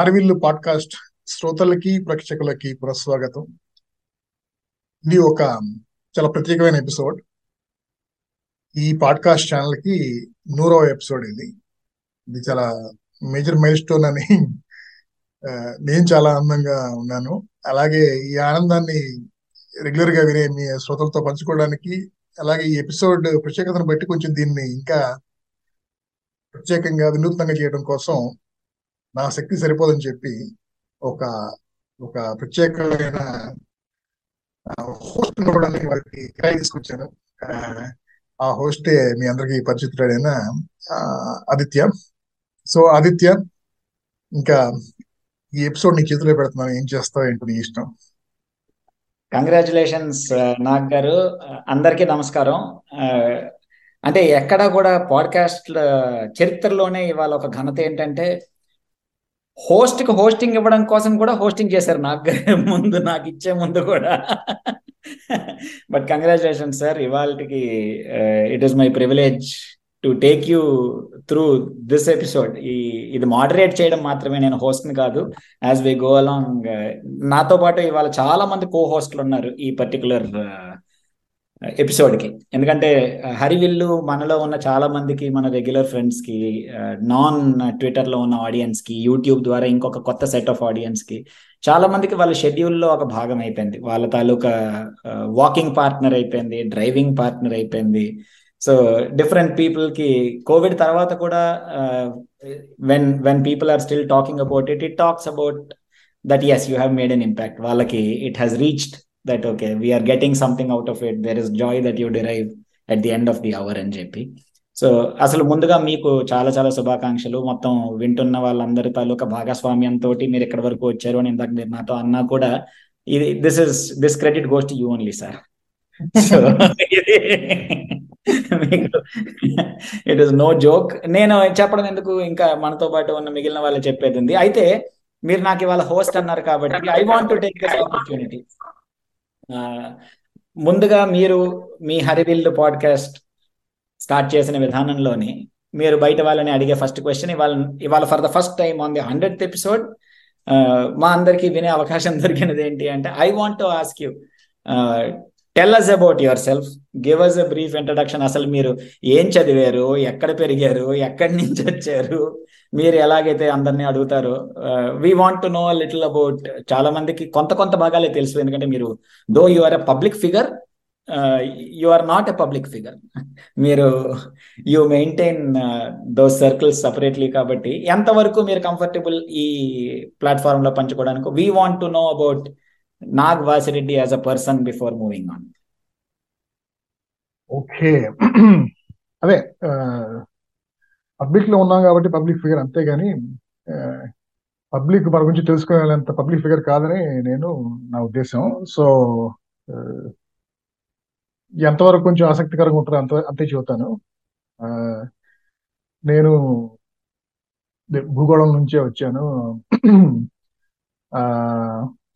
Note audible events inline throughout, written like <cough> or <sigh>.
అరవిల్లు podcast శ్రోతలకి ప్రేక్షకులకి పునఃస్వాగతం. ఇది ఒక చాలా ప్రత్యేకమైన ఎపిసోడ్. ఈ పాడ్కాస్ట్ ఛానల్కి నూరవ ఎపిసోడ్ ఇది. ఇది చాలా మేజర్ మైల్ స్టోన్ అని నేను చాలా ఆనందంగా ఉన్నాను. అలాగే ఈ ఆనందాన్ని రెగ్యులర్గా వినే మీ శ్రోతలతో పంచుకోవడానికి అలాగే ఈ ఎపిసోడ్ ప్రత్యేకతను బట్టి కొంచెం దీన్ని ఇంకా ప్రత్యేకంగా వినూత్నంగా చేయడం కోసం నా శక్తి సరిపోదని చెప్పి ఒక ఒక ప్రత్యేకమైన హోస్ట్ ఇవ్వడానికి వారికి కిరాయి తీసుకొచ్చాను. ఆ, హోస్ట్ హోస్టే మీ అందరికి పరిచితుడైన ఆదిత్య. సో ఆదిత్య ఇంకా ఈ ఎపిసోడ్ నీ చేతిలో పెడుతున్నాను. ఏం చేస్తావు? ఏంటి నీ ఇష్టం? కంగ్రాచులేషన్స్ నాగ్ గారు. అందరికీ నమస్కారం. అంటే ఎక్కడ కూడా పాడ్కాస్ట్ చరిత్రలోనే ఇవాళ ఒక ఘనత ఏంటంటే హోస్ట్కి హోస్టింగ్ ఇవ్వడం కోసం కూడా హోస్టింగ్ చేశారు. నాకు ముందు నాకు ఇచ్చే ముందు కూడా. బట్ కంగ్రాచులేషన్ సార్ ఇవాళకి it is my privilege to take you through this episode ఈ ఇది మోడరేట్ చేయడం మాత్రమే నేను హోస్ట్ని కాదు. యాజ్ వి గో అలాంగ్ నాతో పాటు ఇవాళ చాలా మంది కో హోస్ట్లు ఉన్నారు ఈ పర్టికులర్ ఎపిసోడ్కి ఎందుకంటే హరివిల్లు మనలో ఉన్న చాలా మందికి మన రెగ్యులర్ ఫ్రెండ్స్కి నాన్ ట్విట్టర్లో ఉన్న ఆడియన్స్కి యూట్యూబ్ ద్వారా ఇంకొక కొత్త సెట్ ఆఫ్ ఆడియన్స్కి చాలా మందికి వాళ్ళ షెడ్యూల్లో ఒక భాగం అయిపోయింది. వాళ్ళ తాలూకా వాకింగ్ పార్ట్నర్ అయిపోయింది డ్రైవింగ్ పార్ట్నర్ అయిపోయింది. సో డిఫరెంట్ పీపుల్కి కోవిడ్ తర్వాత కూడా when when people are still talking about it it talks about that as you have made an impact వాళ్ళకి it has reached that okay we're getting something out of it there is joy that you derive at the end of the hour అని చెప్పి. So అసలు ముందుగా మీకు చాలా చాలా శుభాకాంక్షలు. మొత్తం వింటున్న వాళ్ళందరి తాలూకా భాగస్వామ్యంతో మీరు ఎక్కడి వరకు వచ్చారు అని ఇందాక మీరు నాతో అన్నా కూడా ఇది this is this credit goes to you only sir so మీకు ఇట్ ఇస్ నో జోక్ నేను చెప్పడం ఎందుకు ఇంకా మనతో పాటు ఉన్న మిగిలిన వాళ్ళు చెప్పేది ఉంది. అయితే మీరు నాకు ఇవాళ హోస్ట్ అన్నారు కాబట్టి I want to take this opportunity ముందుగా మీరు మీ హరివిల్లు పాడ్కాస్ట్ స్టార్ట్ చేసిన విధానంలోని మీరు బయట వాళ్ళని అడిగే ఫస్ట్ క్వశ్చన్ ఇవాళ ఇవాళ for the first time on the hundred episode మా అందరికి వినే అవకాశం దొరికినది ఏంటి అంటే I want to ask you tell us about yourself give us a brief introduction అసలు మీరు ఏం చదివారు? ఎక్కడ పెరిగారు? ఎక్కడి నుంచి వచ్చారు? మీరు ఎలాగైతే అందరినీ అడుగుతారో we want to know little about చాలా మందికి కొంత కొంత భాగాలే తెలుసు. ఎందుకంటే మీరు though you are a public figure you are not a public figure మీరు you maintain though circles separately కాబట్టి ఎంతవరకు మీరు కంఫర్టబుల్ ఈ ప్లాట్ఫామ్లో పంచుకోవడానికి we want to know about Nag Vasireddy as a person before moving on okay అదే పబ్లిక్లో ఉన్నాం కాబట్టి పబ్లిక్ ఫిగర్ అంతేగాని పబ్లిక్ మన గురించి తెలుసుకోవాలంత పబ్లిక్ ఫిగర్ కాదని నేను నా ఉద్దేశం. సో ఎంతవరకు కొంచెం ఆసక్తికరంగా ఉంటుందో అంత అంతే చెబుతాను. ఆ, నేను భూగోళం నుంచే వచ్చాను. ఆ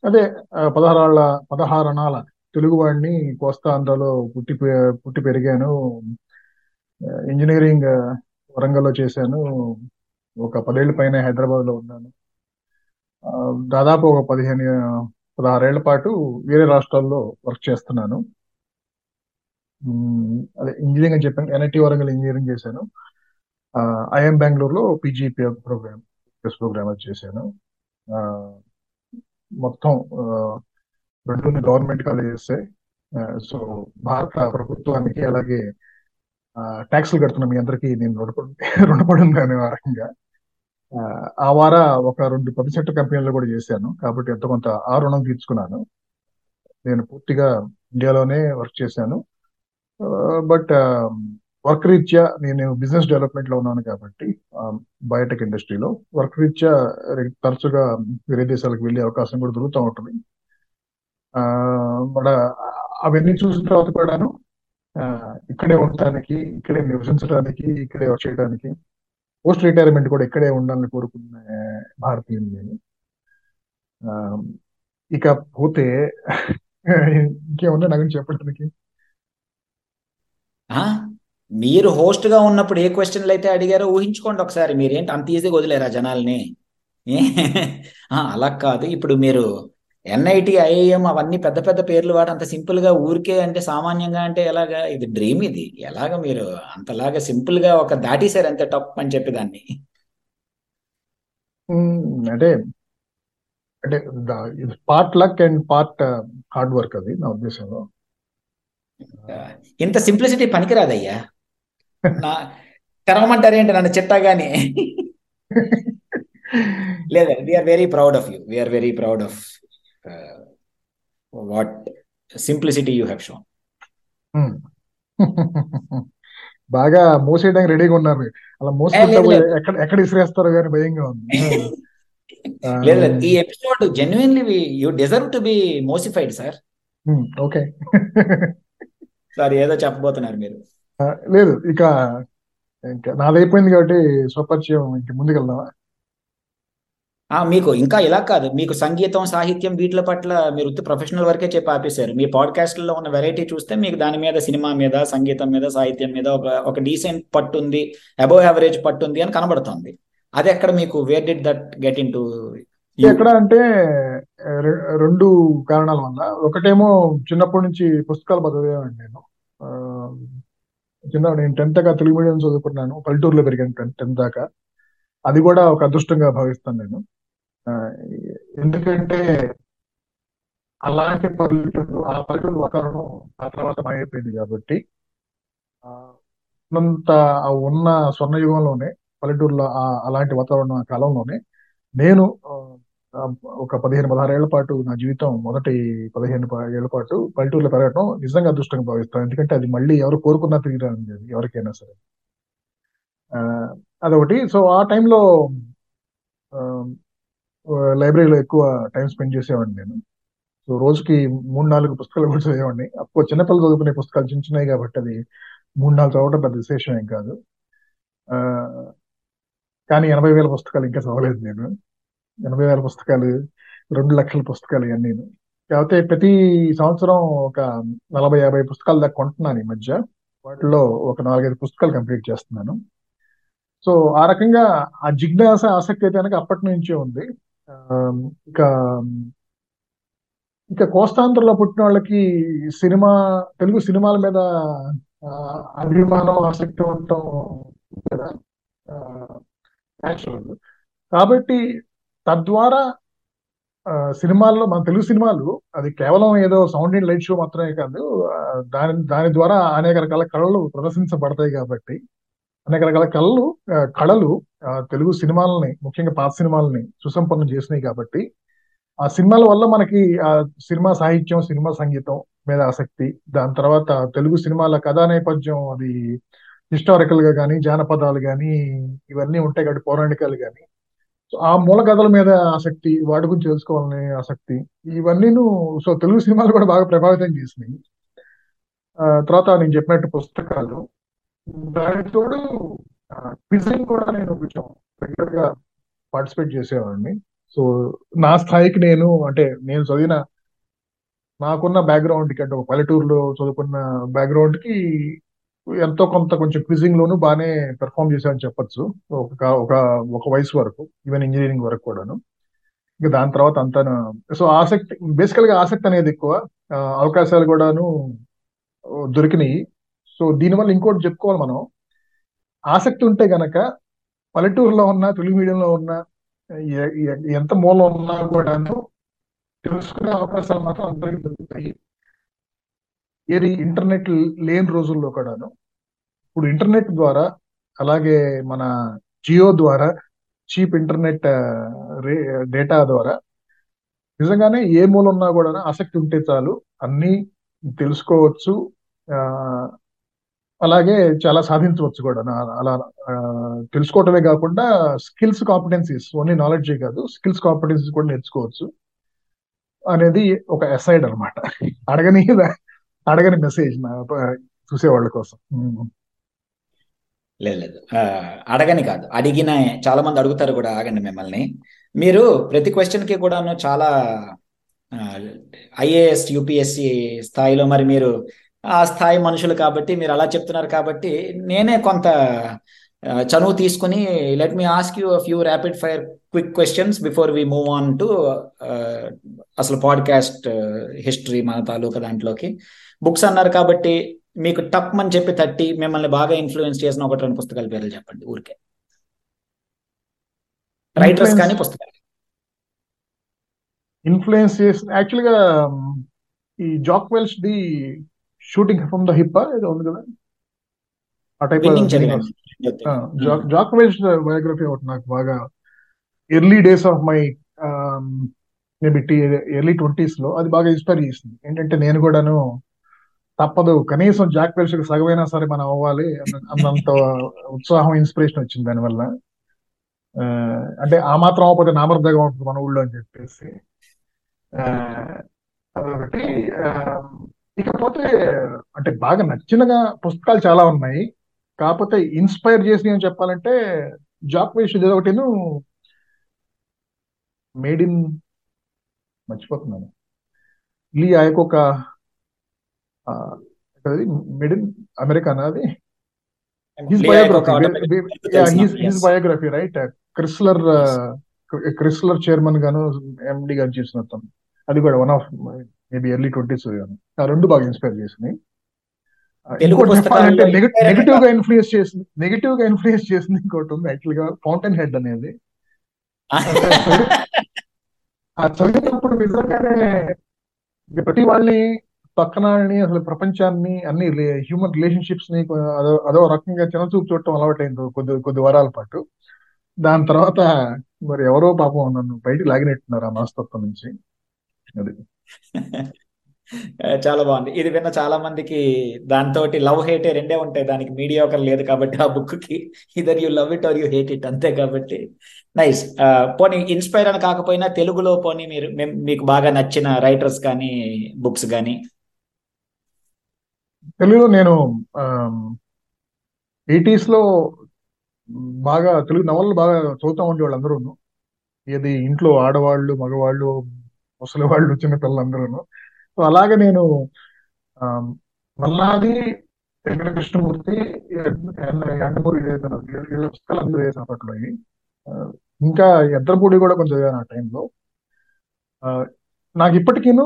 అదే పదహారాళ్ళ పదహారణాల తెలుగువాడిని కోస్తాంధ్రలో పుట్టి పుట్టి పెరిగాను. ఇంజనీరింగ్ వరంగల్లో చేశాను. ఒక పదేళ్ళ పైన హైదరాబాద్లో ఉన్నాను దాదాపు ఒక పదిహేను పదహారేళ్ళ పాటు వేరే రాష్ట్రాల్లో వర్క్ చేస్తున్నాను. అదే ఇంజనీరింగ్ అని చెప్పాను. ఎన్ఐటి వరంగల్ ఇంజనీరింగ్ చేశాను. ఐఎం బెంగళూరులో పీజీ ప్రోగ్రామ్ ప్రోగ్రామ్ చేశాను. ఆ, మొత్తం రెండు గవర్నమెంట్ కాలేజెస్ సో భారత ప్రభుత్వానికి అలాగే ట్యాక్స్లు కడుతున్నా మీ అందరికీ నేను రుణపడి ఉన్నాను ఆ రకంగా. ఆ, వార ఒక రెండు పబ్లిక్ సెక్టర్ కంపెనీలు కూడా చేశాను. కాబట్టి ఎంతో కొంత ఆ రుణం తీర్చుకున్నాను. నేను పూర్తిగా ఇండియాలోనే వర్క్ చేశాను. బట్ వర్క్ రీత్యా నేను బిజినెస్ డెవలప్మెంట్లో ఉన్నాను కాబట్టి బయోటెక్ ఇండస్ట్రీలో వర్క్ రీత్యా తరచుగా వేరే దేశాలకు వెళ్ళే అవకాశం కూడా దొరుకుతూ ఉంటుంది. ఆ, మన అవన్నీ చూసిన తర్వాత కూడాను ఇక్కడే ఉండటానికి ఇక్కడే నివసించడానికి ఇక్కడే చేయడానికి పోస్ట్ రిటైర్మెంట్ కూడా ఇక్కడే ఉండాలని కోరుకున్న భారతీయుని నేను. ఆ, ఇక పోతే ఇంకేముందా నా గురించి చెప్పడానికి? ఆ? మీరు హోస్ట్గా ఉన్నప్పుడు ఏ క్వశ్చన్లు అయితే అడిగారో ఊహించుకోండి ఒకసారి. మీరేంటి అంత ఈజీగా వదిలేరా జనాల్ని? అలా కాదు. ఇప్పుడు మీరు ఎన్ఐటి ఐఐఎం అవన్నీ పెద్ద పెద్ద పేర్లు వాడు అంత సింపుల్గా ఊరికే అంటే సామాన్యంగా అంటే ఎలాగా? ఇది డ్రీమ్ ఇది. ఎలాగ మీరు అంతలాగా సింపుల్గా ఒక దాటేశారు అంతే టప్ అని చెప్పి దాన్ని అంటే అంటే part luck and part hard work అది నా ఉద్దేశంలో. ఇంత సింప్లిసిటీ పనికిరాదయ్యా. నా తెరవమంటారు ఏంటి నన్ను చిట్టగానే. లేదా we're very proud of you we're very proud of what simplicity you have shown. బాగా మూసేయడానికి రెడీగా ఉన్నారు. అలా మోసుకుంటా ఎక్కడ ఎక్కడ ఇసిరేస్తారో కానీ భయంగా ఉంది. ఆ, <laughs> <laughs> లేదు లేదు. ఈ episode genuinely you deserve to be మోసిఫైడ్ sir okay sir ఏదో చెప్పబోతున్నారు మీరు. ఆ, లేదు ఇక ఇంకా నాదైపోయింది కాబట్టి స్వపరిచయం ఇంక ముందుకెళ్దామా? మీకు ఇంకా ఇలా కాదు. మీకు సంగీతం సాహిత్యం వీటిల పట్ల మీరు ప్రొఫెషనల్ వరకే చెప్పి ఆపేశారు. మీ పాడ్కాస్ట్లో ఉన్న వెరైటీ చూస్తే మీకు దాని మీద సినిమా మీద సంగీతం మీద సాహిత్యం మీద ఒక ఒక డీసెంట్ పట్టు ఉంది అబోవ్ యావరేజ్ పట్టు ఉంది అని కనబడుతోంది. అది ఎక్కడ మీకు where did that get in to ఎక్కడ అంటే రెండు కారణాల వల్ల. ఒకటేమో చిన్నప్పటి నుంచి పుస్తకాలు చదివేవాడిని నేను. చిన్న నేను టెన్త్ దాకా తెలుగు మీడియం చదువుకున్నాను. పల్లెటూరులో పెరిగాను టెన్త్ దాకా. అది కూడా ఒక అదృష్టంగా భావిస్తాను నేను. ఎందుకంటే అలాంటి పల్లెటూరు ఆ పల్లెటూరు వాతావరణం ఆ తర్వాత మాయైపోయింది కాబట్టి అంత ఉన్నంత ఉన్న స్వర్ణయుగంలోనే పల్లెటూరులో అలాంటి వాతావరణం ఆ కాలంలోనే నేను ఒక పదిహేను పదహారు ఏళ్ళ పాటు నా జీవితం మొదటి పదిహేను ఏళ్ళ పాటు పల్లెటూరులో పెరగడం నిజంగా అదృష్టంగా భావిస్తాను. ఎందుకంటే అది మళ్ళీ ఎవరు కోరుకున్నా తిరిగి ఎవరికైనా సరే. ఆ, అదొకటి. సో ఆ టైంలో లైబ్రరీలో ఎక్కువ టైం స్పెండ్ చేసేవాడిని నేను. సో రోజుకి మూడు నాలుగు పుస్తకాలు కూడా చదివేవాడిని. అప్పుడు చిన్నపిల్లలు చదువుకునే పుస్తకాలు చిన్న చిన్నవి కాబట్టి అది మూడు నాలుగు చదవడం పెద్ద విశేషం ఏం కాదు. ఆ, కానీ ఎనభై వేల పుస్తకాలు ఇంకా చదవలేదు నేను. ఎనభై వేల పుస్తకాలు రెండు లక్షల పుస్తకాలు ఇవన్నీ. కాకపోతే ప్రతి సంవత్సరం ఒక నలభై యాభై పుస్తకాలు దాకా కొంటున్నాను ఈ మధ్య. వాటిలో ఒక నాలుగైదు పుస్తకాలు కంప్లీట్ చేస్తున్నాను. సో ఆ రకంగా ఆ జిజ్ఞాస ఆసక్తి అయితే కనుక అప్పటి నుంచే ఉంది. ఇంకా ఇంకా కోస్తాంధ్రలో పుట్టిన వాళ్ళకి సినిమా తెలుగు సినిమాల మీద ఆ, అభిమానం ఆసక్తి ఉండటం కదా? న్యాచురల్ కాబట్టి తద్వారా ఆ, సినిమాల్లో మన తెలుగు సినిమాలు అది కేవలం ఏదో సౌండ్ అండ్ లైట్ షో మాత్రమే కాదు దాని దాని ద్వారా అనేక రకాల కళలు ప్రదర్శించబడతాయి కాబట్టి అనేక రకాల కళలు కళలు తెలుగు సినిమాలని ముఖ్యంగా పాత సినిమాలని సుసంపన్నం చేసినాయి కాబట్టి ఆ సినిమాల వల్ల మనకి ఆ సినిమా సాహిత్యం సినిమా సంగీతం మీద ఆసక్తి దాని తర్వాత తెలుగు సినిమాల కథా నేపథ్యం అది హిస్టారికల్గా కానీ జానపదాలు కానీ ఇవన్నీ ఉంటాయి కాబట్టి పౌరాణికాలు కానీ సో ఆ మూల కథల మీద ఆసక్తి వాటి గురించి తెలుసుకోవాలనే ఆసక్తి ఇవన్నీ సో తెలుగు సినిమాలు కూడా బాగా ప్రభావితం చేసినాయి. ఆ, తర్వాత నేను చెప్పినట్టు పుస్తకాలు. దానికి తోడు క్విజింగ్ కూడా నేను కొంచెం రెగ్యులర్గా పార్టిసిపేట్ చేసేవాడిని. సో నా స్థాయికి నేను అంటే నేను చదివిన నాకున్న బ్యాక్గ్రౌండ్కి అంటే ఒక పల్లెటూరులో చదువుకున్న బ్యాక్గ్రౌండ్కి ఎంతో కొంత కొంచెం క్విజింగ్ లోను బాగానే పెర్ఫామ్ చేశానని చెప్పొచ్చు. ఒక ఒక ఒక వయసు వరకు ఈవెన్ ఇంజనీరింగ్ వరకు కూడాను. ఇంకా దాని తర్వాత అంతా సో ఆసక్తి బేసికల్గా ఆసక్తి అనేది ఎక్కువ. అవకాశాలు కూడాను దొరికినాయి. సో దీనివల్ల ఇంకోటి చెప్పుకోవాలి మనం. ఆసక్తి ఉంటే గనక పల్లెటూరులో ఉన్న తెలుగు మీడియంలో ఉన్న ఎంత మూలం ఉన్నా కూడాను తెలుసుకునే అవకాశాలు మాత్రం అందరికీ దొరుకుతాయి. ఏది ఇంటర్నెట్ లేని రోజుల్లో కూడాను ఇప్పుడు ఇంటర్నెట్ ద్వారా అలాగే మన జియో ద్వారా చీప్ ఇంటర్నెట్ డేటా ద్వారా నిజంగానే ఏ మూల ఉన్నా కూడా ఆసక్తి ఉంటే చాలు అన్నీ తెలుసుకోవచ్చు. ఆ, అలాగే చాలా సాధించవచ్చు కూడా. అలా ఆ, తెలుసుకోవటమే కాకుండా స్కిల్స్ కాంపిటెన్సీస్ ఓన్లీ నాలెడ్జ్ కాదు స్కిల్స్ కాంపిటెన్సీస్ కూడా నేర్చుకోవచ్చు అనేది ఒక ఎసైడ్ అన్నమాట. అడగని అడగని మెసేజ్ నా చూసే వాళ్ళ కోసం. లేదు లేదు. అడగని కాదు. అడిగిన చాలా మంది అడుగుతారు కూడా ఆగండి మిమ్మల్ని. మీరు ప్రతి క్వశ్చన్కి కూడాను చాలా ఐఏఎస్ యూపీఎస్సి స్థాయిలో మరి మీరు ఆ స్థాయి మనుషులు కాబట్టి మీరు అలా చెప్తున్నారు కాబట్టి నేనే కొంత చనువు తీసుకుని let me ask you few rapid fire quick questions before we move on to అసలు పాడ్కాస్ట్ హిస్టరీ మన తాలూకా దాంట్లోకి. బుక్స్ అన్నారు కాబట్టి మీకు టప్ అని చెప్పి తట్టి మిమ్మల్ని బాగా ఇన్ఫ్లుయెన్స్ చేసిన ఒకటి రెండు పుస్తకాల పేర్లు చెప్పండి ఊరికే. రైటర్స్ కానీ పుస్తకాలు. ఇన్ఫ్లుయెన్స్ చేసిన యాక్చువల్గా ఈ Jack Welch the shooting from the hip ఏదో ఉంది కదా? ఆ టైప్ విన్నింగ్ చదివాను జాక్ జాక్ వెల్స్ బయోగ్రఫీ ఒకటి నాకు బాగా early days of my maybe early ట్వంటీస్లో అది బాగా ఇన్స్పైర్ చేసింది. ఏంటంటే నేను కూడాను తప్పదు. కనీసం జాక్ వెల్స్ సగమైనా సరే మనం అవ్వాలి అన్నంత ఉత్సాహం ఇన్స్పిరేషన్ వచ్చింది దానివల్ల. అంటే ఆ మాత్రం అవ్వకపోతే నామర్దగా ఉంటుంది మన ఊళ్ళో అని చెప్పేసి. అదొకటి. ఇకపోతే అంటే బాగా నచ్చినగా పుస్తకాలు చాలా ఉన్నాయి. కాకపోతే ఇన్స్పైర్ చేసి అని చెప్పాలంటే జాక్ వేష్ ఇది ఒకటిను మేడ్ ఇన్ మర్చిపోతున్నాను. లీ ఆయకొక మేడ్ ఇన్ అమెరికానా అది? Biography right Chrysler Chrysler chairman గాను ఎండి గాను చేసిన అది కూడా one of maybe early twenties ఆ రెండు బాగా ఇన్స్పైర్ చేసినాయి. నెగిటివ్గా ఇన్ఫ్లుయెన్స్ చేసింది నెగిటివ్గా ఇన్ఫ్లుయెన్స్ చేసింది ఇంకోటి ఉంది. యాక్చువల్గా ఫౌంటైన్ హెడ్ అనేది. ఆ. చదివినప్పుడు నిజంగానే ప్రతి వాళ్ళని పక్కనని అసలు ప్రపంచాన్ని అన్ని హ్యూమన్ రిలేషన్షిప్స్ని అదో అదో రకంగా చిన్నచూపు చూడటం అలవాటైంది కొద్ది కొద్ది వారాల పాటు. దాని తర్వాత మరి ఎవరో పాపం నన్ను బయటికి లాగినట్టున్నారు ఆ మనస్తత్వం నుంచి. అది. <laughs> చాలా బాగుంది. ఇది విన్న చాలా మందికి దాంతో లవ్ హేట్ రెండే ఉంటాయి. దానికి మీడియా ఒకరు లేదు కాబట్టి ఆ బుక్కి. Either you love it or you hate it అంతే కాబట్టి. నైస్ పోనీ ఇన్స్పైర్ అని కాకపోయినా తెలుగులో పోనీ మీరు మీకు బాగా నచ్చిన రైటర్స్ కానీ బుక్స్ కానీ. తెలుగులో నేను ఎయిటీస్లో బాగా తెలుగు నవలలు బాగా చదువుతా ఉండేవాళ్ళు అందరూ ఇది ఇంట్లో ఆడవాళ్ళు మగవాళ్ళు ముసలి వాళ్ళు చిన్న చిన్నపిల్లలందరూ సో అలాగే నేను మల్లాది వెంకట కృష్ణమూర్తి ఎండమూరి వీళ్ళ పుస్తకాలు అందరూ వేసిన అప్పట్లో ఇంకా ఎద్రపూడి కూడా కొంచెం చదివాను ఆ టైంలో. నాకు ఇప్పటికీను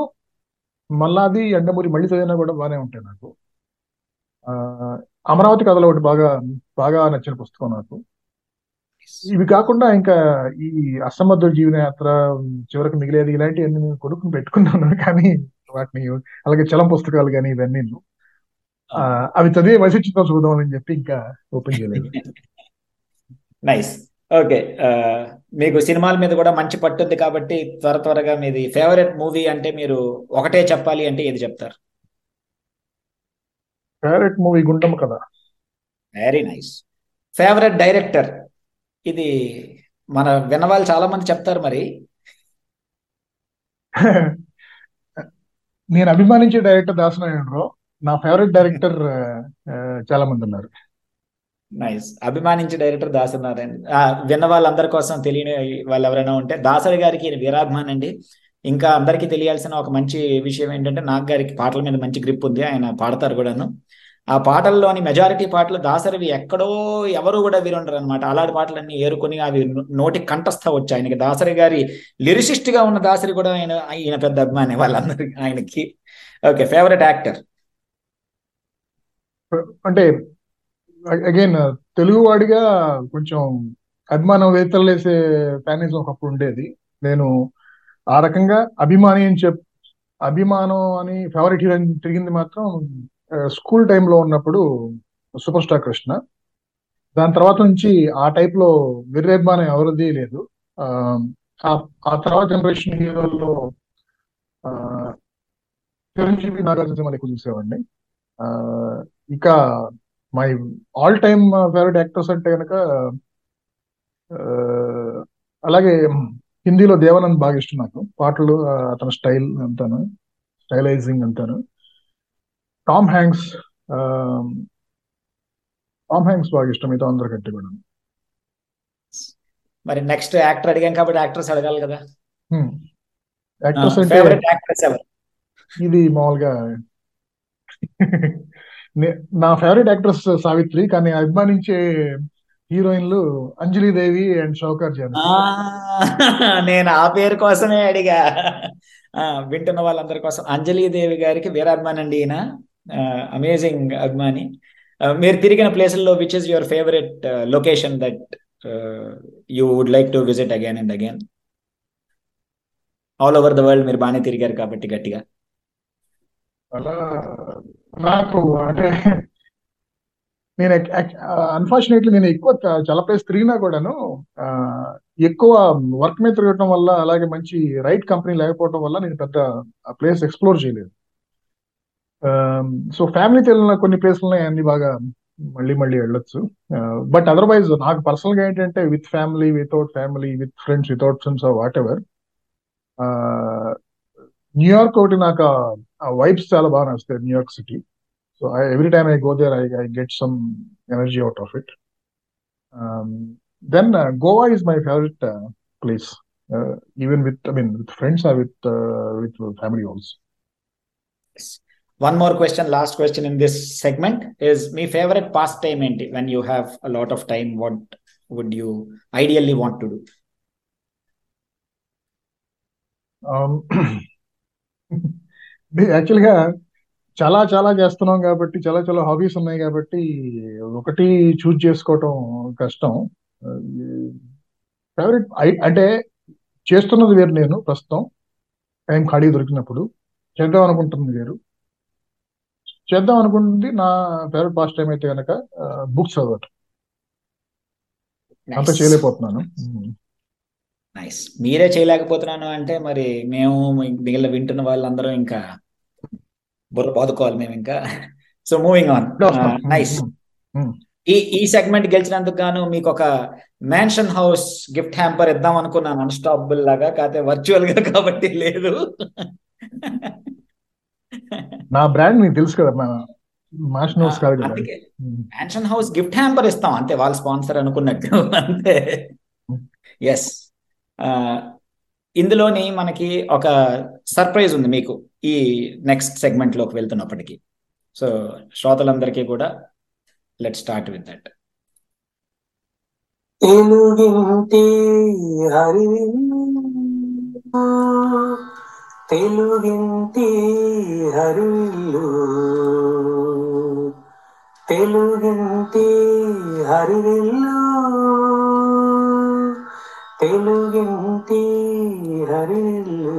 మల్లాది ఎండమూరి మళ్ళీ చదివినా కూడా బాగానే ఉంటాయి నాకు. అమరావతి కథలో ఒకటి బాగా బాగా నచ్చిన పుస్తకం నాకు. ఇవి కాకుండా ఇంకా ఈ అసమర్థ జీవనయాత్ర చివరికి మిగిలేది ఇలాంటివన్నీ నేను కొనుక్కుని పెట్టుకున్నాను. <laughs> కానీ వాటిని అలాగే చలం పుస్తకాలు కానీ ఇవన్నీ అవి చదివి వయసు చిత్రం చూద్దామని చెప్పి ఇంకా ఓపెన్ చేయలేదు. <laughs> నైస్ ఓకే మీకు సినిమాల మీద కూడా మంచి పట్టుంది కాబట్టి త్వర త్వరగా మీది ఫేవరెట్ మూవీ అంటే మీరు ఒకటే చెప్పాలి అంటే ఏది చెప్తారు? ఫేవరెట్ మూవీ గుండమ్మ కదా వెరీ నైస్ ఫేవరెట్ డైరెక్టర్ ఇది మన వినవాళ్ళు చాలా మంది చెప్తారు మరి. <laughs> నేను అభిమానించే డైరెక్టర్ దాసనారాయణరావు నా ఫేవరెట్ డైరెక్టర్ చాలా మంది ఉన్నారు. నైస్ అభిమానించే డైరెక్టర్ దాసనారాయణ విన్న వాళ్ళందరి కోసం తెలియని వాళ్ళు ఎవరైనా ఉంటే దాసరి గారికి వీరాభిమాన్ అండి. ఇంకా అందరికీ తెలియాల్సిన ఒక మంచి విషయం ఏంటంటే నాగ్ గారికి పాటల మీద మంచి గ్రిప్ ఉంది. ఆయన పాడతారు కూడాను. ఆ పాటల్లోని మెజారిటీ పాటలు దాసరివి ఎక్కడో ఎవరు కూడా వీరుండరు అనమాట అలాంటి పాటలన్నీ ఏరుకొని అవి నోటి కంఠస్థ వచ్చాయి. ఆయనకి దాసరి గారి లిరిసిస్ట్గా ఉన్న దాసరి కూడా ఆయన ఈయన పెద్ద అభిమాని వాళ్ళందరికి ఆయనకి. ఓకే ఫేవరెట్ యాక్టర్ అంటే అగైన్ తెలుగు వాడిగా కొంచెం అభిమానం వేతలేసే ఫ్యానిజం ఒకప్పుడు ఉండేది. నేను ఆ రకంగా అభిమాని అని చెప్ అభిమానం అని ఫేవరెట్ హీరో తిరిగింది మాత్రం స్కూల్ టైంలో ఉన్నప్పుడు సూపర్ స్టార్ కృష్ణ. దాని తర్వాత నుంచి ఆ టైప్లో విర్రేబ్బాన్ ఎవరిది లేదు. ఆ తర్వాత జనరేషన్ హీరోల్లో చిరంజీవి నాగార్జున సినిమాలు ఎక్కువ చూసేవాడిని. ఇక my all time favourite actors అంటే కనుక అలాగే హిందీలో దేవానంద్ బాగా ఇష్టం నాకు. పాటలు అతని స్టైల్ అంతాను స్టైలైజింగ్ అంతాను. టామ్ హ్యాంక్స్ టామ్ హ్యాంక్స్ బాగా ఇష్టం మిగతా అందరు కంటే కూడా. మరి నెక్స్ట్ యాక్టర్ అడిగాం కాబట్టి యాక్టర్స్ అడగాలి కదా. యాక్టర్స్ అంటే ఫేవరెట్ యాక్టర్స్ ఎవరు? ఇది మామూలుగా <laughs> నా ఫేవరెట్ యాక్ట్రెస్ సావిత్రి కానీ అభిమానించే హీరోయిన్లు అంజలి దేవి అండ్ షౌకర్ జానకి ఆ, నేను ఆ పేరు కోసమే అడిగా. వింటున్న వాళ్ళందరి కోసం. అంజలి దేవి గారికి వీరాభిమాని అండి ఈయన. అమేజింగ్ అభిమాని మీరు తిరిగిన ప్లేసుల్లో which is your favourite location that you would like to visit again and again all over the world మీరు బాగానే తిరిగారు కాబట్టి గట్టిగా. అలా నాకు అంటే నేను అన్ఫార్చునేట్లీ నేను ఎక్కువ చాలా ప్లేస్ తిరిగినా కూడాను ఎక్కువ వర్క్ మీద తిరగటం వల్ల అలాగే మంచి రైట్ కంపెనీ లేకపోవడం వల్ల నేను పెద్ద ప్లేస్ ఎక్స్ప్లోర్ చేయలేదు. సో ఫ్యామిలీతో వెళ్ళిన కొన్ని ప్లేస్లు ఉన్నాయి అన్ని బాగా మళ్ళీ మళ్ళీ వెళ్ళొచ్చు. బట్ అదర్వైజ్ నాకు పర్సనల్గా ఏంటంటే with family without family with friends without friends whatever New York ఒకటి నాకు ఆ వైబ్స్ చాలా బాగా నచ్చుతాయి New York city so every time I go there I I get some energy out of it then Goa is my favourite place even with I mean with friends or with with family also one more question last question in this segment is me favourite pastime ఏంటి when you have a lot of time what would you ideally want to do యాక్చువల్గా చాలా చాలా చేస్తున్నాం కాబట్టి చాలా చాలా hobbies ఉన్నాయి కాబట్టి ఒకటి చూజ్ చేసుకోవటం కష్టం. Uh, ఫేవరెట్ అంటే చేస్తున్నది వేరు నేను ప్రస్తుతం. టైం ఖాళీ దొరికినప్పుడు. చేద్దాం అనుకుంటుంది వేరు. చేద్దాం అనుకుంటుంది. నా ఫేవరెట్ పాస్ టైం అయితే కనుక బుక్స్ చదవటం. అంత చేయలేకపోతున్నాను. నైస్ మీరే చేయలేకపోతున్నాను అంటే మరి మేము మిగిలిన వింటున్న వాళ్ళందరూ ఇంకా బుర్ర బాదుకోవాలి మేము ఇంకా. సో మూవింగ్ ఆన్ నైస్ ఈ ఈ సెగ్మెంట్ గెలిచినందుకు గాను మీకు ఒక మ్యాన్షన్ హౌస్ గిఫ్ట్ హ్యాంపర్ ఇద్దాం అనుకున్నాను. అన్స్టాపబుల్ లాగా కాకపోతే వర్చువల్గా <laughs> కాబట్టి లేదు. నా బ్రాండ్ మీకు తెలుసు కదా మా మాషన్ హౌస్ కాదు మ్యాన్షన్ హౌస్ గిఫ్ట్ హ్యాంపర్ ఇస్తాం అంతే వాళ్ళ స్పాన్సర్ అనుకున్నట్టు అంతే. ఎస్ ఇందులోని మనకి ఒక సర్ప్రైజ్ ఉంది మీకు ఈ నెక్స్ట్ సెగ్మెంట్లోకి వెళ్తున్నప్పటికీ. సో శ్రోతలందరికీ కూడా లెట్ స్టార్ట్ విత్ దట్ తెలుగింటి హరి తెలుగింటి హరిల్లు. తెలుగింటి హరివిల్లు తెలుగింటి హరిల్లు.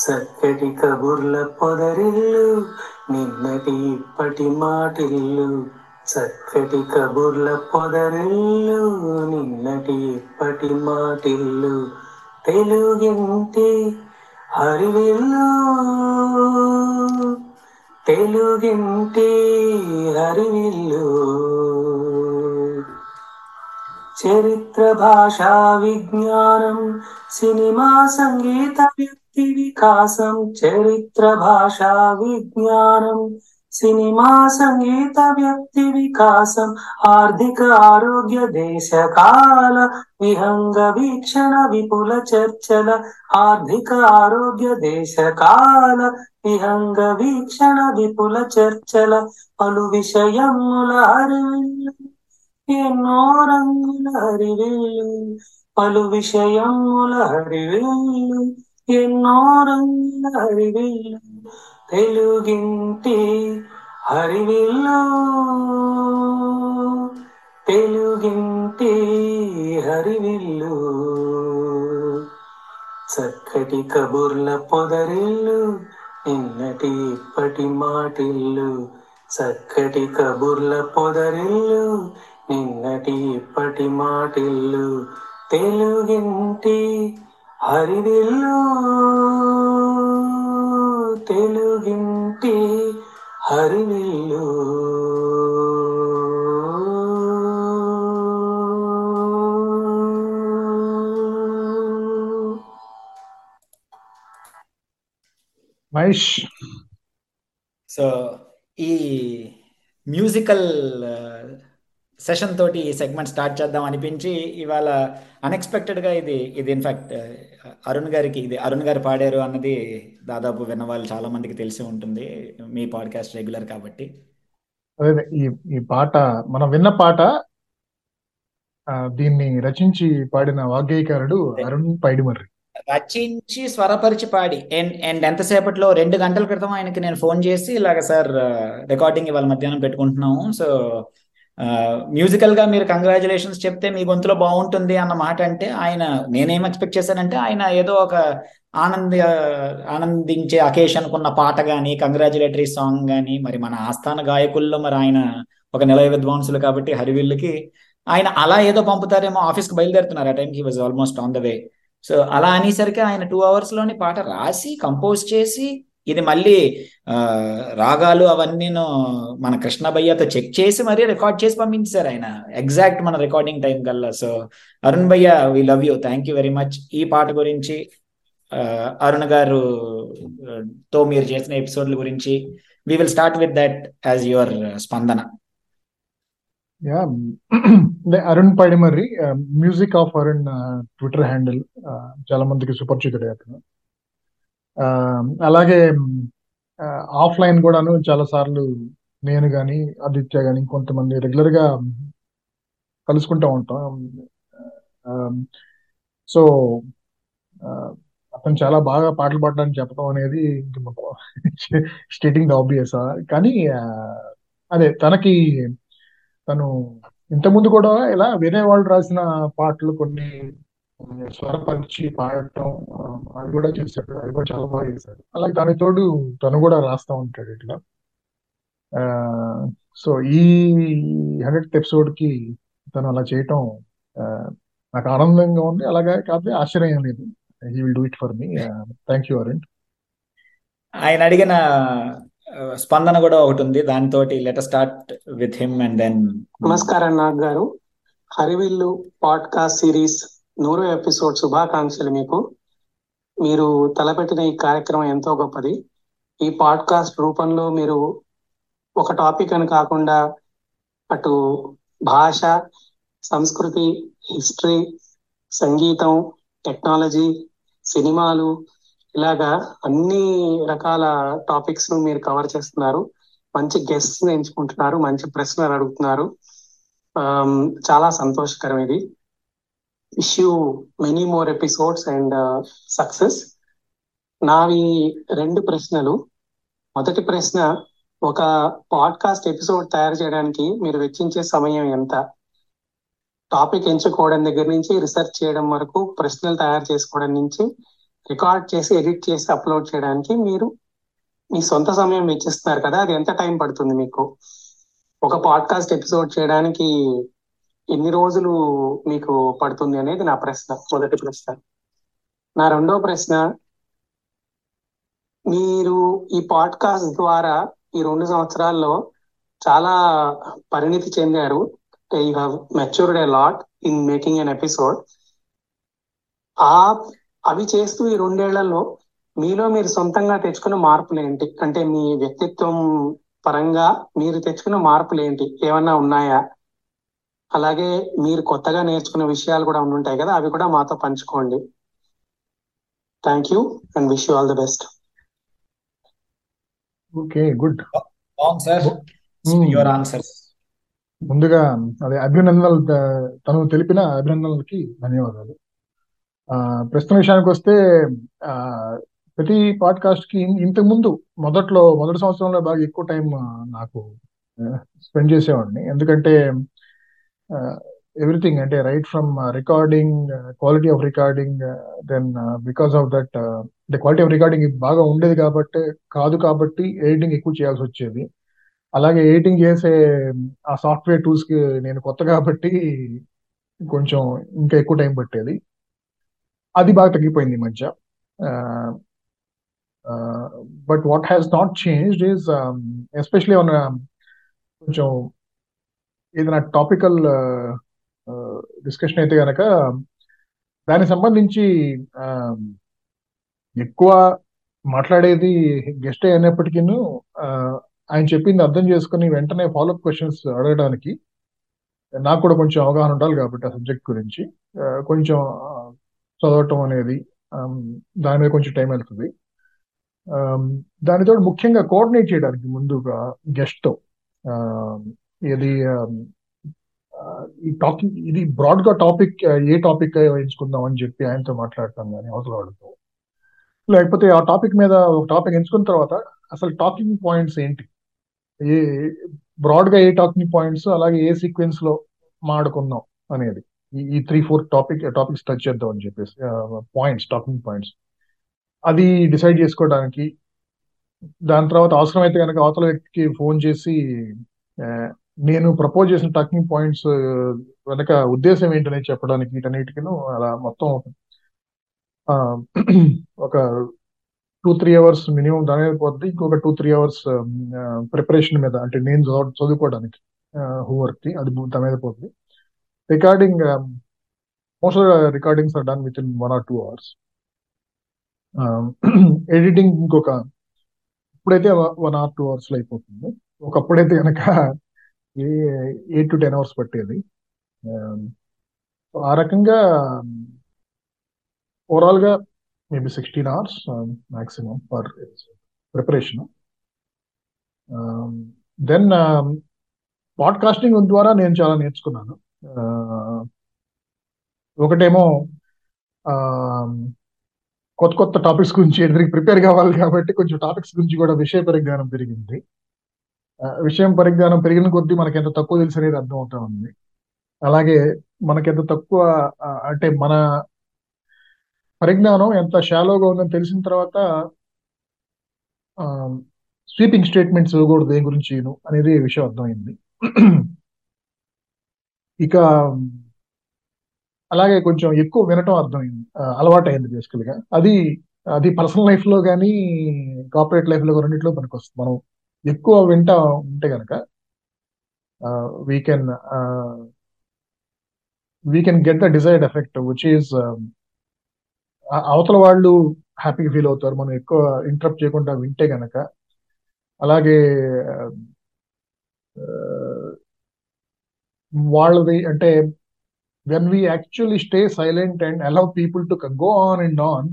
చక్కటి కబుర్ల పొదరిల్లు నిన్నటి ఇప్పటి మాటిల్లు. చక్కటి కబుర్ల పొదరిల్లు నిన్నటి ఇప్పటి మాటిల్లు. తెలుగింటి హరివిల్లు తెలుగింటి హరివిల్లు చరిత్ర భాషా విజ్ఞానం సినిమా సంగీత వ్యక్తి వికాసం చరిత్ర భాషా విజ్ఞానం సినిమా సంగీత వ్యక్తి వికాసం ఆర్థిక ఆరోగ్య దేశ కాల విహంగ వీక్షణ విపుల చర్చల ఆర్థిక ఆరోగ్య దేశ కాల విహంగ వీక్షణ విపుల చర్చల పలు విషయముల హరివిల్లు ఎన్నో రంగుల హరివిల్లు పలు విషయముల హరివిల్లు ఎన్నో రంగుల హరివిల్లు. తెలుగింటి హరివిల్లు. తెలుగింటి హరివిల్లు. చక్కటి కబుర్ల పొదరిల్లు నిన్నటి ఇప్పటి మాటిల్లు. చక్కటి కబుర్ల పొదరిల్లు నిన్నటి ఇప్పటి మాటిల్లు. తెలుగింటి హరివిల్లు. తెలుగింటి హరివిల్లు మహేష్. సో ఈ మ్యూజికల్ సెషన్ తోటి ఈ సెగ్మెంట్ స్టార్ట్ చేద్దాం అనిపించి ఇవాళ అన్ఎక్స్పెక్టెడ్గా ఇది ఇది ఇన్ఫాక్ట్ అరుణ్ గారికి ఇది అరుణ్ గారు పాడారు అన్నది దాదాపు విన్న వాళ్ళు చాలా మందికి తెలిసి ఉంటుంది మీ పాడ్కాస్ట్ రెగ్యులర్ కాబట్టి. ఈ ఈ పాట మనం విన్న పాట దీన్ని రచించి పాడిన వాగ్గేయకారుడు అరుణ్ పైడిమర్రి. రచించి స్వరపరిచి పాడి. అండ్ అండ్ ఎంతసేపట్లో? రెండు గంటల క్రితం ఆయనకి నేను ఫోన్ చేసి ఇలాగ సార్ రికార్డింగ్ ఇవాళ మధ్యాహ్నం పెట్టుకుంటున్నాము సో మ్యూజికల్గా మీరు కంగ్రాచులేషన్స్ చెప్తే మీ గొంతులో బాగుంటుంది అన్న మాట అంటే ఆయన నేనేం ఎక్స్పెక్ట్ చేశానంటే ఆయన ఏదో ఒక ఆనంద ఆనందించే అకేషన్ కున్న పాట గాని కంగ్రాచులేటరీ సాంగ్ కానీ మరి మన ఆస్థాన గాయకుల్లో మరి ఆయన ఒక నిలయ విద్వాంసులు కాబట్టి హరివిల్లుకి ఆయన అలా ఏదో పంపుతారేమో ఆఫీస్కి బయలుదేరుతున్నారు. ఆ టైంకి was almost on the way so అలా అనేసరికి ఆయన టూ అవర్స్లోని పాట రాసి కంపోజ్ చేసి ఇది మళ్ళీ రాగాలు అవన్నీ మన కృష్ణ భయ్యతో చెక్ చేసి మరీ రికార్డ్ చేసి పంపించారు ఆయన. ఎగ్జాక్ట్ మన రికార్డింగ్ టైం కల్లా. సో అరుణ్ భయ్య we love you thank you very much ఈ పాట గురించి అరుణ్ గారు తో మీరు చేసిన ఎపిసోడ్ల గురించి we will start with that as your స్పందన. Yeah <clears throat> Arun Paidimarri music of Arun Twitter handle చాలా మందికి సుపరిచితుడే అతను అలాగే ఆఫ్లైన్ కూడాను చాలా సార్లు నేను కానీ ఆదిత్య కానీ కొంతమంది రెగ్యులర్గా కలుసుకుంటూ ఉంటాం. సో అతను చాలా బాగా పాటలు పాడడానికి చెప్పడం అనేది <laughs> స్టేటింగ్ ద ఆబ్వియస్ కానీ అదే తనకి తను ఇంతకుముందు కూడా ఇలా వేరే వాళ్ళు రాసిన పాటలు కొన్ని స్వరపరిచి పాడటం అది కూడా చేశాడు. అది కూడా చాలా బాగా చేశాడు. అలాగే దాని తోడు తను కూడా రాస్తా ఉంటాడు ఇట్లా. సో ఈ హండ్రెడ్ ఎపిసోడ్కి తను అలా చేయటం ఆ, నాకు ఆనందంగా ఉంది. అలాగే కాకపోతే ఆశ్చర్యం లేదు. He will do it for me thank you Arun ఆయన అడిగిన స్పందన కూడా ఒకటి ఉంది. దానితో let start with him and then నమస్కారం నాగ్ గారు హరివిల్లు పాడ్కాస్ట్ సిరీస్ నూరో ఎపిసోడ్ శుభాకాంక్షలు మీకు. మీరు తలపెట్టిన ఈ కార్యక్రమం ఎంతో గొప్పది. ఈ పాడ్కాస్ట్ రూపంలో మీరు ఒక టాపిక్ అని కాకుండా అటు భాష సంస్కృతి హిస్టరీ సంగీతం టెక్నాలజీ సినిమాలు ఇలాగా అన్ని రకాల టాపిక్స్ను మీరు కవర్ చేస్తున్నారు. మంచి గెస్ట్స్ ఎంచుకుంటున్నారు మంచి ప్రశ్నలు అడుగుతున్నారు. చాలా సంతోషకరం ఇది. Wish you many more episodes and success నావి రెండు ప్రశ్నలు. మొదటి ప్రశ్న ఒక పాడ్కాస్ట్ ఎపిసోడ్ తయారు చేయడానికి మీరు వెచ్చించే సమయం ఎంత? టాపిక్ ఎంచుకోవడం దగ్గర నుంచి రీసెర్చ్ చేయడం వరకు ప్రశ్నలు తయారు చేసుకోవడం నుంచి రికార్డ్ చేసి ఎడిట్ చేసి అప్లోడ్ చేయడానికి మీరు మీ సొంత సమయం వెచ్చిస్తున్నారు కదా అది ఎంత టైం పడుతుంది మీకు? ఒక పాడ్కాస్ట్ ఎపిసోడ్ చేయడానికి ఎన్ని రోజులు మీకు పడుతుంది అనేది నా ప్రశ్న మొదటి ప్రశ్న. నా రెండో ప్రశ్న మీరు ఈ పాడ్కాస్ట్ ద్వారా ఈ రెండు సంవత్సరాల్లో చాలా పరిణితి చెందారు. You have matured a lot in making an episode ఆ అవి చేస్తూ ఈ రెండేళ్ళలో మీలో మీరు సొంతంగా తెచ్చుకున్న మార్పులు ఏంటి అంటే మీ వ్యక్తిత్వం పరంగా మీరు తెచ్చుకున్న మార్పులు ఏంటి ఏమన్నా ఉన్నాయా? అలాగే మీరు కొత్తగా నేర్చుకున్న విషయాలు కూడా ఉండుంటాయి కదా అవి కూడా మాతో పంచుకోండి. Thank you and wish you all the best okay good sir your answers ముందుగా అదే అభినందనలు తను తెలిపిన అభినందనలకి ధన్యవాదాలు. ఆ, ప్రశ్న విషయానికి వస్తే ఆ, ప్రతి పాడ్కాస్ట్కి ఇంతకు ముందు మొదట్లో మొదటి సంవత్సరంలో బాగా ఎక్కువ టైం నాకు స్పెండ్ చేసేవాడిని. ఎందుకంటే Uh, ఎవ్రీథింగ్ అంటే right from recording quality of recording then because of that the quality of recording బాగా ఉండేది కాబట్టి కాదు కాబట్టి ఎడిటింగ్ ఎక్కువ చేయాల్సి వచ్చేది. అలాగే ఎడిటింగ్ చేసే um, ఆ సాఫ్ట్వేర్ టూల్స్కి నేను కొత్త కాబట్టి కొంచెం ఇంకా ఎక్కువ టైం పట్టేది. అది బాగా తగ్గిపోయింది ఈ మధ్య. But what has not changed is especially on కొంచెం ఏదైనా టాపికల్ డిస్కషన్ అయితే కనుక దానికి సంబంధించి ఎక్కువ మాట్లాడేది గెస్ట్ అయినప్పటికీ ఆయన చెప్పింది అర్థం చేసుకుని వెంటనే ఫాలోఅప్ క్వశ్చన్స్ అడగడానికి నాకు కూడా కొంచెం అవగాహన ఉండాలి కాబట్టి ఆ సబ్జెక్ట్ గురించి. కొంచెం చదవటం అనేది దాని మీద కొంచెం టైం వెళ్తుంది. దానితో ముఖ్యంగా కోఆర్డినేట్ చేయడానికి ముందుగా గెస్ట్తో ఇది um, ఈ టాకింగ్ ఇది బ్రాడ్గా టాపిక్ ఏ టాపిక్ ఎంచుకుందాం అని చెప్పి ఆయనతో మాట్లాడతాం కానీ అవతల వాడుతూ లేకపోతే ఆ టాపిక్ మీద ఒక టాపిక్ ఎంచుకున్న తర్వాత అసలు టాకింగ్ పాయింట్స్ ఏంటి? ఏ బ్రాడ్గా ఏ టాకింగ్ పాయింట్స్ అలాగే ఏ సీక్వెన్స్లో మాడుకుందాం అనేది. ఈ three four topic topics touch చేద్దాం అని చెప్పేసి పాయింట్స్ టాకింగ్ పాయింట్స్. అది డిసైడ్ చేసుకోవడానికి దాని తర్వాత అవసరమైతే కనుక అవతల వ్యక్తికి ఫోన్ చేసి నేను ప్రపోజ్ చేసిన టాకింగ్ పాయింట్స్ uh, వెనక ఉద్దేశం ఏంటనేది చెప్పడానికి వీటన్నిటికీ అలా మొత్తం ఒక టూ త్రీ అవర్స్ మినిమం దాని మీద పోతుంది. ఇంకొక టూ త్రీ అవర్స్ ప్రిపరేషన్ మీద అంటే నేను చదువుకోవడానికి హోంవర్క్కి అది దాని మీద పోతుంది. Recording most recordings are done with in one or two hours editing ఇంకొక ఇప్పుడైతే వన్ ఆర్ టూ అవర్స్లో అయిపోతుంది. ఒకప్పుడైతే కనుక ఎయిట్ టు టెన్ అవర్స్ పట్టేది. Um, ఆ రకంగా ఓవరాల్గా maybe sixteen hours maximum for preparation then podcasting ద్వారా నేను చాలా నేర్చుకున్నాను. Uh, ఒకటేమో um, కొత్త కొత్త టాపిక్స్ గురించి ఎదురికి <laughs> ప్రిపేర్ కావాలి కాబట్టి కొంచెం టాపిక్స్ గురించి కూడా విషయ పరిజ్ఞానం పెరిగింది. విషయం పరిజ్ఞానం పెరిగిన కొద్దీ మనకి ఎంత తక్కువ తెలుసు అనేది అర్థం అవుతా ఉంది. అలాగే మనకి ఎంత తక్కువ అంటే మన పరిజ్ఞానం ఎంత షాలోగా ఉందని తెలిసిన తర్వాత స్వీపింగ్ స్టేట్మెంట్స్ ఇవ్వకూడదు దేని గురించి అనేది విషయం అర్థమైంది. ఇక అలాగే కొంచెం ఎక్కువ వినటం అర్థమైంది. అలవాటు అయింది గా. అది అది పర్సనల్ లైఫ్లో కానీ కార్పొరేట్ లైఫ్లో రెండింటిలో మనకు వస్తుంది మనం ఎక్కువ వింటా ఉంటే కనుక we can we can get the desired effect which is అవతల వాళ్ళు హ్యాపీగా ఫీల్ అవుతారు. మనం ఎక్కువ ఇంటరప్ట్ చేయకుండా వింటే గనక అలాగే వాళ్ళది అంటే when we actually stay silent and allow people to go on and on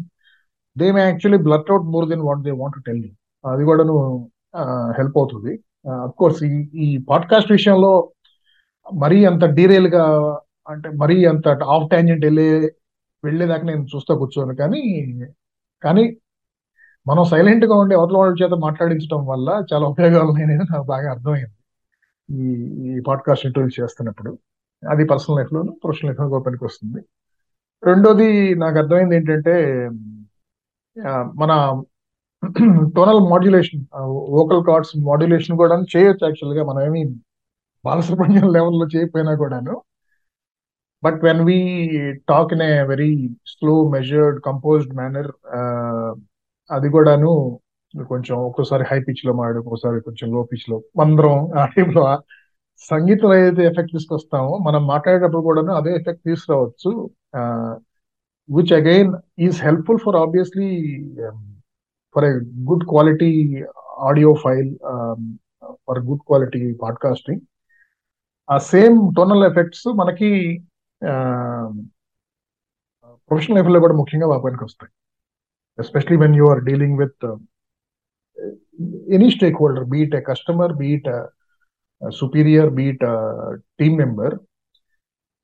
they may actually blurt out more than what they want tell you అది కూడాను హెల్ప్ అవుతుంది. కోర్స్ ఈ ఈ పాడ్కాస్ట్ విషయంలో మరీ అంత డీటెయిల్గా అంటే మరీ అంత ఆఫ్ ట్యాంజెంట్ వెళ్ళే వెళ్ళేదాకా నేను చూస్తా కూర్చోను. కానీ కానీ మనం సైలెంట్గా ఉండి అవతల వాళ్ళ చేత మాట్లాడించడం వల్ల చాలా ఉపయోగాలు ఉన్నాయనేది నాకు బాగా అర్థమైంది. ఈ ఈ పాడ్కాస్ట్ ఇంటర్వ్యూ చేస్తున్నప్పుడు. అది పర్సనల్ లైఫ్ లోను ప్రొఫెషనల్ లైఫ్లో పనికి వస్తుంది రెండోది నాకు అర్థమైంది ఏంటంటే మన tonal modulation vocal cords modulation కూడా చేయొచ్చు యాక్చువల్గా మనం ఏమి బాలసుబ్రహ్మణ్యం లెవెల్లో చేయకపోయినా కూడాను. But when we talk in a very slow measured composed manner అది కూడాను కొంచెం ఒక్కోసారి హై పిచ్లో మాడు ఒక్కోసారి కొంచెం లో పిచ్లో అందరం ఆ టైంలో సంగీతం ఏదైతే ఎఫెక్ట్ తీసుకొస్తామో మనం మాట్లాడేటప్పుడు కూడాను అదే ఎఫెక్ట్ తీసుకురావచ్చు. Which again is helpful for obviously for a good quality audio file for good quality podcasting ఆ సేమ్ టోనల్ ఎఫెక్ట్స్ మనకి ప్రొఫెషనల్ లైఫ్ లో కూడా ముఖ్యంగా వాపానికి వస్తాయి especially when you are dealing with any stakeholder be it a customer be it superior, be it a team member,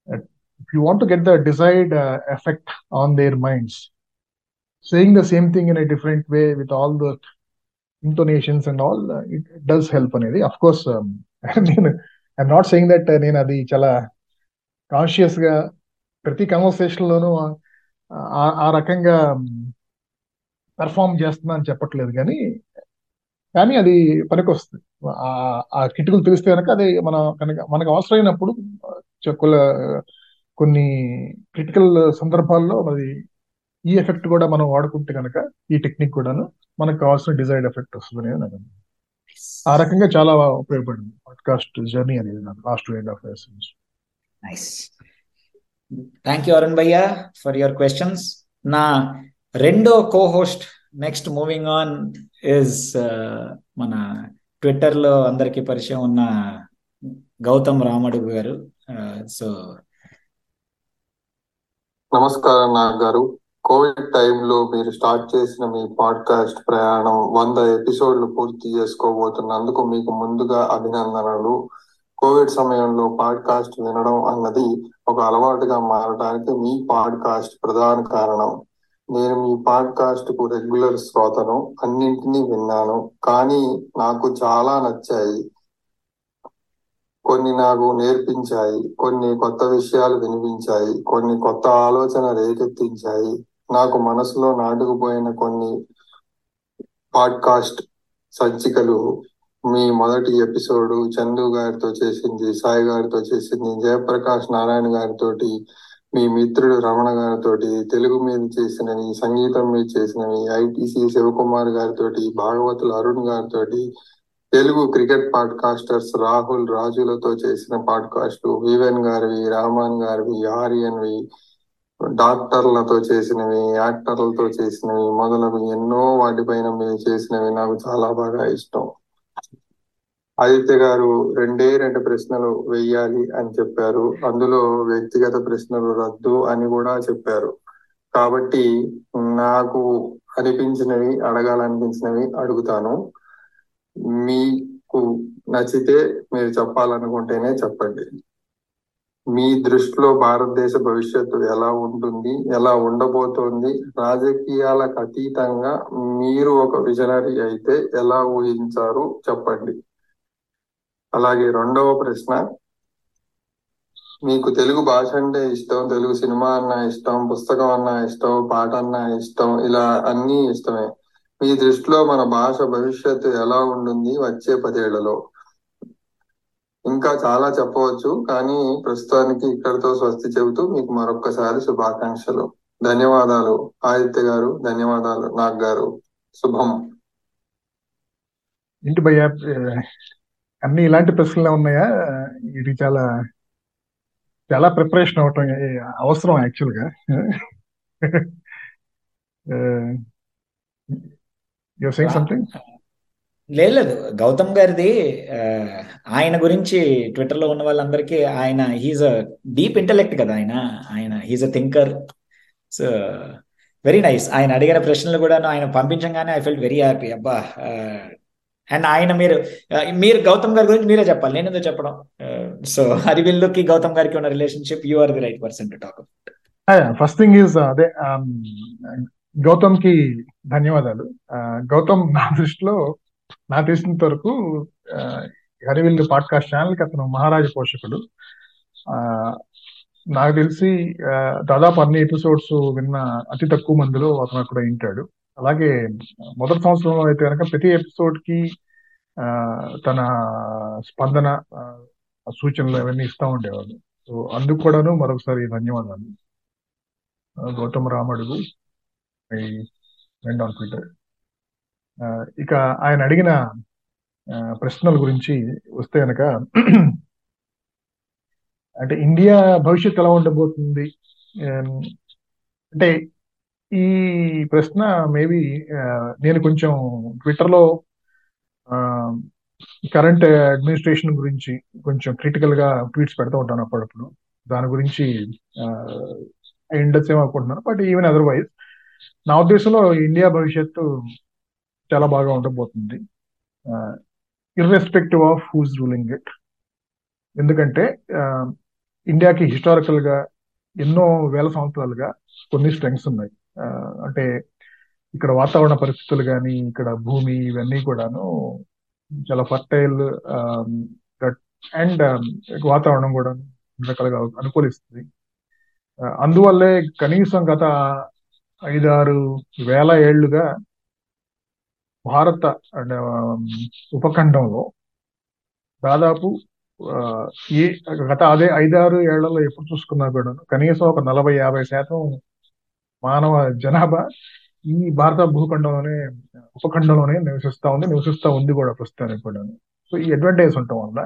if you want to get the desired uh, effect on their minds, saying the same thing in a different way with all the intonations and all, uh, it, it does help అనేది of course నేను I'm not saying that నేను అది చాలా కాన్షియస్గా ప్రతి conversation లోనూ ఆ రకంగా um, పెర్ఫామ్ చేస్తున్నా అని చెప్పట్లేదు. కానీ కానీ అది పనికి వస్తుంది ఆ కిటుకులు తెలిస్తే కనుక అది మన కనుక మనకు అవసరమైనప్పుడు కొన్ని క్రిటికల్ సందర్భాల్లో అది ఈ ఎఫెక్ట్ కూడా మనం వాడుకుంటే కనుక ఈ టెక్నిక్ కూడాను మనకు కావాల్సిన డిజైర్డ్ ఎఫెక్ట్ వస్తుంది అనేది నాకు ఆ రకంగా చాలా ఉపయోగపడింది. పాడ్కాస్ట్ జర్నీ అనేది నాకు last two and half years nice. Thank you Arun భయ్య ఫర్ యువర్ క్వశ్చన్స్ నా రెండో co host next moving on is మన ట్విట్టర్లో అందరికి పరిచయం ఉన్న గౌతమ్ రామడుగు గారు. సో నమస్కారం నాగ్ గారు కోవిడ్ టైంలో మీరు స్టార్ట్ చేసిన మీ పాడ్కాస్ట్ ప్రయాణం వంద ఎపిసోడ్లు పూర్తి చేసుకోబోతున్నందుకు మీకు ముందుగా అభినందనలు. కోవిడ్ సమయంలో పాడ్కాస్ట్ వినడం అన్నది ఒక అలవాటుగా మారడానికి మీ పాడ్కాస్ట్ ప్రధాన కారణం. నేను మీ పాడ్కాస్ట్కు రెగ్యులర్ శ్రోతను అన్నింటినీ విన్నాను కానీ నాకు చాలా నచ్చాయి. కొన్ని నాకు నేర్పించాయి కొన్ని కొత్త విషయాలు వినిపించాయి కొన్ని కొత్త ఆలోచన రేకెత్తించాయి. నాకు మనసులో నాటుకుపోయిన కొన్ని పాడ్కాస్ట్ సంచికలు మీ మొదటి ఎపిసోడ్ చందు గారితో చేసింది సాయి గారితో చేసింది జయప్రకాష్ నారాయణ గారితో మీ మిత్రుడు రమణ గారితో తెలుగు మీద చేసినవి సంగీతం మీద చేసినవి ఐటీసీ శివకుమార్ గారితో భాగవతులు అరుణ్ గారితో తెలుగు క్రికెట్ పాడ్కాస్టర్స్ రాహుల్ రాజులతో చేసిన పాడ్కాస్ట్లు వివెన్ గారివి రామాన్ గారివి ఆర్యన్వి డాక్టర్లతో చేసినవి యాక్టర్లతో చేసినవి మొదలగు ఎన్నో వాటిపైన మీరు చేసినవి నాకు చాలా బాగా ఇష్టం. ఆదిత్య గారు రెండే రెండు ప్రశ్నలు వెయ్యాలి అని చెప్పారు. అందులో వ్యక్తిగత ప్రశ్నలు రద్దు అని కూడా చెప్పారు. కాబట్టి నాకు అనిపించినవి అడగాలనిపించినవి అడుగుతాను. మీకు నచ్చితే మీరు చెప్పాలనుకుంటేనే చెప్పండి. మీ దృష్టిలో భారతదేశ భవిష్యత్తు ఎలా ఉంటుంది ఎలా ఉండబోతోంది? రాజకీయాలకు అతీతంగా మీరు ఒక విజనరీ అయితే ఎలా ఊహించారు? చెప్పండి. అలాగే రెండవ ప్రశ్న. మీకు తెలుగు భాష అంటే ఇష్టం తెలుగు సినిమా అన్నా ఇష్టం పుస్తకం అన్నా ఇష్టం పాట అన్నా ఇష్టం ఇలా అన్నీ ఇష్టమే. మీ దృష్టిలో మన భాష భవిష్యత్తు ఎలా ఉంటుంది? వచ్చే పదేళ్ళలో. ఇంకా చాలా చెప్పవచ్చు. కానీ ప్రస్తుతానికి ఇక్కడితో స్వస్తి చెబుతూ మీకు మరొక్కసారి శుభాకాంక్షలు. ధన్యవాదాలు. ఆదిత్య గారు ధన్యవాదాలు. నాగ్ గారు. శుభం. ఏంటి భయ్యా అన్ని ఇలాంటి ప్రశ్నలే ఉన్నాయా? ఇది చాలా చాలా ప్రిపరేషన్ అవటం అవసరం యాక్చువల్గా. <laughs> Your saying something? లేదు లేదు. గౌతమ్ గారిది ఆయన గురించి ట్విట్టర్లో ఉన్న వాళ్ళందరికీ ఆయన హీజ్ అ డీప్ ఇంటలెక్ట్ కదా ఆయన. ఆయన he's a thinker so very nice ఆయన అడిగిన ప్రశ్నలు కూడా ఆయన పంపించగానే ఐ ఫెల్ట్ వెరీ హ్యాపీ అబ్బా అండ్ ఆయన మీరు మీరు గౌతమ్ గారి గురించి మీరే చెప్పాలి. నేను ఎందుకు చెప్పడం సో హరివిల్లుకి గౌతమ్ గారికి ఉన్న relationship you are the right person to talk first thing is అదే గౌతమ్కి ధన్యవాదాలు. గౌతమ్ నా దృష్టిలో నాకు తెలిసినంత వరకు హరివిల్లు పాడ్కాస్ట్ ఛానల్కి అతను మహారాజ పోషకుడు. నాకు తెలిసి దాదాపు అన్ని ఎపిసోడ్స్ విన్న అతి తక్కువ మందిలో అతను అక్కడ వింటాడు అలాగే మొదటి సంవత్సరంలో అయితే కనుక ప్రతి ఎపిసోడ్కి తన స్పందన సూచనలు అవన్నీ ఇస్తూ ఉండేవాడు సో అందుకు కూడాను మరొకసారి ధన్యవాదాలు. Gautam Ramadugu I went on Twitter. ఇక ఆయన అడిగిన ప్రశ్నల గురించి వస్తే కనుక అంటే ఇండియా భవిష్యత్తు ఎలా ఉండబోతుంది? అంటే ఈ ప్రశ్న మేబీ నేను కొంచెం ట్విట్టర్లో కరెంట్ అడ్మినిస్ట్రేషన్ గురించి కొంచెం క్రిటికల్గా ట్వీట్స్ పెడతా ఉంటాను అప్పుడప్పుడు. దాని గురించి ఉండొచ్చేమో అనుకుంటున్నాను బట్ ఈవెన్ అదర్వైజ్ నా ఉద్దేశంలో ఇండియా భవిష్యత్తు చాలా బాగా ఉండబోతుంది. Irrespective of whose ruling it ఎందుకంటే ఇండియాకి హిస్టారికల్గా ఎన్నో వేల సంవత్సరాలుగా కొన్ని స్ట్రెంగ్స్ ఉన్నాయి. అంటే ఇక్కడ వాతావరణ పరిస్థితులు కానీ ఇక్కడ భూమి ఇవన్నీ కూడాను చాలా ఫర్టైల్ అండ్ వాతావరణం కూడా రకాలుగా అనుకూలిస్తుంది. అందువల్లే కనీసం గత ఐదారు వేల ఏళ్ళుగా భారత ఉపఖండంలో దాదాపు ఏ గత అదే ఐదారు ఏళ్ళలో ఎప్పుడు చూసుకున్నా కూడా కనీసం ఒక నలభై యాభై శాతం మానవ జనాభా ఈ భారత భూఖండంలోనే ఉపఖండంలోనే నివసిస్తా ఉంది నివసిస్తా ఉంది కూడా ప్రస్తుతానికి కూడా సో ఈ అడ్వాంటేజ్ ఉండటం వల్ల.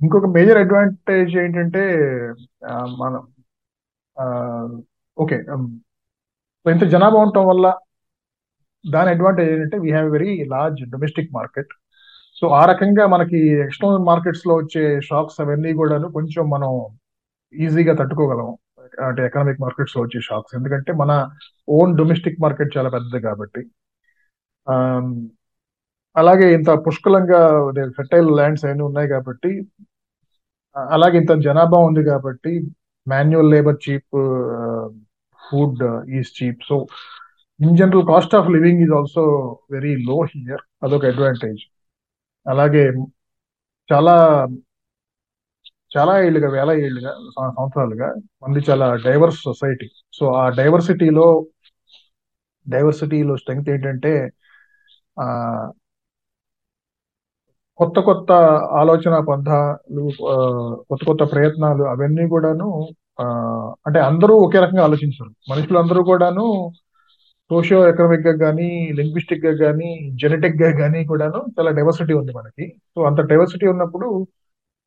ఇంకొక మేజర్ అడ్వాంటేజ్ ఏంటంటే మనం ఓకే ఇంత జనాభా ఉండటం వల్ల దాని అడ్వాంటేజ్ ఏంటంటే we have very large domestic market so ఆ రకంగా మనకి ఎక్స్టర్నల్ మార్కెట్స్లో వచ్చే షాక్స్ అవన్నీ కూడాను కొంచెం మనం ఈజీగా తట్టుకోగలం అంటే ఎకనామిక్ మార్కెట్స్లో వచ్చే షాక్స్ ఎందుకంటే మన ఓన్ డొమెస్టిక్ మార్కెట్ చాలా పెద్దది కాబట్టి. Um, అలాగే ఇంత పుష్కలంగా ఫెర్టైల్ ల్యాండ్స్ అవన్నీ ఉన్నాయి కాబట్టి అలాగే ఇంత జనాభా ఉంది కాబట్టి manual labour cheap food is cheap so in general cost of living is also very low here అదొక అడ్వాంటేజ్ అలాగే చాలా చాలా ఏళ్ళుగా వేల ఏళ్ళుగా సంవత్సరాలుగా మంది చాలా డైవర్స్ సొసైటీ సో ఆ డైవర్సిటీలో డైవర్సిటీలో స్ట్రెంగ్త్ ఏంటంటే ఆ కొత్త కొత్త ఆలోచన పంధాలు కొత్త కొత్త ప్రయత్నాలు అవన్నీ కూడాను ఆ, అంటే అందరూ ఒకే రకంగా ఆలోచించరు. మనుషులు అందరూ కూడాను సోషియో ఎకనామిక్గా కానీ లింగ్విస్టిక్గా కానీ జెనెటిక్గా కానీ కూడాను చాలా డైవర్సిటీ ఉంది మనకి. సో అంత డైవర్సిటీ ఉన్నప్పుడు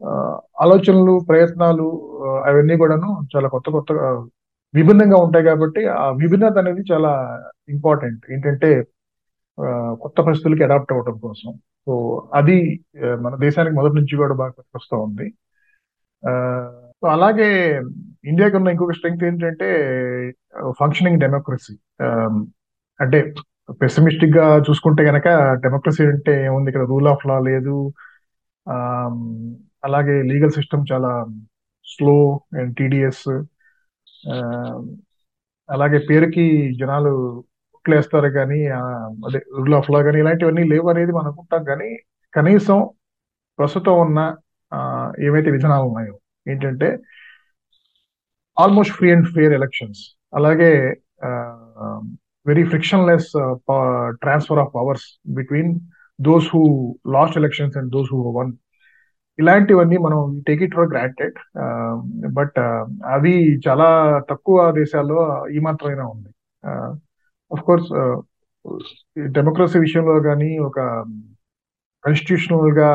ఆ, ఆలోచనలు ప్రయత్నాలు అవన్నీ కూడాను చాలా కొత్త కొత్త విభిన్నంగా ఉంటాయి కాబట్టి ఆ విభిన్నత అనేది చాలా ఇంపార్టెంట్. ఏంటంటే ఆ, కొత్త పరిస్థితులకి అడాప్ట్ అవ్వడం కోసం. సో అది మన దేశానికి మొదటి నుంచి కూడా బాగా వస్తూ ఉంది. ఆ, సో అలాగే ఇండియాకి ఉన్న ఇంకొక స్ట్రెంగ్త్ ఏంటంటే uh, ఫంక్షనింగ్ డెమోక్రసీ um, అంటే పెసిమిస్టిక్గా చూసుకుంటే గనక డెమోక్రసీ అంటే ఏముంది ఇక్కడ? రూల్ ఆఫ్ లా లేదు. Um, అలాగే లీగల్ సిస్టమ్ చాలా స్లో అండ్ టీడీఎస్ అలాగే పేరుకి జనాలు ఓట్లేస్తారు కానీ అదే రూల్ ఆఫ్ లా కానీ ఇలాంటివన్నీ లేవు అనేది మనం అనుకుంటాం కానీ కనీసం ప్రస్తుతం ఉన్న ఆ, ఏవైతే విధానాలు ఉన్నాయో. ఏంటంటే almost free and fair elections అలాగే very frictionless transfer of powers between those who lost elections and those who won ఇలాంటివన్నీ మనం take it for granted but అవి చాలా తక్కువ దేశాల్లో ఈ మాత్రమైనా ఉంది. అఫ్ కోర్స్ డెమోక్రసీ విషయంలో కానీ ఒక కాన్స్టిట్యూషనల్గా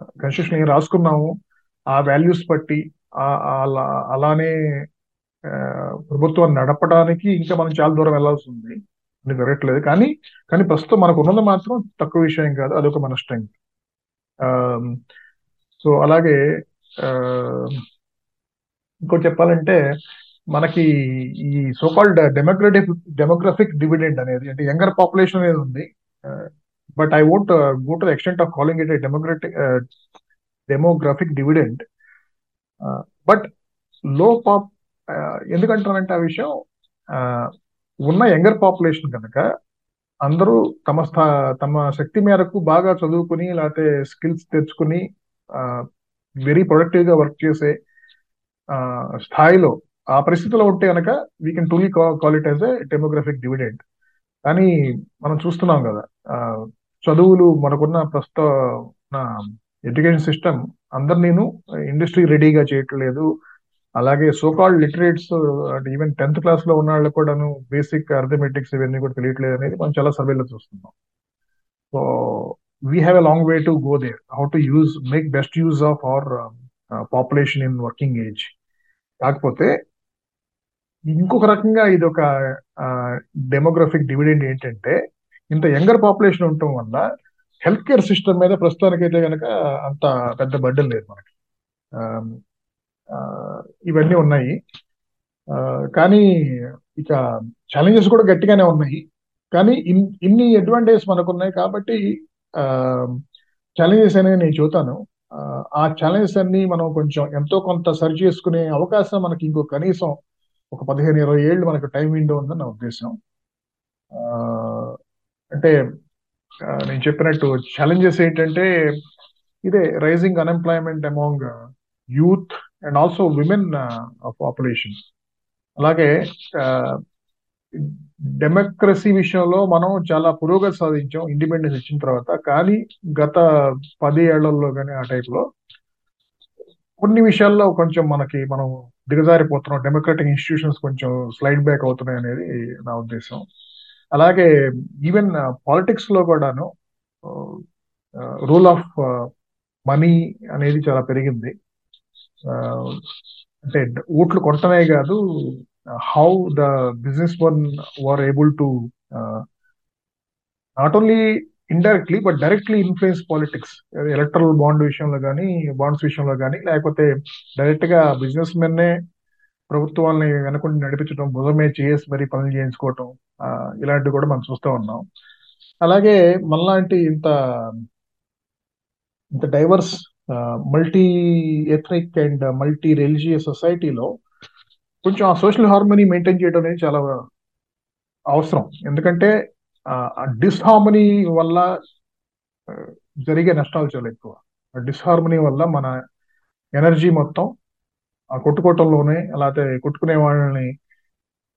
కాన్స్టిట్యూషన్ రాసుకున్నాము ఆ వాల్యూస్ బట్టి అలా అలానే ఆ, నడపడానికి ఇంకా మనం చాలా దూరం వెళ్ళాల్సి ఉంది. అని జరగట్లేదు కానీ కానీ ప్రస్తుతం మనకు ఉన్నది మాత్రం తక్కువ విషయం కాదు. అదొక మన స్ట్రెంగ్త్ సో అలాగే ఆ, ఇంకోటి చెప్పాలంటే మనకి ఈ సోకాల్డ్ డెమోక్రటిక్ డెమోగ్రఫిక్ డివిడెండ్ అనేది అంటే యంగర్ పాపులేషన్ అనేది ఉంది. But I won't go to extent of calling it democratic demographic dividend బట్లో పాప్ ఎందుకంటానంటే ఆ విషయం ఆ, ఉన్న యంగర్ పాపులేషన్ కనుక అందరూ తమ స్థా తమ శక్తి మేరకు బాగా చదువుకుని లేకపోతే స్కిల్స్ తెచ్చుకుని uh, వెరీ ప్రొడక్టివ్గా వర్క్ చేసే ఆ, స్థాయిలో ఆ పరిస్థితిలో ఉంటే కనుక we can truly call it as a demographic dividend కానీ మనం చూస్తున్నాం కదా ఆ, చదువులు మనకున్న ప్రస్తుత ఎడ్యుకేషన్ సిస్టమ్ అందరినీను ఇండస్ట్రీ రెడీగా చేయట్లేదు. అలాగే సోకాల్డ్ లిటరేట్స్ అంటే ఈవెన్ టెన్త్ క్లాస్లో ఉన్న వాళ్ళకి కూడాను బేసిక్ అర్థమెటిక్స్ ఇవన్నీ కూడా తెలియట్లేదు అనేది మనం చాలా సర్వేలో చూస్తున్నాం. So we have a long way to go there how to use make best use of our population in working age కాకపోతే ఇంకొక రకంగా ఇది ఒక డెమోగ్రఫిక్ డివిడెండ్ ఏంటంటే ఇంత యంగర్ పాపులేషన్ ఉండటం వల్ల హెల్త్ కేర్ సిస్టమ్ మీద ప్రస్తుతానికైతే కనుక అంత పెద్ద బడ్డలు లేదు మనకి. ఆ, ఇవన్నీ ఉన్నాయి. ఆ, కానీ ఇక ఛాలెంజెస్ కూడా గట్టిగానే ఉన్నాయి. కానీ ఇన్ ఇన్ని అడ్వాంటేజెస్ మనకు ఉన్నాయి కాబట్టి ఛాలెంజెస్ అనేవి నేను చూతాను ఆ, ఛాలెంజెస్ అన్ని మనం కొంచెం ఎంతో కొంత సరి చేసుకునే అవకాశం మనకి ఇంకో కనీసం ఒక పదిహేను ఇరవై ఏళ్ళు మనకు టైం విండో ఉందని నా ఉద్దేశం. ఆ, అంటే నేను చెప్పినట్టు ఛాలెంజెస్ ఏంటంటే ఇదే rising unemployment among youth and also women population అలాగే డెమోక్రసీ విషయంలో మనం చాలా పురోగతి సాధించాం ఇండిపెండెన్స్ ఇచ్చిన తర్వాత. కానీ గత పది ఏళ్ళలో కానీ ఆ టైప్లో కొన్ని విషయాల్లో కొంచెం మనకి మనం దిగజారిపోతున్నాం. డెమోక్రటిక్ ఇన్స్టిట్యూషన్స్ కొంచెం స్లైడ్ బ్యాక్ అవుతున్నాయి అనేది నా ఉద్దేశం. అలాగే ఈవెన్ పాలిటిక్స్ uh, లో కూడాను రూల్ ఆఫ్ మనీ అనేది చాలా పెరిగింది. ఆ, అంటే ఓట్లు కొట్టనే కాదు how the business one were able to not only indirectly but directly influence politics electoral bond విషయంలో కానీ బాండ్స్ విషయంలో కానీ లేకపోతే డైరెక్ట్గా బిజినెస్ మెన్నే ప్రభుత్వాన్ని వెనకుండి నడిపించడం భుజమే చేసి మరి పనులు చేయించుకోవటం ఇలాంటివి కూడా మనం చూస్తూ ఉన్నాం. అలాగే మనలాంటి ఇంత ఇంత diverse multi ethnic and multi religious సొసైటీలో కొంచెం ఆ సోషల్ హార్మోనీ మెయింటైన్ చేయడం అనేది చాలా అవసరం. ఎందుకంటే డిస్హార్మనీ వల్ల జరిగే నష్టాలు చాలా ఎక్కువ. ఆ డిస్హార్మనీ వల్ల మన ఎనర్జీ మొత్తం కొట్టుకోవటంలోనే లేకపోతే కొట్టుకునే వాళ్ళని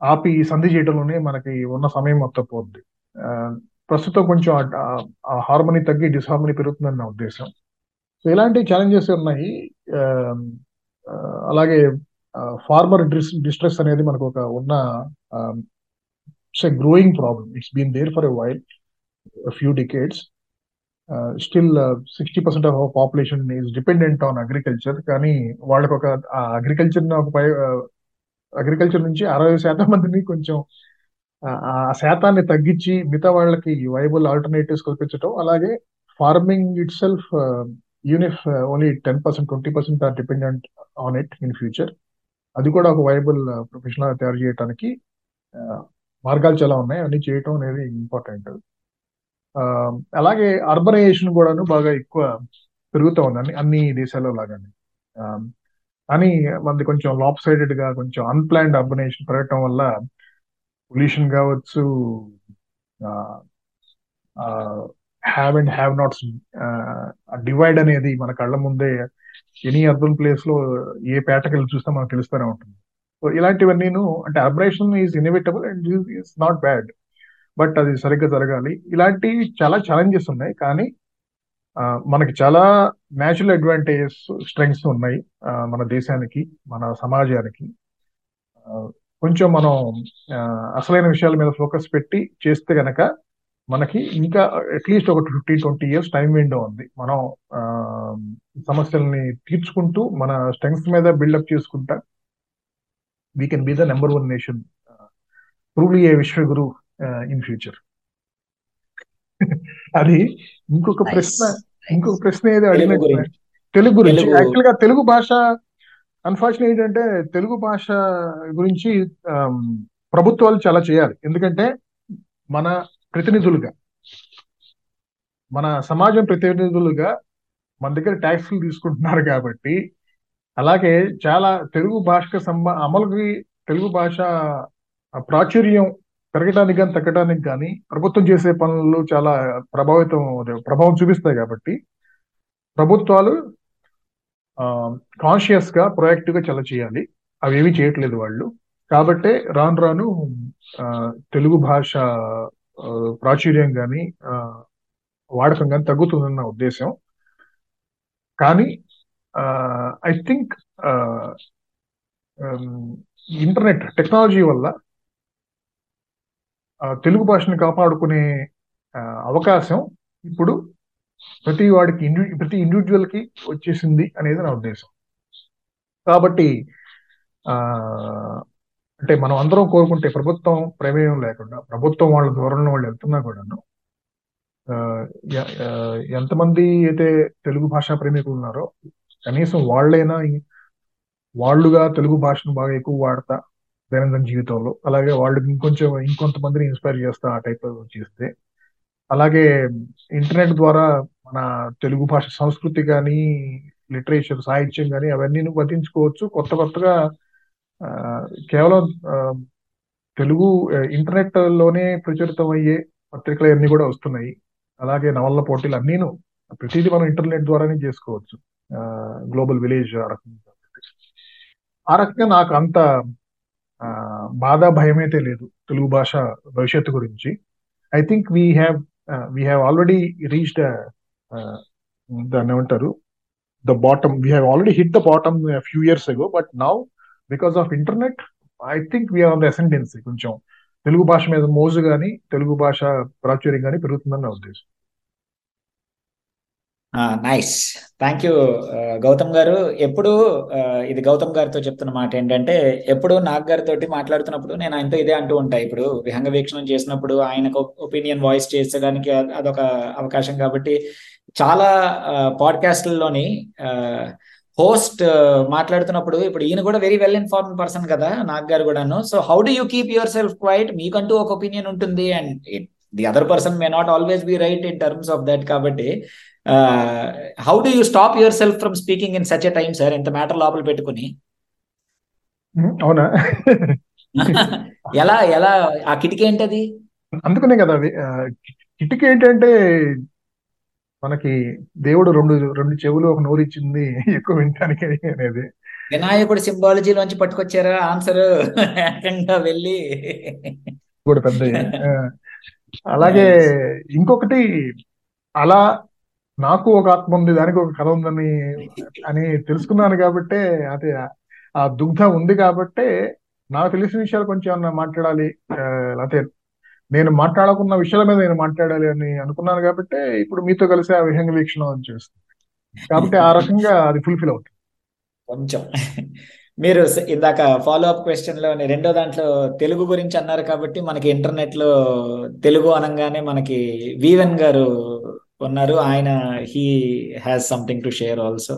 ఆపి సంధి చేయటంలోనే మనకి ఉన్న సమయం మొత్తం పోద్ది. ఆ, ప్రస్తుతం కొంచెం ఆ- హార్మోని తగ్గి డిస్హార్మనీ పెరుగుతుందని నా ఉద్దేశం. సో ఇలాంటి ఛాలెంజెస్ ఉన్నాయి. ఆ, అలాగే ఫార్మర్ డిస్ట్రెస్ అనేది మనకు ఒక ఉన్న it's a growing problem. It's been there for a while few decades still sixty percent of population is dependent on agriculture కానీ వాళ్ళకి ఒక అగ్రికల్చర్ అగ్రికల్చర్ నుంచి అరవై శాతం మందిని కొంచెం ఆ శాతాన్ని తగ్గించి మిగతా వాళ్ళకి వైబుల్ ఆల్టర్నేటివ్స్ కల్పించడం అలాగే farming itself యూనిఫ్ only ten percent twenty percent are dependent on it in future అది కూడా ఒక వైబుల్ ప్రొఫెషనల్ తయారు చేయడానికి ఆ, మార్గాలు చాలా ఉన్నాయి. అన్ని చేయటం అనేది ఇంపార్టెంట్ అలాగే అర్బనైజేషన్ కూడాను బాగా ఎక్కువ పెరుగుతూ ఉందండి అన్ని దేశాల్లో లాగానే. ఆ, కానీ మనది కొంచెం లాప్ సైడెడ్గా కొంచెం అన్ప్లాన్డ్ అర్బనైజేషన్ పెరగటం వల్ల పొల్యూషన్ కావచ్చు have and have nots divide అనేది మన కళ్ళ ముందే ఎనీ అర్బన్ ప్లేస్లో ఏ పేటకెళ్ళి చూస్తే మనకు తెలుస్తూనే ఉంటుంది. సో ఇలాంటివన్నీ అంటే urbanisation is inevitable and is not bad but అది సరిగ్గా జరగాలి. ఇలాంటి చాలా ఛాలెంజెస్ ఉన్నాయి. కానీ ఆ, మనకి చాలా న్యాచురల్ అడ్వాంటేజెస్ స్ట్రెంగ్స్ ఉన్నాయి ఆ, మన దేశానికి మన సమాజానికి. ఆ, కొంచెం మనం ఆ, అసలైన విషయాల మీద ఫోకస్ పెట్టి చేస్తే గనక మనకి ఇంకా అట్లీస్ట్ ఒక fifteen twenty years time window ఉంది. మనం ఆ, సమస్యల్ని తీర్చుకుంటూ మన స్ట్రెంగ్స్ మీద బిల్డప్ చేసుకుంటా we can be the number one nation truly a vishwaguru in future <laughs> అది ఇంకొక ప్రశ్న ఇంకొక ప్రశ్న ఏదో గురించి. తెలుగు గురించి. యాక్చువల్గా తెలుగు భాష అన్ఫార్చునేట్ ఏంటంటే తెలుగు భాష గురించి ప్రభుత్వాలు చాలా చేయాలి. ఎందుకంటే మన ప్రతినిధులుగా మన సమాజం ప్రతినిధులుగా మన దగ్గర ట్యాక్స్లు తీసుకుంటున్నారు కాబట్టి అలాగే చాలా తెలుగు భాషకు సంబ అమలుకి తెలుగు భాష ప్రాచుర్యం పెరగడానికి కానీ తగ్గడానికి కానీ ప్రభుత్వం చేసే పనులు చాలా ప్రభావితం ప్రభావం చూపిస్తాయి కాబట్టి ప్రభుత్వాలు కాన్షియస్గా ప్రొయాక్టివ్గా చాలా చేయాలి. అవి ఏమీ చేయట్లేదు వాళ్ళు. కాబట్టే రాను రాను ఆ, తెలుగు భాష ప్రాచుర్యం కానీ వాడకం కానీ తగ్గుతుందన్న నా ఉద్దేశం. కానీ ఐ థింక్ ఇంటర్నెట్ టెక్నాలజీ వల్ల తెలుగు భాషను కాపాడుకునే ఆ, అవకాశం ఇప్పుడు ప్రతి వాడికి ఇండి ప్రతి ఇండివిజువల్కి వచ్చేసింది అనేది నా ఉద్దేశం. కాబట్టి ఆ అంటే మనం అందరం కోరుకుంటే ప్రభుత్వం ప్రమేయం లేకుండా ప్రభుత్వం వాళ్ళ దూరంలో వాళ్ళు వెళ్తున్నా కూడాను ఆ, ఎంతమంది అయితే తెలుగు భాషా ప్రేమికులు ఉన్నారో కనీసం వాళ్ళైనా వాళ్ళుగా తెలుగు భాషను బాగా ఎక్కువ వాడతా దైనందిన జీవితంలో. అలాగే వాళ్ళు ఇంకొంచెం ఇంకొంతమందిని ఇన్స్పైర్ చేస్తా ఆ టైప్ చేస్తే. అలాగే ఇంటర్నెట్ ద్వారా మన తెలుగు భాష సంస్కృతి కానీ లిటరేచర్ సాహిత్యం కానీ అవన్నీ వర్తించుకోవచ్చు కొత్త కొత్తగా ఆ, కేవలం తెలుగు ఇంటర్నెట్లోనే ప్రచురితం అయ్యే పత్రికలు అన్నీ కూడా వస్తున్నాయి. అలాగే నవల్ల పోటీలు అన్నీను ప్రతిదీ మనం ఇంటర్నెట్ ద్వారానే చేసుకోవచ్చు. గ్లోబల్ విలేజ్ ఆ రకంగా. ఆ రకంగా నాకు అంత బాధ భయం అయితే లేదు తెలుగు భాష భవిష్యత్తు గురించి. I think we have we have already reached దాన్ని ఏమంటారు? The bottom we have already hit the bottom few years ago but now because of internet I think we on the ascendency కొంచెం. తెలుగు భాష మీద మోజు కానీ తెలుగు భాష ప్రాచుర్యం కానీ పెరుగుతుందని నా ఉద్దేశం. నైస్ థ్యాంక్ యూ గౌతమ్ గారు. ఎప్పుడు ఇది గౌతమ్ గారితో చెప్తున్న మాట ఏంటంటే ఎప్పుడు నాగ్ గారితో మాట్లాడుతున్నప్పుడు నేను ఆయనతో ఇదే అంటూ ఉంటా. ఇప్పుడు విహంగ వీక్షణం చేసినప్పుడు ఆయనకు ఒపీనియన్ వాయిస్ చేసేదానికి అదొక అవకాశం కాబట్టి చాలా పాడ్కాస్ట్లలోని హోస్ట్ మాట్లాడుతున్నప్పుడు ఇప్పుడు ఈయన కూడా వెరీ వెల్ ఇన్ఫార్మ్ పర్సన్ కదా నాగ్ గారు కూడాను. So how do you keep yourself quiet మీకంటూ ఒక ఒపీనియన్ ఉంటుంది. And the other person may not always be right in terms of that కాబట్టి how do you stop yourself from speaking in such a time sir ఇంత matter లోపల పెట్టుకుని. ఉమ్, అవునా? <laughs> ఎలా ఎలా ఆ కిటికీ ఏంటది? అందుకనే కదా అది. కిటికీ ఏంటంటే మనకి దేవుడు రెండు రెండు చెవులు ఒక నోరు ఇచ్చింది <laughs> ఎక్కువ వినటానికి అనేది. వినాయకుడి సింబాలజీలోంచి పట్టుకొచ్చారా? ఆన్సర్ ఏకంగా వెళ్ళి. కూడా పెద్ద అలాగే ఇంకొకటి అలా నాకు ఒక ఆత్మ ఉంది దానికి ఒక కథ ఉందని అని తెలుసుకున్నాను కాబట్టే అదే ఆ దుగ్ధ ఉంది కాబట్టే నాకు తెలిసిన విషయాలు కొంచెం ఏమన్నా మాట్లాడాలి ఆ, లేకపోతే నేను మాట్లాడకున్న విషయాల మీద నేను మాట్లాడాలి అని అనుకున్నాను కాబట్టి ఇప్పుడు మీతో కలిసి ఆ విహంగ వీక్షణ చేస్తాను కాబట్టి ఆ రకంగా అది ఫుల్ఫిల్ అవుతుంది. కొంచెం. మీరు ఇందాక ఫాలో అప్ క్వశ్చన్లో రెండో దాంట్లో తెలుగు గురించి అన్నారు కాబట్టి మనకి ఇంటర్నెట్లో తెలుగు అనగానే మనకి వీవెన్ గారు ఉన్నారు ఆయన he has something to share also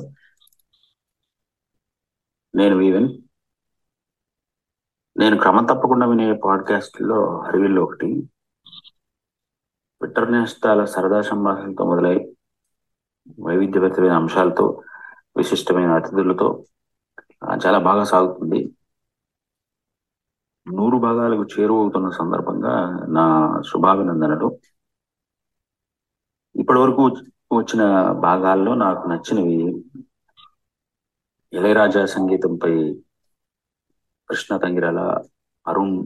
నేను ఈవెన్ నేను క్రమం తప్పకుండా వినే పాడ్కాస్ట్లో హరివిల్లు ఒకటి. ట్విట్టర్ నేస్తాల సరదా సంభాషణతో మొదలై వైవిధ్యభరితమైన అంశాలతో విశిష్టమైన అతిథులతో చాలా బాగా సాగుతుంది. నూరు భాగాలకు చేరువవుతున్న సందర్భంగా నా శుభాభినందనలు. ఇప్పటి వరకు వచ్చిన భాగాల్లో నాకు నచ్చినవి ఇళయరాజా సంగీతంపై కృష్ణ తంగిరాల అరుణ్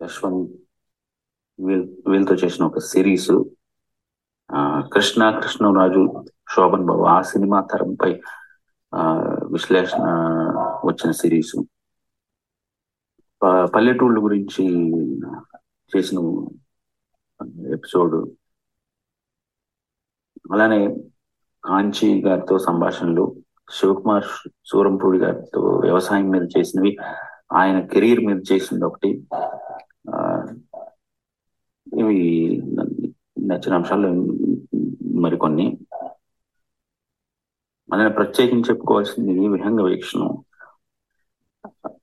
యశ్వంత్ వీల్ వీళ్ళతో చేసిన ఒక సిరీస్. కృష్ణ కృష్ణరాజు శోభన్ బాబు ఆ సినిమా తరంపై ఆ, విశ్లేషణ వచ్చిన సిరీస్. పల్లెటూళ్ళ గురించి చేసిన ఎపిసోడ్. అలానే కాంచి గారితో సంభాషణలు శివకుమార్ సూరంపూడి గారితో వ్యవసాయం మీద చేసినవి ఆయన కెరీర్ మీద చేసింది ఒకటి. ఆ, ఇవి నచ్చిన అంశాలు మరికొన్ని. మన ప్రత్యేకించి చెప్పుకోవాల్సింది విహంగ వీక్షణం.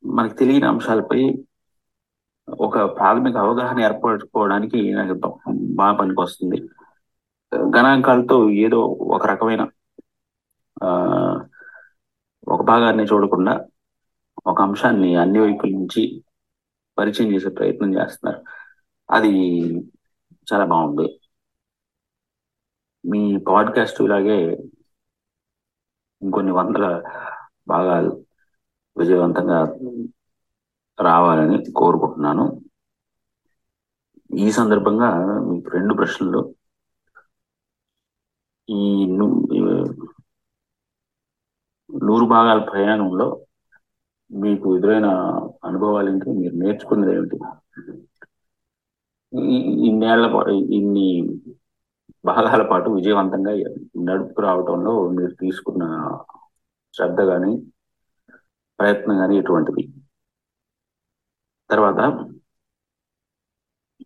మనకు తెలియని అంశాలపై ఒక ప్రాథమిక అవగాహన ఏర్పరచుకోవడానికి నాకు బాగా పనికొస్తుంది. గణాంకాలతో ఏదో ఒక రకమైన ఆ ఒక భాగాన్ని చూడకుండా ఒక అంశాన్ని అన్ని వైపుల నుంచి పరిచయం చేసే ప్రయత్నం చేస్తున్నారు. అది చాలా బాగుంది. మీ పాడ్కాస్ట్ ఇలాగే ఇంకొన్ని వందల భాగాలు విజయవంతంగా రావాలని కోరుకుంటున్నాను. ఈ సందర్భంగా మీకు రెండు ప్రశ్నలు. ఈ నూరు భాగాల ప్రయాణంలో మీకు ఎదురైన అనుభవాలు ఏంటి? మీరు నేర్చుకున్నది ఏమిటి? ఇన్నేళ్ళ ఇన్ని భాగాల పాటు విజయవంతంగా నడుపు రావడంలో మీరు తీసుకున్న శ్రద్ధ కానీ ప్రయత్నం కానీ ఎటువంటిది? తర్వాత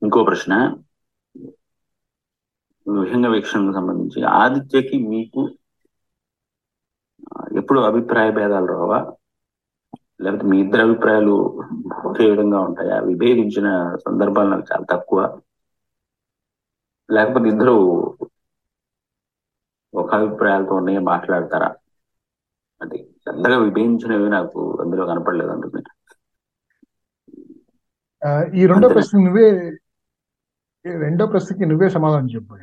ఇంకో ప్రశ్న. విహంగ వీక్షణకు సంబంధించి. ఆదిత్యకి మీకు ఎప్పుడు అభిప్రాయ భేదాలు రావా? లేకపోతే మీ ఇద్దరు అభిప్రాయాలు ఒకే విధంగా ఉంటాయా? విభేదించిన సందర్భాలు నాకు చాలా తక్కువ. లేకపోతే ఇద్దరు ఒక అభిప్రాయాలతోనే మాట్లాడతారా? అంటే పెద్దగా విభేదించినవి నాకు అందులో కనపడలేదు అంటుంది ఆ, ఈ రెండో? ప్రశ్న నువ్వే రెండో ప్రశ్నకి నువ్వే సమాధానం చెప్పు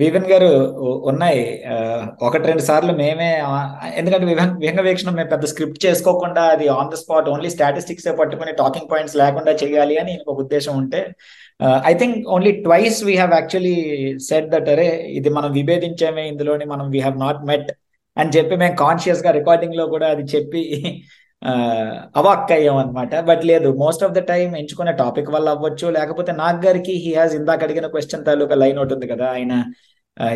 వివన్ గారు ఉన్నాయి. ఒకటి రెండు సార్లు మేమే ఎందుకంటే వివన్ విహంగ వీక్షణం మేము పెద్ద స్క్రిప్ట్ చేసుకోకుండా అది on the spot only statistics పట్టుకుని టాకింగ్ పాయింట్స్ లేకుండా చేయాలి అని ఒక ఉద్దేశం ఉంటే I think only twice we have actually set that అరే ఇది మనం విభేదించామే ఇందులోని మనం వీ హ్యావ్ నాట్ మెట్ అని చెప్పి మేము కాన్షియస్గా రికార్డింగ్లో కూడా అది చెప్పి ఆ, అవాక్ అనమాట బట్ లేదు మోస్ట్ ఆఫ్ ద టైం ఎంచుకునే టాపిక్ వల్ల అవ్వచ్చు. లేకపోతే నాగ్ గారికి హీ హాజ్ ఇందాక అడిగిన క్వశ్చన్ తాలూకా లైన్ ఒకటి ఉంది కదా ఆయన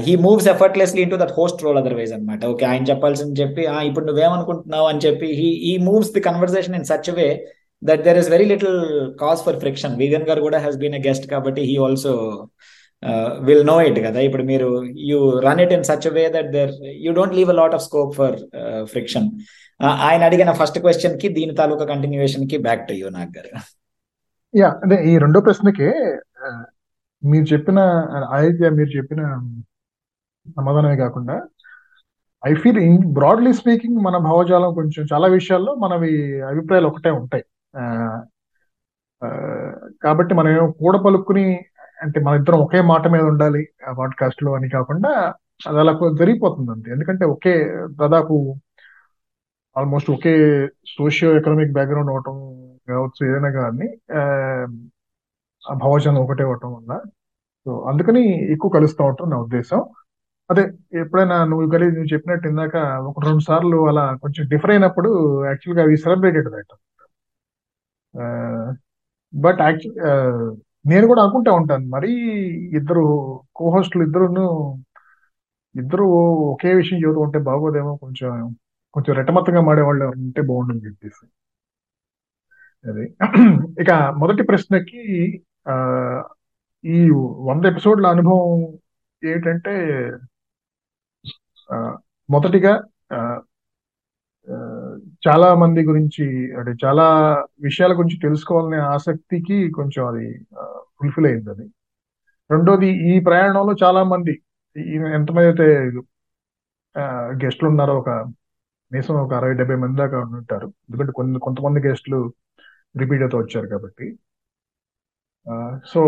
he moves effortlessly into that host role otherwise అనమాట ఓకే ఆయన చెప్పాల్సింది చెప్పి ఇప్పుడు నువ్వేమనుకుంటున్నావు? అని చెప్పి హీ ఈ moves the conversation in such way that there is very little cause for friction vegan గారు కూడా హ్యాస్ బీన్ ఎ గెస్ట్ కాబట్టి he also will know it కదా. ఇప్పుడు మీరు you run it in such way that there you don't leave a lot of scope for friction ఆయన అడిగిన first క్వశ్చన్కి దీని తాలూకా కంటిన్యూషన్కి బ్యాక్ టు యూ నాగ్ గారు యా అంటే ఈ రెండో ప్రశ్నకి మీరు చెప్పిన ఆదిత్య మీరు చెప్పిన సమాధానమే కాకుండా I feel in broadly speaking మన భావజాలం కొంచెం చాలా విషయాల్లో మనవి అభిప్రాయాలు ఒకటే ఉంటాయి. ఆ, కాబట్టి మనం ఏమో కూడ పలుకుని అంటే మన ఇద్దరం ఒకే మాట మీద ఉండాలి పాడ్కాస్ట్లో అని కాకుండా అది అలా జరిగిపోతుంది అంతే. ఎందుకంటే ఒకే దాదాపు ఆల్మోస్ట్ ఒకే సోషియో ఎకనామిక్ బ్యాక్గ్రౌండ్ అవటం కావచ్చు ఏదైనా కానీ um, ఆ, ఒకటే అవటం వల్ల. సో అందుకని ఎక్కువ కలుస్తూ ఉంటాం నా ఉద్దేశం. అదే ఎప్పుడైనా నువ్వు కలిసి నువ్వు చెప్పినట్టు ఇందాక ఒక రెండు సార్లు అలా కొంచెం డిఫర్ అయినప్పుడు యాక్చువల్గా అవి సెలబ్రేటెడ్ దట్ బట్ యాక్చువల్ నేను కూడా అనుకుంటా ఉంటాను. మరి ఇద్దరు కోహోస్టులు ఇద్దరును ఇద్దరు ఒకే విషయం చదువుకుంటే ఉంటే బాగోదేమో కొంచెం కొంచెం రెట్టమత్తగా మాడేవాళ్ళు ఉంటే బాగుండని చెప్పేసి. అది. ఇక మొదటి ప్రశ్నకి ఆ, ఈ వంద ఎపిసోడ్ల అనుభవం ఏంటంటే ఆ, మొదటిగా ఆ, చాలా మంది గురించి అంటే చాలా విషయాల గురించి తెలుసుకోవాలనే ఆసక్తికి కొంచెం అది ఫుల్ఫిల్ అయింది అది. రెండోది ఈ ప్రయాణంలో చాలా మంది ఈ ఎంతమంది అయితే గెస్ట్లు ఉన్నారో ఒక కనీసం ఒక అరవై డెబ్బై మంది దాకా ఉంటారు. ఎందుకంటే కొన్ని కొంతమంది గెస్టులు రిపీట్ అవుతూ వచ్చారు కాబట్టి. సో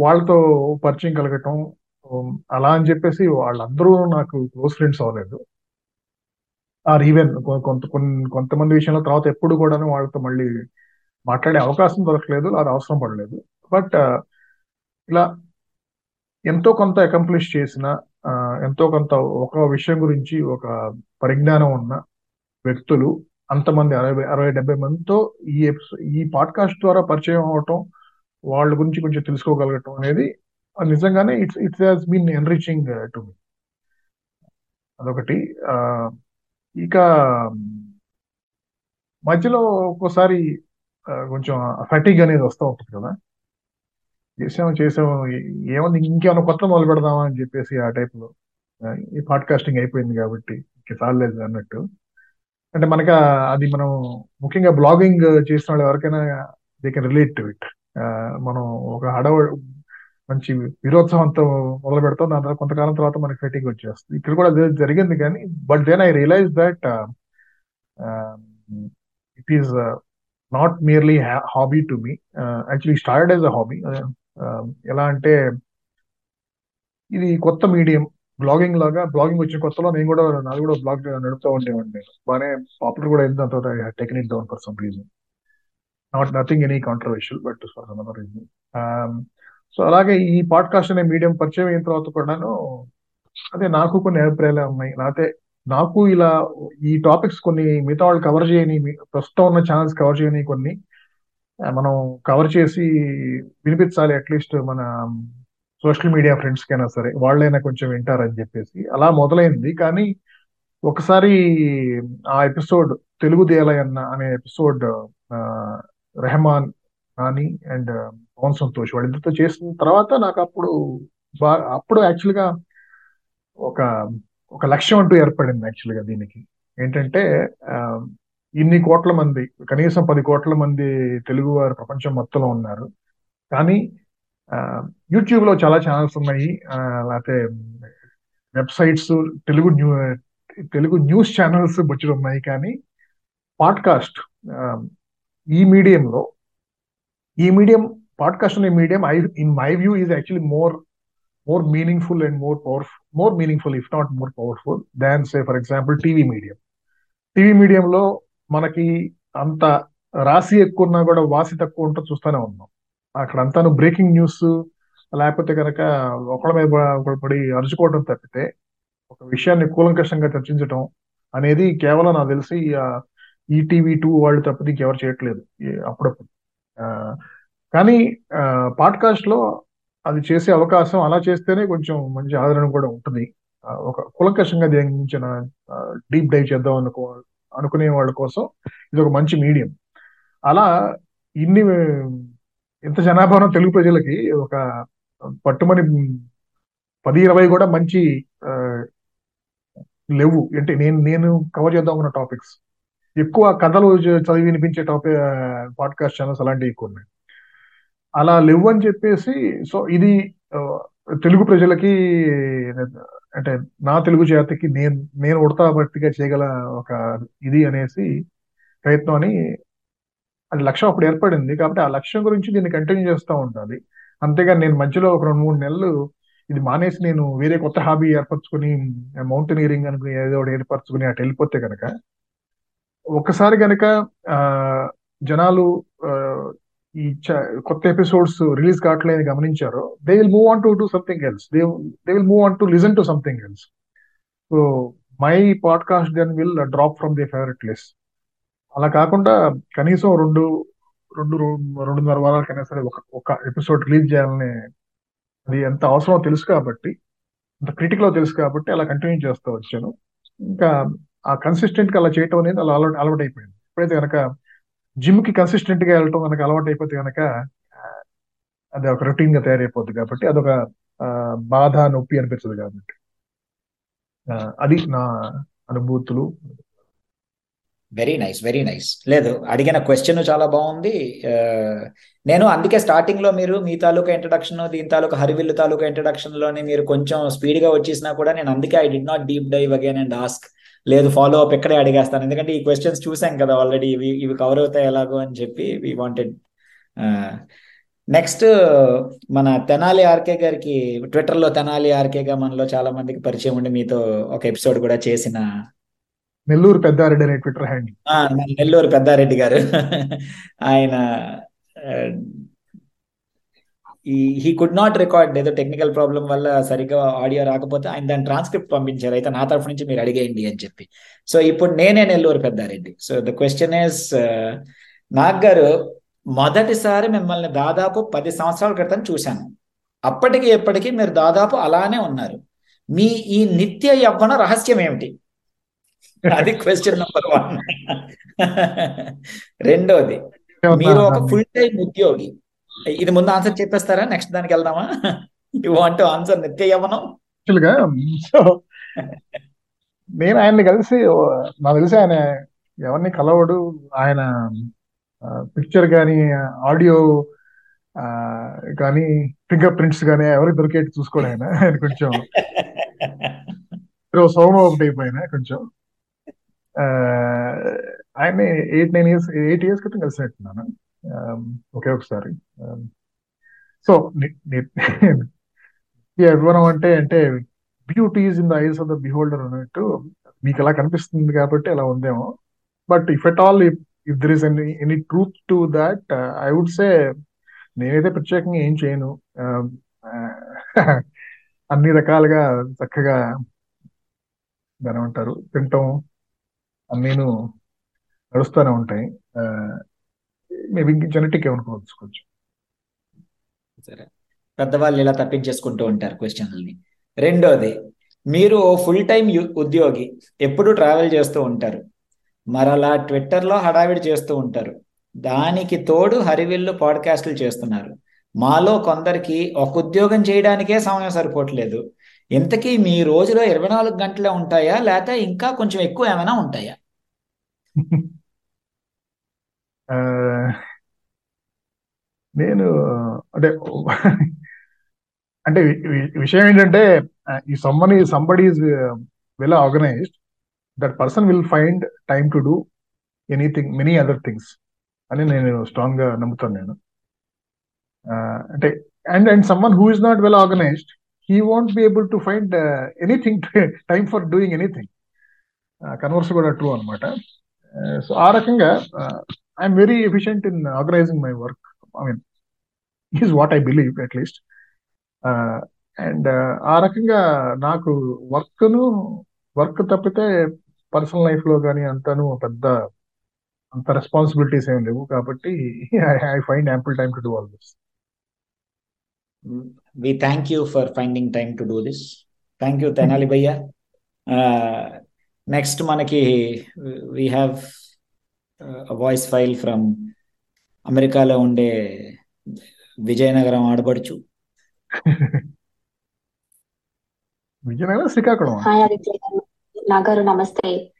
వాళ్ళతో పరిచయం కలగటం అలా అని చెప్పేసి వాళ్ళందరూ నాకు క్లోజ్ ఫ్రెండ్స్ అవ్వలేదు. ఆర్ ఈవెన్ కొంత కొన్ని కొంతమంది విషయంలో తర్వాత ఎప్పుడు కూడా వాళ్ళతో మళ్ళీ మాట్లాడే అవకాశం దొరకలేదు అది అవసరం పడలేదు. బట్ ఇలా ఎంతో కొంత అకంప్లిష్ చేసిన ఎంతో కొంత ఒక విషయం గురించి ఒక పరిజ్ఞానం ఉన్న వ్యక్తులు అంతమంది అరవై అరవై డెబ్బై మందితో ఈ ఈ పాడ్కాస్ట్ ద్వారా పరిచయం అవటం వాళ్ళ గురించి కొంచెం తెలుసుకోగలగటం అనేది నిజంగానే it's it's has been enriching to me. అదొకటి. ఇక మధ్యలో ఒక్కోసారి కొంచెం ఫటిగ్ అనేది వస్తూ ఉంటుంది కదా. చేసాము చేసాము. ఏమన్నా ఇంకేమైనా కొత్త మొదలు పెడదామా అని చెప్పేసి ఆ టైప్లో ఈ పాడ్కాస్టింగ్ అయిపోయింది కాబట్టి ఇంక చాలేదు అన్నట్టు. అంటే మనకి అది మనం ముఖ్యంగా బ్లాగింగ్ చేసిన వాళ్ళు ఎవరికైనా they can relate to it మనం ఒక హడవ మంచి వీరోత్సవంతో మొదలు పెడతాం దాని తర్వాత కొంతకాలం తర్వాత మనకి ఫెటింగ్ వచ్చేస్తుంది. ఇక్కడ కూడా అదే జరిగింది కానీ but then I realise that it is not merely hobby to me actually start as a hobby ఎలా అంటే ఇది కొత్త మీడియం బ్లాగింగ్ లాగా బ్లాగింగ్ వచ్చిన కొత్తలో నేను కూడా నాది కూడా బ్లాగ్ నడుపుతూ ఉండేవాడిని. నేను బాగానే పాపులర్ కూడా అయింది దాని తర్వాత technique it down for some reason not nothing any controversial but for another reason so అలాగే ఈ పాడ్కాస్ట్ అనే మీడియం పరిచయం అయిన తర్వాత కూడాను అదే నాకు కొన్ని అభిప్రాయాలు ఉన్నాయి. లేకపోతే నాకు ఇలా ఈ టాపిక్స్ కొన్ని మిగతా వాళ్ళు కవర్ చేయని మీ- ప్రస్తుతం ఉన్న ఛానల్స్ కవర్ చేయని కొన్ని మనం కవర్ చేసి వినిపించాలి అట్లీస్ట్ మన సోషల్ మీడియా ఫ్రెండ్స్ కైనా సరే వాళ్ళైనా కొంచెం వింటారని చెప్పేసి. అలా మొదలైంది. కానీ ఒకసారి ఆ ఎపిసోడ్ తెలుగు దేలయన్న అనే ఎపిసోడ్ రెహమాన్ నాని అండ్ పవన్ సంతోష్ వాళ్ళిద్దరితో చేసిన తర్వాత నాకు అప్పుడు బాగా అప్పుడు యాక్చువల్గా ఒక ఒక లక్ష్యం అంటూ ఏర్పడింది యాక్చువల్గా దీనికి. ఏంటంటే ఆ, ఇన్ని కోట్ల మంది కనీసం పది కోట్ల మంది తెలుగు వారు ప్రపంచం మొత్తంలో ఉన్నారు. కానీ యూట్యూబ్లో చాలా ఛానల్స్ ఉన్నాయి. లేకపోతే websites Telugu new Telugu news channels బొచ్చులు ఉన్నాయి. కానీ పాడ్కాస్ట్ ఈ మీడియంలో ఈ మీడియం పాడ్కాస్ట్ అనే medium I in my view is actually more more meaningful and more powerful more meaningful if not more powerful than say for example TV medium TV మీడియంలో మనకి అంత రాసి ఎక్కువ ఉన్నా కూడా వాసి తక్కువ ఉంటూ చూస్తూనే ఉన్నాం. అక్కడ అంతా బ్రేకింగ్ న్యూస్ లేకపోతే కనుక ఒకళ్ళ మీద ఒకళ్ళు పడి అరుచుకోవడం తప్పితే ఒక విషయాన్ని కూలంకషంగా చర్చించడం అనేది కేవలం నాకు తెలిసి ఈ టీవీ టూ వాళ్ళు తప్పితే ఇంకెవరు చేయట్లేదు. అప్పుడప్పుడు. ఆ, కానీ పాడ్కాస్ట్లో అది చేసే అవకాశం అలా చేస్తేనే కొంచెం మంచి ఆదరణ కూడా ఉంటుంది. ఒక కూలంకషంగా దేనించిన డీప్ డైవ్ చేద్దాం అనుకో అనుకునే వాళ్ళ కోసం ఇది ఒక మంచి మీడియం. అలా ఇన్ని ఇంత జనాభా తెలుగు ప్రజలకి ఒక పట్టుమని పది ఇరవై కూడా మంచి లేవు. అంటే నేను నేను కవర్ చేద్దాం అనుకున్న టాపిక్స్ ఎక్కువ కథలు చదివి వినిపించే టాపిక్ పాడ్కాస్ట్ ఛానల్స్ అలాంటివి ఎక్కువ ఉన్నాయి. అలా లేవు అని చెప్పేసి సో ఇది తెలుగు ప్రజలకి అంటే నా తెలుగు జాతికి నేను నేను ఉడతా బట్టిగా చేయగల ఒక ఇది అనేసి ప్రయత్నం అని అది లక్ష్యం అప్పుడు ఏర్పడింది. కాబట్టి ఆ లక్ష్యం గురించి దీన్ని కంటిన్యూ చేస్తూ ఉండాలి. అంతేగాని నేను మధ్యలో ఒక రెండు మూడు నెలలు ఇది మానేసి నేను వేరే కొత్త హాబీ ఏర్పరచుకుని మౌంటైనీరింగ్ అనుకుని ఏదో ఒకటి ఏర్పరచుకుని అటు వెళ్ళిపోతే కనుక ఒక్కసారి కనుక ఆ, జనాలు ఈ చ- కొత్త ఎపిసోడ్స్ రిలీజ్ కావట్లేదు గమనించారో they will move on to do something else they they will move on to listen to something else so my podcast then will drop from the favourite place అలా కాకుండా కనీసం రెండు రెండు రెండున్నర వారాలకైనా సరే ఒక ఒక ఎపిసోడ్ రిలీజ్ చేయాలని అది ఎంత అవసరమో తెలుసు కాబట్టి అంత క్రిటికల్ తెలుసు కాబట్టి అలా కంటిన్యూ చేస్తూ వచ్చాను. ఇంకా ఆ కన్సిస్టెంట్గా అలా చేయటం అనేది అలా అలవాటు అలవాటు అయిపోయింది ఎప్పుడైతే కనుక జిమ్కి కన్సిస్టెంట్గా వెళ్ళటం కనుక అలవాటు అయిపోతే కనుక అది ఒక రొటీన్గా తయారైపోద్ది కాబట్టి అదొక బాధ నొప్పి అనిపించదు కాబట్టి. అది నా అనుభూతులు. వెరీ నైస్ వెరీ నైస్ లేదు అడిగిన క్వశ్చన్ చాలా బాగుంది. నేను అందుకే స్టార్టింగ్లో మీరు మీ తాలూకా ఇంట్రడక్షన్ దీని తాలూకా హరివిల్లు తాలూకా ఇంట్రడక్షన్లోని మీరు కొంచెం స్పీడ్గా వచ్చేసినా కూడా నేను అందుకే I'd not deep dive again and ask లేదు ఫాలో అప్ ఇక్కడే అడిగేస్తాను. ఎందుకంటే ఈ క్వశ్చన్స్ చూసాం కదా ఆల్రెడీ ఇవి ఇవి కవర్ అవుతాయి ఎలాగో అని చెప్పి వి వాంటెడ్ నెక్స్ట్ మన తెనాలి ఆర్కే గారికి ట్విట్టర్లో తెనాలి ఆర్కేగా మనలో చాలా మందికి పరిచయం ఉండి మీతో ఒక ఎపిసోడ్ కూడా చేసిన నెల్లూరు పెద్దారెడ్డి అనే ట్విట్టర్ హ్యాండిల్ నెల్లూరు పెద్దారెడ్డి గారు. ఆయన హీ కుడ్ నాట్ రికార్డ్ ఏదో టెక్నికల్ ప్రాబ్లం వల్ల సరిగ్గా ఆడియో రాకపోతే ఆయన దాని ట్రాన్స్క్రిప్ట్ పంపించారు. అయితే నా తరఫు నుంచి మీరు అడిగేయండి అని చెప్పి. సో ఇప్పుడు నేనే Nellore Peddareddy. So the question is Nag గారు మొదటిసారి మిమ్మల్ని దాదాపు పది సంవత్సరాల క్రితం చూశాను. అప్పటికి ఎప్పటికీ మీరు దాదాపు అలానే ఉన్నారు. మీ ఈ నిత్య యవ్వన రహస్యం ఏమిటి? అది క్వశ్చన్ నెంబర్ వన్ రెండోది మీరు ఒక ఫుల్ టైం ఉద్యోగి. ఇది ముందు ఆన్సర్ చెప్పేస్తారా? నెక్స్ట్ దానికి వెళ్దామా? యు వాంట్ ఆన్సర్ నిత్య యవనం యాక్చువల్గా సో నేను ఆయన్ని కలిసి నాకు తెలిసి ఆయన ఎవరిని కలవడు. ఆయన పిక్చర్ కానీ ఆడియో కానీ ఫింగర్ ప్రింట్స్ కానీ ఎవరికి దొరికేట్టు చూసుకోడు ఆయన. ఆయన కొంచెం సోమ ఒకటి అయిపోయిన కొంచెం. ఆ, ఆయన్ని eight nine years eight years క్రితం కలిసినట్టున్నాను. ఆ, Um, ఒకే ఒకసారి. Um, సో అభిమానం <laughs> అంటే అంటే beauty is in the eyes of the beholder అన్నట్టు మీకు ఎలా కనిపిస్తుంది కాబట్టి అలా ఉందేమో. But if at all if there is any any truth to that I would say నేనైతే ప్రత్యేకంగా ఏం చేయను. Um, uh, <laughs> అన్ని రకాలుగా చక్కగా దాని అంటారు తింటాం. అన్నీను నడుస్తూనే ఉంటాయి. Uh, మేబీ జెనెటిక్ ఏమనుకోవచ్చు కొంచెం. సరే. పెద్దవాళ్ళు ఇలా తప్పించేసుకుంటూ ఉంటారు క్వశ్చన్లని రెండోది మీరు ఫుల్ టైం ఉద్యోగి ఎప్పుడు ట్రావెల్ చేస్తూ ఉంటారు? మరలా ట్విట్టర్లో హడావిడి చేస్తూ ఉంటారు. దానికి తోడు హరివిల్లు పాడ్కాస్టులు చేస్తున్నారు. మాలో కొందరికి ఒక ఉద్యోగం చేయడానికే సమయం సరిపోవట్లేదు. ఇంతకీ మీ రోజులో ఇరవై నాలుగు గంటలే ఉంటాయా? లేక ఇంకా కొంచెం ఎక్కువ ఏమైనా ఉంటాయా? <laughs> నేను అంటే అంటే విషయం ఏంటంటే ఈ someone somebody is well organised that person will find time to do anything many other things అని నేను స్ట్రాంగ్గా నమ్ముతాను నేను. అంటే and and someone who is not well organised he won't be able to find anything time for doing anything converse కూడా true అనమాట so ఆ రకంగా I'm very efficient in organising my work I mean is what I believe at least and ఆ రకంగా నాకు వర్క్ను work తప్పితే personal లైఫ్లో కానీ అంతను పెద్ద అంత రెస్పాన్సిబిలిటీస్ ఏం లేవు. కాబట్టి I find ample time to do all this we thank you for finding time to do this thank you Tenali భయ్య నెక్స్ట్ మనకి we have voice file from అమెరికాలో ఉండే విజయనగరం ఆడబడుచు <laughs> విజయనగరం శ్రీకాకుళం నాగారు నమస్తే.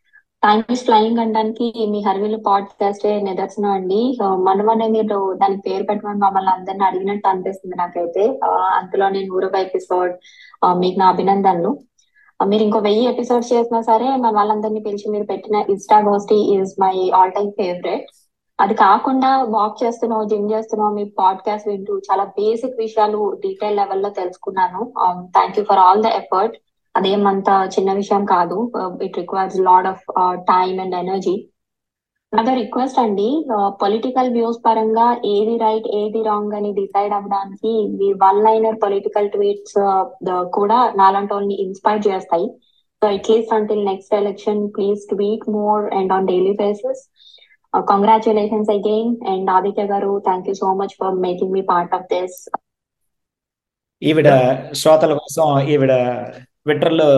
టైమ్ ఇస్ ఫ్లయింగ్ అనడానికి మీ హర్విల్ పాడ్కాస్ట్ నిదర్శనం అండి. మనమనే మీరు దానికి పేరు పెట్టమని మమ్మల్ని అందరిని అడిగినట్టు అనిపిస్తుంది నాకైతే. ఆ, అందులోని నూరవ ఎపిసోడ్ మీకు నా అభినందనలు. మీరు ఇంకో వెయ్యి ఎపిసోడ్స్ చేసినా సరే మన వాళ్ళందరినీ పిలిచి మీరు పెట్టిన Insta గోస్టీ is my all time favourite అది కాకుండా వాక్ చేస్తున్నావు జిమ్ చేస్తున్నావు మీ పాడ్కాస్ట్ వింటూ చాలా బేసిక్ విషయాలు డీటెయిల్ లెవెల్లో తెలుసుకున్నాను. Thank you for all the effort అదేమంత చిన్న విషయం కాదు. It requires lot of time and energy నాదో రిక్వెస్ట్ అండి. పొలిటికల్ వ్యూస్ పరంగా ఏది రైట్ ఏది రాంగ్ అని డిసైడ్ అవ్వడానికి మీ వన్ లైనర్ పొలిటికల్ ట్వీట్స్ కూడా నాలాంటి వాళ్ళని ఇన్స్పైర్ చేస్తాయి. So at least until next election please tweet more and on daily basis congratulations again and Aditya garu thank you so much for making me part of this ఈవిడ శ్రోతల కోసం ఈవిడ ట్విట్టర్లో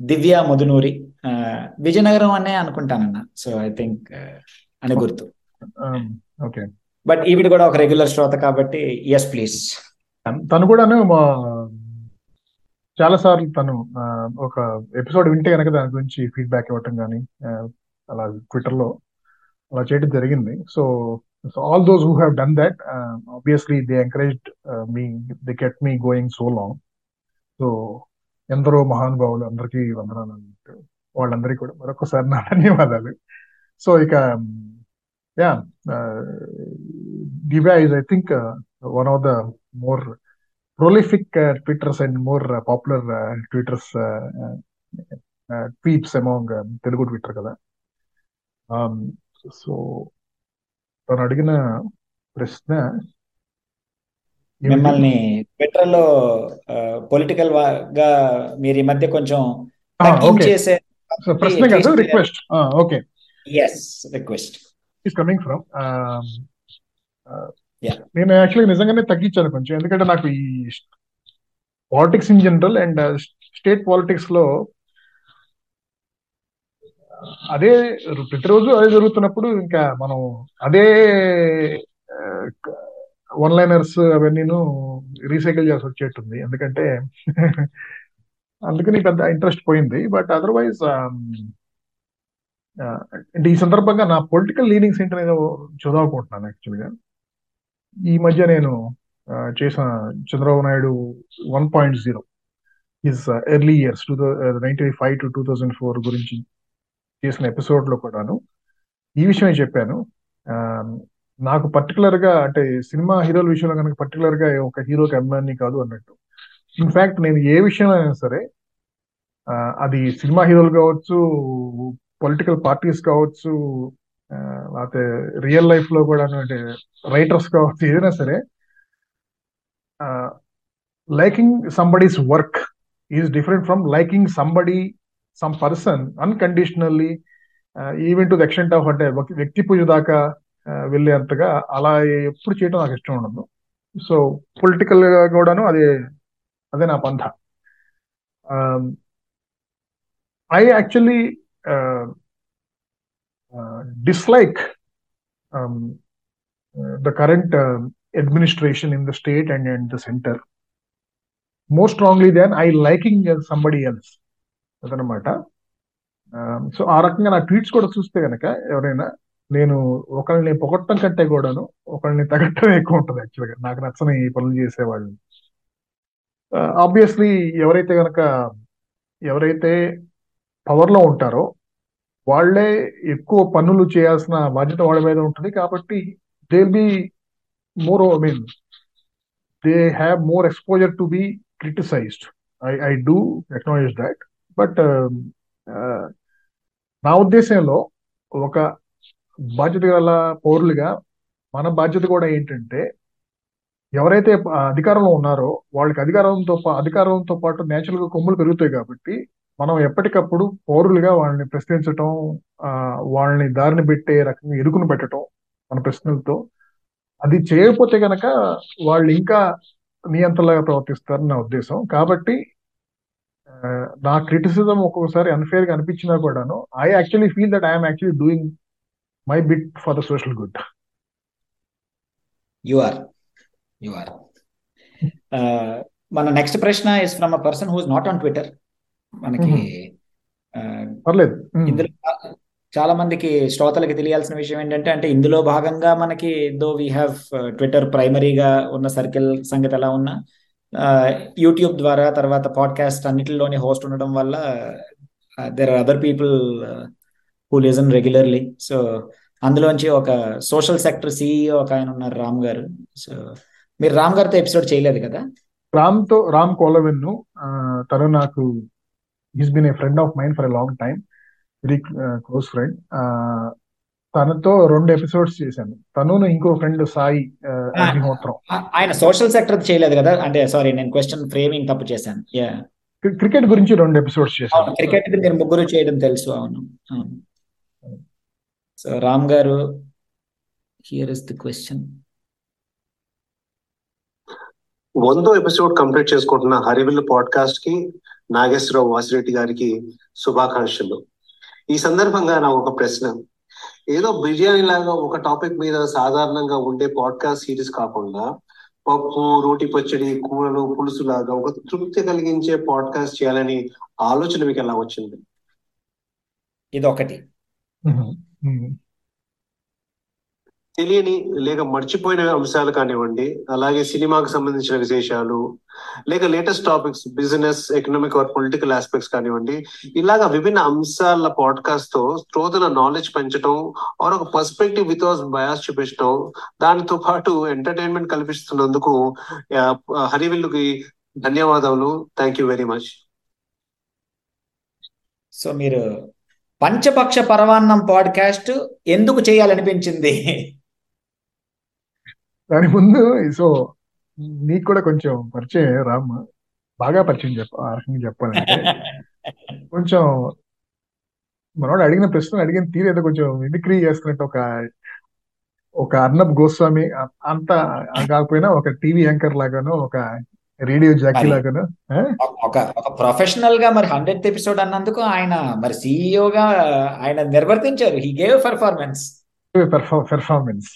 దివ్య మధునూరి. విజయనగరం అనే అనుకుంటానన్న. సో ఐ థింక్ అని గుర్తు. Okay but ఈవిడ కూడా ఒక రెగ్యులర్ శ్రోత కాబట్టి ఎస్ ప్లీజ్ తను కూడాను మా చాలా సార్లు తను ఒక ఎపిసోడ్ వింటే కనుక దాని గురించి ఫీడ్బ్యాక్ ఇవ్వటం కానీ అలా ట్విట్టర్లో అలా చేయడం జరిగింది. So so all those who have done that obviously they encouraged me they kept me going so long so ఎందరో మహానుభావులు అందరికీ వందనాలు వాళ్ళందరికీ కూడా మరొకసారి నా ధన్యవాదాలు సో ఇక yeah Divya is I think one of the more prolific uh, tweeters and more uh, popular uh, tweeters uh, uh, tweets among uh, Telugu Twitter కదా సో తను అడిగిన ప్రశ్న? మిమ్మల్ని ట్విట్టర్లో పొలిటికల్గా మీరు ఈ మధ్య కొంచెం ఓకే తగ్గించేసే ప్రశ్న కాదు? Request okay. Yes request is coming from. నేను యాక్చువల్లీ నిజంగానే తగ్గించాను కొంచెం. ఎందుకంటే నాకు ఈ politics in general and state పాలిటిక్స్లో అదే ప్రతిరోజు అదే జరుగుతున్నప్పుడు ఇంకా మనం అదే వన్ లైనర్స్ అవన్నీను రీసైకిల్ చేసి వచ్చేట్టుంది. ఎందుకంటే అందుకని పెద్ద ఇంట్రెస్ట్ పోయింది. బట్ అదర్వైజ్ అంటే ఈ సందర్భంగా నా పొలిటికల్ లీనింగ్స్ ఏంటి నేను చదవకుంటున్నాను యాక్చువల్గా. ఈ మధ్య నేను చేసిన Chandrababu Naidu one point zero. His early years two ninety five to two thousand four గురించి చేసిన ఎపిసోడ్లో కూడాను ఈ విషయమే చెప్పాను. ఆ, నాకు పర్టికులర్గా అంటే సినిమా హీరోల విషయంలో కనుక పర్టికులర్గా ఒక హీరోకి అభిమాని కాదు అన్నట్టు. ఇన్ఫ్యాక్ట్ నేను ఏ విషయంలో అయినా సరే అది సినిమా హీరోలు కావచ్చు పొలిటికల్ పార్టీస్ కావచ్చు లేకపోతే రియల్ లైఫ్లో కూడా అంటే రైటర్స్ కావచ్చు ఏదైనా సరే liking somebody's work is different from liking somebody some person unconditionally even to the extent of అంటే వ్యక్తి పూజ దాకా వెళ్ళేంతగా అలా ఎప్పుడు చేయడం నాకు ఇష్టం ఉండదు. సో పొలిటికల్గా కూడాను అదే అదే నా పంథ. I actually dislike the current uh, administration in the state and in the center. More strongly than I liking else somebody else. అదనమాట సో um, ఆ రకంగా నా ట్వీట్స్ కూడా చూస్తే గనక ఎవరైనా నేను ఒకరిని పొగట్టం కంటే కూడాను ఒకరిని తగట్టడం ఎక్కువ ఉంటుంది యాక్చువల్గా నాకు నచ్చని పనులు చేసేవాళ్ళు. ఆబ్వియస్లీ ఎవరైతే కనుక ఎవరైతే పవర్లో ఉంటారో వాళ్ళే ఎక్కువ పనులు చేయాల్సిన బాధ్యత వాళ్ళ మీద ఉంటుంది కాబట్టి they be more I mean they have more exposure to be criticised I I do acknowledge that but నా ఉద్దేశంలో ఒక బాధ్యత గల పౌరులుగా మన బాధ్యత కూడా ఏంటంటే ఎవరైతే అధికారంలో ఉన్నారో వాళ్ళకి అధికారంతో అధికారంతో పాటు నేచురల్గా కొమ్ములు పెరుగుతాయి కాబట్టి మనం ఎప్పటికప్పుడు పౌరులుగా వాళ్ళని ప్రశ్నించటం ఆ, వాళ్ళని దారిని పెట్టే రకంగా ఇరుకును పెట్టడం మన ప్రశ్నలతో. అది చేయకపోతే గనక వాళ్ళు ఇంకా నియంత్రణలాగా ప్రవర్తిస్తారని నా ఉద్దేశం. కాబట్టి నా క్రిటిసిజం ఒక్కొక్కసారి అన్ఫేర్గా అనిపించినా కూడాను I actually feel that I'm actually doing my bit for the social good you are you are మన నెక్స్ట్ ప్రశ్న is from a person who's not on Twitter మనకి ఆ, పర్లేదు. ఇందులో చాలా మందికి శ్రోతలకి తెలియాల్సిన విషయం ఏంటంటే అంటే ఇందులో భాగంగా మనకి దో వీ హ్యావ్ ట్విట్టర్ ప్రైమరీగా ఉన్న సర్కిల్ సంగతి ఎలా ఉన్నా యూట్యూబ్ ద్వారా తర్వాత పాడ్కాస్ట్ అన్నిటిలోని హోస్ట్ ఉండడం వల్ల there are other people who listen regularly so అందులోంచి ఒక సోషల్ సెక్టర్ సిఇఓ ఒక ఆయన ఉన్నారు రామ్ గారు. సో మీరు రామ్ గారితో ఎపిసోడ్ చేయలేదు కదా? రామ్తో రామ్ కోలవెన్ను ఆ, తను నాకు is been a friend of mine for a long time very close friend తనతో రెండు ఎపిసోడ్స్ చేశాను. తను ఇంకో ఫ్రెండ్ సాయి అగ్నిహోత్రం ఆయన సోషల్ సెక్టర్ చేయలేదు కదా? అంటే సారీ నేను క్వశ్చన్ ఫ్రేమింగ్ తప్పు చేశాను. క్రికెట్ గురించి రెండు ఎపిసోడ్స్ చేశాను. క్రికెట్ మీరు ముగ్గురు చేయడం తెలుసు అవును. అవును. So Ram garu here is the question వందో ఎపిసోడ్ కంప్లీట్ చేసుకుంటున్న హరివిల్లు పాడ్కాస్ట్కి నాగేశ్వరరావు వాసిరెడ్డి గారికి శుభాకాంక్షలు. ఈ సందర్భంగా నాకు ఒక ప్రశ్న. ఏదో బిర్యానీ లాగా ఒక టాపిక్ మీద సాధారణంగా ఉండే పాడ్కాస్ట్ సిరీస్ కాకుండా పప్పు రోటి పచ్చడి కూరలు పులుసు లాగా ఒక తృప్తి కలిగించే పాడ్కాస్ట్ చేయాలని ఆలోచన మీకు ఎలా వచ్చింది? ఇది ఒకటి. తెలియని లేక మర్చిపోయిన అంశాలు కానివ్వండి అలాగే సినిమాకు సంబంధించిన విశేషాలు లేక latest topics business economic or political aspects కానివ్వండి ఇలాగా విభిన్న అంశాల పాడ్కాస్ట్తో శ్రోతల నాలెడ్జ్ పెంచడం ఆర్ ఒక పర్స్పెక్టివ్ వితౌట్ బయాస్ చూపించడం దానితో పాటు ఎంటర్టైన్మెంట్ కల్పిస్తున్నందుకు హరివిల్లుకి ధన్యవాదాలు thank you very much so మీరు పంచపక్ష పరమాన్నం పాడ్కాస్ట్ ఎందుకు చేయాలనిపించింది? దాని ముందు సో నీకు కూడా కొంచెం పరిచయం రామ్ బాగా పరిచయం చెప్ప ఆ రకంగా చెప్పాలంటే. <laughs> కొంచెం మనోడు అడిగిన ప్రశ్న అడిగిన తీరు ఏదో కొంచెం మిమిక్రీ చేస్తున్నట్టు ఒక ఒక అర్నబ్ గోస్వామి అంత కాకపోయినా ఒక టీవీ యాంకర్ లాగాను ఒక రేడియో జాకీ లాగాను? ఒక ఒక ప్రొఫెషనల్గా మరి హండ్రెడ్ ఎపిసోడ్ అన్నందుకు ఆయన మరి సిఇఓగా ఆయన నిర్వర్తించారు. He gave performance perfor performance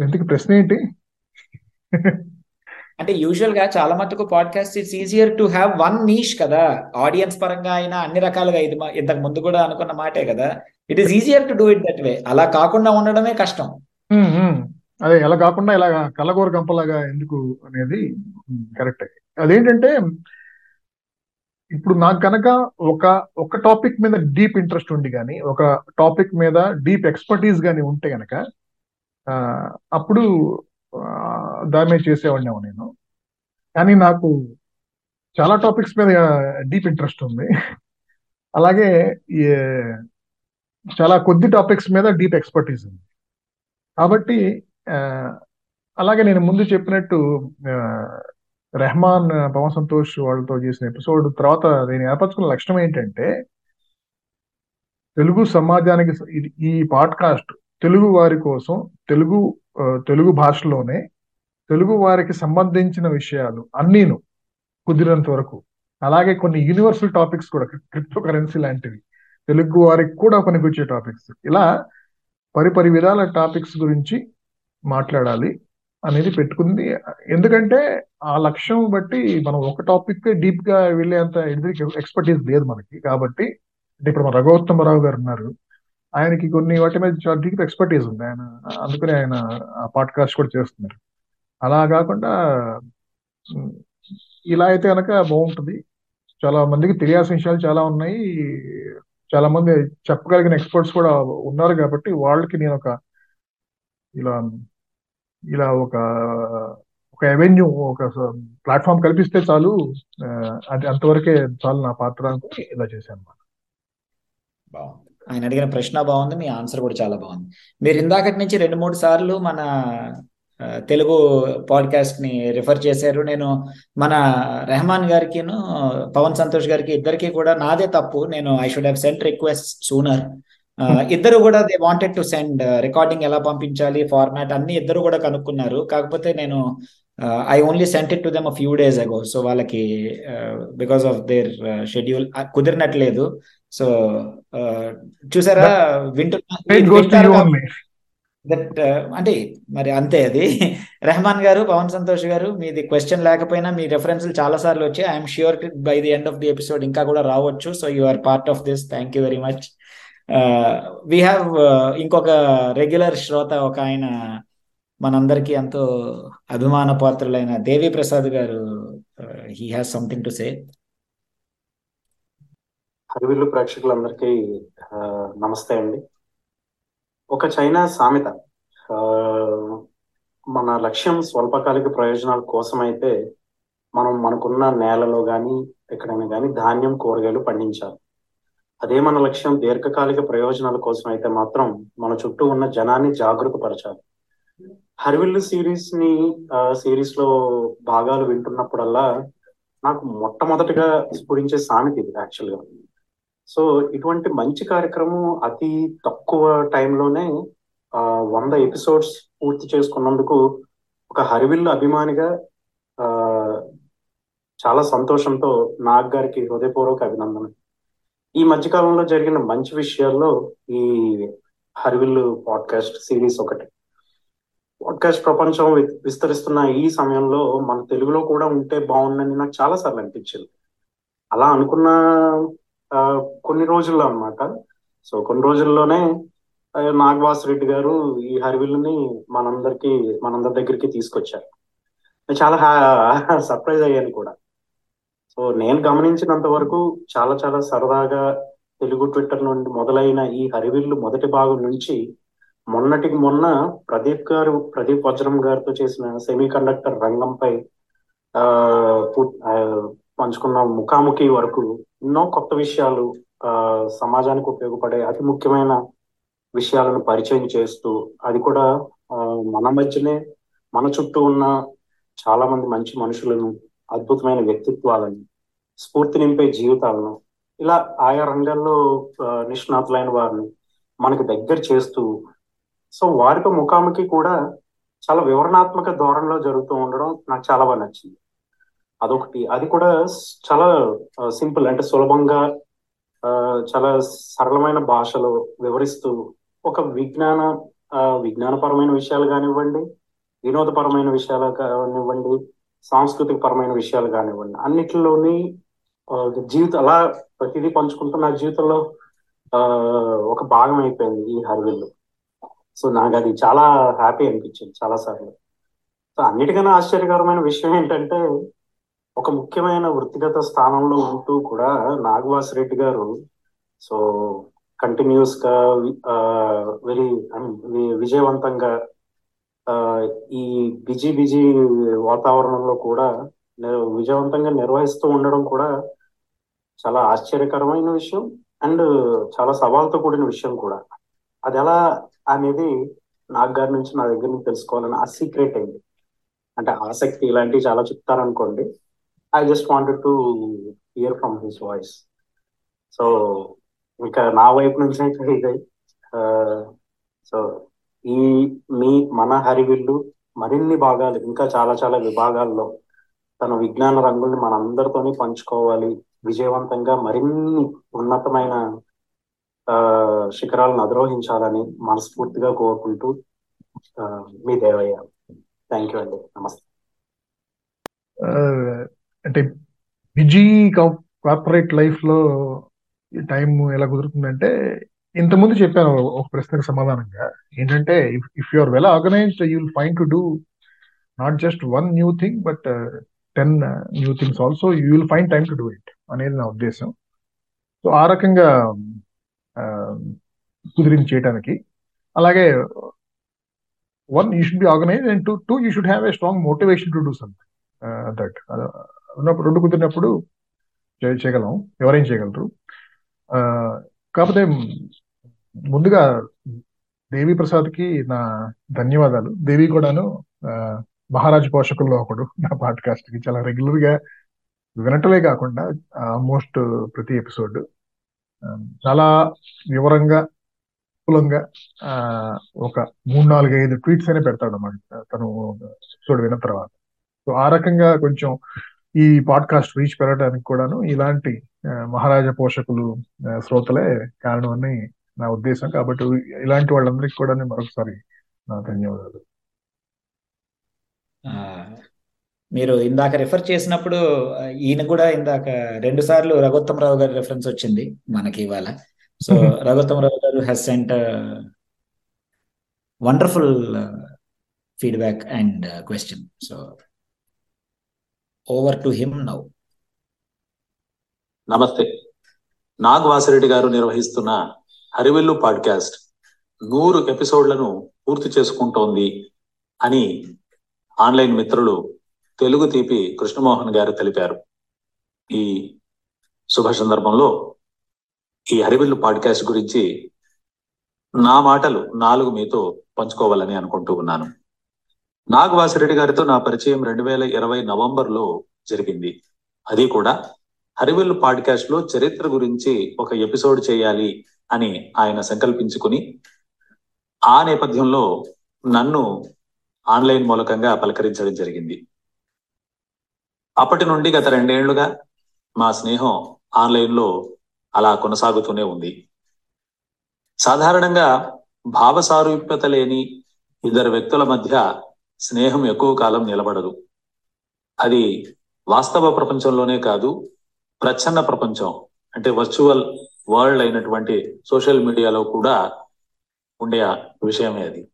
ఎందుకు ప్రశ్న ఏంటి? అంటే యూజువల్గా చాలా మటుకు podcast it's easier to have one niche కదా. ఆడియన్స్ పరంగా అయినా అన్ని రకాలుగా ఇది ఇంతకు ముందు కూడా అనుకున్న మాటే కదా. It is easier to do it that way అలా కాకుండా ఉండడమే కష్టం. అదే ఎలా కాకుండా ఇలా కలగూర గంపలాగా ఎందుకు అనేది కరెక్ట్. అదేంటంటే ఇప్పుడు నాకు కనుక ఒక ఒక టాపిక్ మీద డీప్ ఇంట్రెస్ట్ ఉండి కానీ ఒక టాపిక్ మీద డీప్ ఎక్స్పర్టీస్ కానీ ఉంటే గనక ఆ, అప్పుడు ఆ, చేసేవాడినేమో నేను. కానీ నాకు చాలా టాపిక్స్ మీద డీప్ ఇంట్రెస్ట్ ఉంది. అలాగే ఈ, చాలా కొద్ది టాపిక్స్ మీద డీప్ ఎక్స్పర్టీస్ ఉంది. కాబట్టి అలాగే నేను ముందు చెప్పినట్టు రెహమాన్ పవన్ సంతోష్ వాళ్ళతో చేసిన ఎపిసోడ్ తర్వాత నేను ఏర్పరచుకున్న లక్ష్యం ఏంటంటే తెలుగు సమాజానికి ఇది- ఈ పాడ్కాస్ట్ తెలుగు వారి కోసం తెలుగు తెలుగు భాషలోనే తెలుగు వారికి సంబంధించిన విషయాలు అన్నీను కుదిరినంత వరకు. అలాగే కొన్ని యూనివర్సల్ టాపిక్స్ కూడా క్రిప్టో కరెన్సీ లాంటివి. తెలుగు వారికి కూడా పనికొచ్చే టాపిక్స్. ఇలా పరిపరి విధాల టాపిక్స్ గురించి మాట్లాడాలి అనేది పెట్టుకుంది. ఎందుకంటే ఆ లక్ష్యం బట్టి మనం ఒక టాపిక్ డీప్గా వెళ్ళేంత ఎక్స్పర్టీస్ లేదు మనకి. కాబట్టి అంటే ఇప్పుడు మన రఘోత్తమరావు గారు ఉన్నారు. ఆయనకి కొన్ని వాటి మీద చాలా డీప్ ఎక్స్పర్టీస్ ఉంది. ఆయన అందుకనే ఆయన ఆ పాడ్కాస్ట్ కూడా చేస్తున్నారు. అలా కాకుండా ఇలా అయితే కనుక బాగుంటుంది. చాలా మందికి తెలియాల్సిన విషయాలు చాలా ఉన్నాయి. చాలా మంది చెప్పగలిగిన ఎక్స్పర్ట్స్ కూడా ఉన్నారు కాబట్టి వాళ్ళకి నేను ఒక ఇలా ఇలా ఒక ఒక అవెన్యూ ఒక ప్లాట్ఫామ్ కల్పిస్తే చాలు అది అంతవరకే చాలు నా పాత్ర అనుకుని ఇలా చేశాను బాగుంది. ఆయన అడిగిన ప్రశ్న బాగుంది మీ ఆన్సర్ కూడా చాలా బాగుంది. మీరు ఇందాకటి నుంచి రెండు మూడు సార్లు మన తెలుగు పాడ్కాస్ట్ని రిఫర్ చేశారు. నేను మన రెహమాన్ గారికిను పవన్ సంతోష్ గారికి ఇద్దరికి కూడా నాదే తప్పు. నేను I should have send request sooner ఇద్దరు కూడా they wanted to send recording ఎలా పంపించాలి ఫార్మాట్ అన్ని ఇద్దరు కూడా కనుక్కున్నారు. కాకపోతే నేను I only sent it to them few days ago so వాళ్ళకి బికాస్ ఆఫ్ దేర్ షెడ్యూల్ కుదిరినట్లేదు. సో చూసారా? వింటున్నా. దట్ అంటే మరి అంతే అది. రెహమాన్ గారు పవన్ సంతోష్ గారు మీది క్వశ్చన్ లేకపోయినా మీ రెఫరెన్స్లు చాలా సార్లు వచ్చాయి. I'm sure by the end of the episode ఇంకా కూడా రావచ్చు. So you are part of this thank you very much we have ఇంకొక రెగ్యులర్ శ్రోత ఒక ఆయన మనందరికీ ఎంతో అభిమాన పాత్రులైన Devi Prasad garu he has something to say Harivillu ప్రేక్షకులందరికీ నమస్తే అండి. ఒక చైనా సామెత మన లక్ష్యం స్వల్పకాలిక ప్రయోజనాల కోసం అయితే మనం మనకున్న నేలలో కానీ ఎక్కడైనా కానీ ధాన్యం కూరగాయలు పండించాలి. అదే మన లక్ష్యం దీర్ఘకాలిక ప్రయోజనాల కోసం అయితే మాత్రం మన చుట్టూ ఉన్న జనాన్ని జాగృతపరచాలి హరివిల్లు సిరీస్ని సిరీస్లో భాగాలు వింటున్నప్పుడల్లా నాకు మొట్టమొదటిగా స్ఫురించే సామెత ఇది యాక్చువల్గా. సో ఇటువంటి మంచి కార్యక్రమం అతి తక్కువ టైంలోనే వంద ఎపిసోడ్స్ పూర్తి చేసుకున్నందుకు ఒక హరివిల్లు అభిమానిగా చాలా సంతోషంతో నాగ్ గారికి హృదయపూర్వక అభినందన ఈ మధ్యకాలంలో జరిగిన మంచి విషయాల్లో ఈ హరివిల్లు పాడ్కాస్ట్ సిరీస్ ఒకటి. పాడ్కాస్ట్ ప్రపంచం వి- విస్తరిస్తున్న ఈ సమయంలో మన తెలుగులో కూడా ఉంటే బాగుందని నాకు చాలా సార్లు అనిపించింది. అలా అనుకున్న కొన్ని రోజుల్లో అన్నమాట. సో కొన్ని రోజుల్లోనే నాగవాస్ రెడ్డి గారు ఈ హరివిల్ని మనందరికి మనందరి దగ్గరికి తీసుకొచ్చారు. చాలా సర్ప్రైజ్ అయ్యాను కూడా. సో నేను గమనించినంత వరకు చాలా చాలా సరదాగా తెలుగు ట్విట్టర్ నుండి మొదలైన ఈ హరివిల్లు మొదటి భాగం నుంచి మొన్నటికి మొన్న ప్రదీప్ గారు ప్రదీప్ వజ్రం గారితో చేసిన సెమీ కండక్టర్ రంగంపై ఆ, పంచుకున్న ముఖాముఖి వరకు ఎన్నో కొత్త విషయాలు ఆ సమాజానికి ఉపయోగపడే అతి ముఖ్యమైన విషయాలను పరిచయం చేస్తూ అది కూడా ఆ, మన మధ్యనే మన చుట్టూ ఉన్న చాలా మంది మంచి మనుషులను అద్భుతమైన వ్యక్తిత్వాలను స్ఫూర్తి నింపే జీవితాలను ఇలా ఆయా రంగాల్లో నిష్ణాతులైన వారిని మనకు దగ్గర చేస్తూ సో వారితో ముఖాముఖి కూడా చాలా వివరణాత్మక ధోరణిలో జరుగుతూ ఉండడం నాకు చాలా బాగా నచ్చింది. అదొకటి. అది కూడా చాలా సింపుల్ అంటే సులభంగా ఆ, చాలా సరళమైన భాషలో వివరిస్తూ ఒక విజ్ఞాన ఆ, విజ్ఞానపరమైన విషయాలు కానివ్వండి వినోదపరమైన విషయాలు కానివ్వండి సాంస్కృతిక పరమైన విషయాలు కానివ్వండి అన్నిటిలోని జీవితం అలా ప్రతిదీ పంచుకుంటూ నా జీవితంలో ఆ, ఒక భాగం అయిపోయింది ఈ హరివిల్లు. సో నాకు అది చాలా హ్యాపీ అనిపించింది చాలా సార్లు. సో అన్నిటికన్నా ఆశ్చర్యకరమైన విషయం ఏంటంటే ఒక ముఖ్యమైన వృత్తిగత స్థానంలో ఉంటూ కూడా నాగవాస్ రెడ్డి గారు సో కంటిన్యూస్గా వెరీ విజయవంతంగా ఆ, ఈ బిజీ బిజీ వాతావరణంలో కూడా విజయవంతంగా నిర్వహిస్తూ ఉండడం కూడా చాలా ఆశ్చర్యకరమైన విషయం అండ్ చాలా సవాల్తో కూడిన విషయం కూడా. అది ఎలా అనేది నాగ్ గారి నుంచి నా దగ్గర నుంచి తెలుసుకోవాలని ఆ సీక్రెట్ ఏంటి అంటే ఆసక్తి ఇలాంటివి చాలా చెప్తారనుకోండి. I just wanted to hear from his voice so ఇంకా నా వైపు నుంచి అయితే ఇది. సో ఈ మీ మన హరివిల్లు మరిన్ని భాగాలు ఇంకా చాలా చాలా విభాగాల్లో తన విజ్ఞాన రంగుల్ని మనందరితోని పంచుకోవాలి. విజయవంతంగా మరిన్ని ఉన్నతమైన ఆ, శిఖరాలను అధిరోహించాలని మనస్ఫూర్తిగా కోరుకుంటూ మీ దేవయ్య. థ్యాంక్ యూ అండి. నమస్తే. అంటే బిజీ కార్పొరేట్ లైఫ్లో టైం ఎలా కుదురుతుందంటే ఇంతకుముందు చెప్పాను ఒక ప్రశ్నకు సమాధానంగా. ఏంటంటే if you are well organised you will find to do not just one new thing but uh, ten uh, new things also you will find time to do it అనేది నా ఉద్దేశం. సో ఆ రకంగా కుదిరింది చేయడానికి అలాగే one you should be organise and two two you should have a strong motivation to do something uh, that. ఉన్నప్పుడు రెండు కుదిరినప్పుడు చేయగలం. ఎవరైనా చేయగలరు. ఆ, కాకపోతే ముందుగా దేవి ప్రసాద్కి నా ధన్యవాదాలు. దేవి కూడాను ఆ, మహారాజ్ పోషకుల్లో ఒకడు నా పాడ్కాస్ట్కి. చాలా రెగ్యులర్గా వినటమే కాకుండా ఆల్మోస్ట్ ప్రతి ఎపిసోడ్ చాలా వివరంగా కులంగా ఆ, ఒక మూడు నాలుగు ఐదు ట్వీట్స్ అనే పెడతాడు అన్నమాట తను ఎపిసోడ్ విన్న తర్వాత. సో ఆ రకంగా కొంచెం ఈ పాడ్కాస్ట్ రీచ్ పెరగడానికి కూడాను ఇలాంటి మహారాజా పోషకులు శ్రోతలే కారణం అని నా ఉద్దేశం. కాబట్టి ఇలాంటి వాళ్ళందరికీ కూడా మరొకసారి నా ధన్యవాదాలు. మీరు ఇందాక రిఫర్ చేసినప్పుడు ఈయన కూడా ఇందాక రెండు సార్లు రఘుత్తమరావు గారి రెఫరెన్స్ వచ్చింది మనకి ఇవాళ. So <laughs> Raghuttamarao garu has sent wonderful feedback and question so over to him now నమస్తే. నాగ్ వాసిరెడ్డి గారు నిర్వహిస్తున్న హరివెల్లు పాడ్కాస్ట్ నూరు ఎపిసోడ్లను పూర్తి చేసుకుంటోంది అని ఆన్లైన్ మిత్రులు తెలుగు తీపి కృష్ణమోహన్ గారు తెలిపారు. ఈ శుభ సందర్భంలో ఈ హరివిల్లు పాడ్కాస్ట్ గురించి నా మాటలు నాలుగు మీతో పంచుకోవాలని అనుకుంటూ ఉన్నాను. నాగవాసిరెడ్డి గారితో నా పరిచయం రెండు వేల ఇరవై నవంబర్లో జరిగింది. అది కూడా హరివెల్ పాడ్కాస్ట్లో చరిత్ర గురించి ఒక ఎపిసోడ్ చేయాలి అని ఆయన సంకల్పించుకుని ఆ నేపథ్యంలో నన్ను ఆన్లైన్ మూలకంగా పలకరించడం జరిగింది. అప్పటి నుండి గత రెండేళ్ళుగా మా స్నేహం ఆన్లైన్లో అలా కొనసాగుతూనే ఉంది. సాధారణంగా భావసారూప్యత లేని ఇద్దరు వ్యక్తుల మధ్య స్నేహం ఎక్కువ కాలం నిలబడదు. అది వాస్తవ ప్రపంచంలోనే కాదు ప్రచ్ఛన్న ప్రపంచం అంటే వర్చువల్ వరల్డ్ అయినటువంటి సోషల్ మీడియాలో కూడా ఉండే విషయమే అది.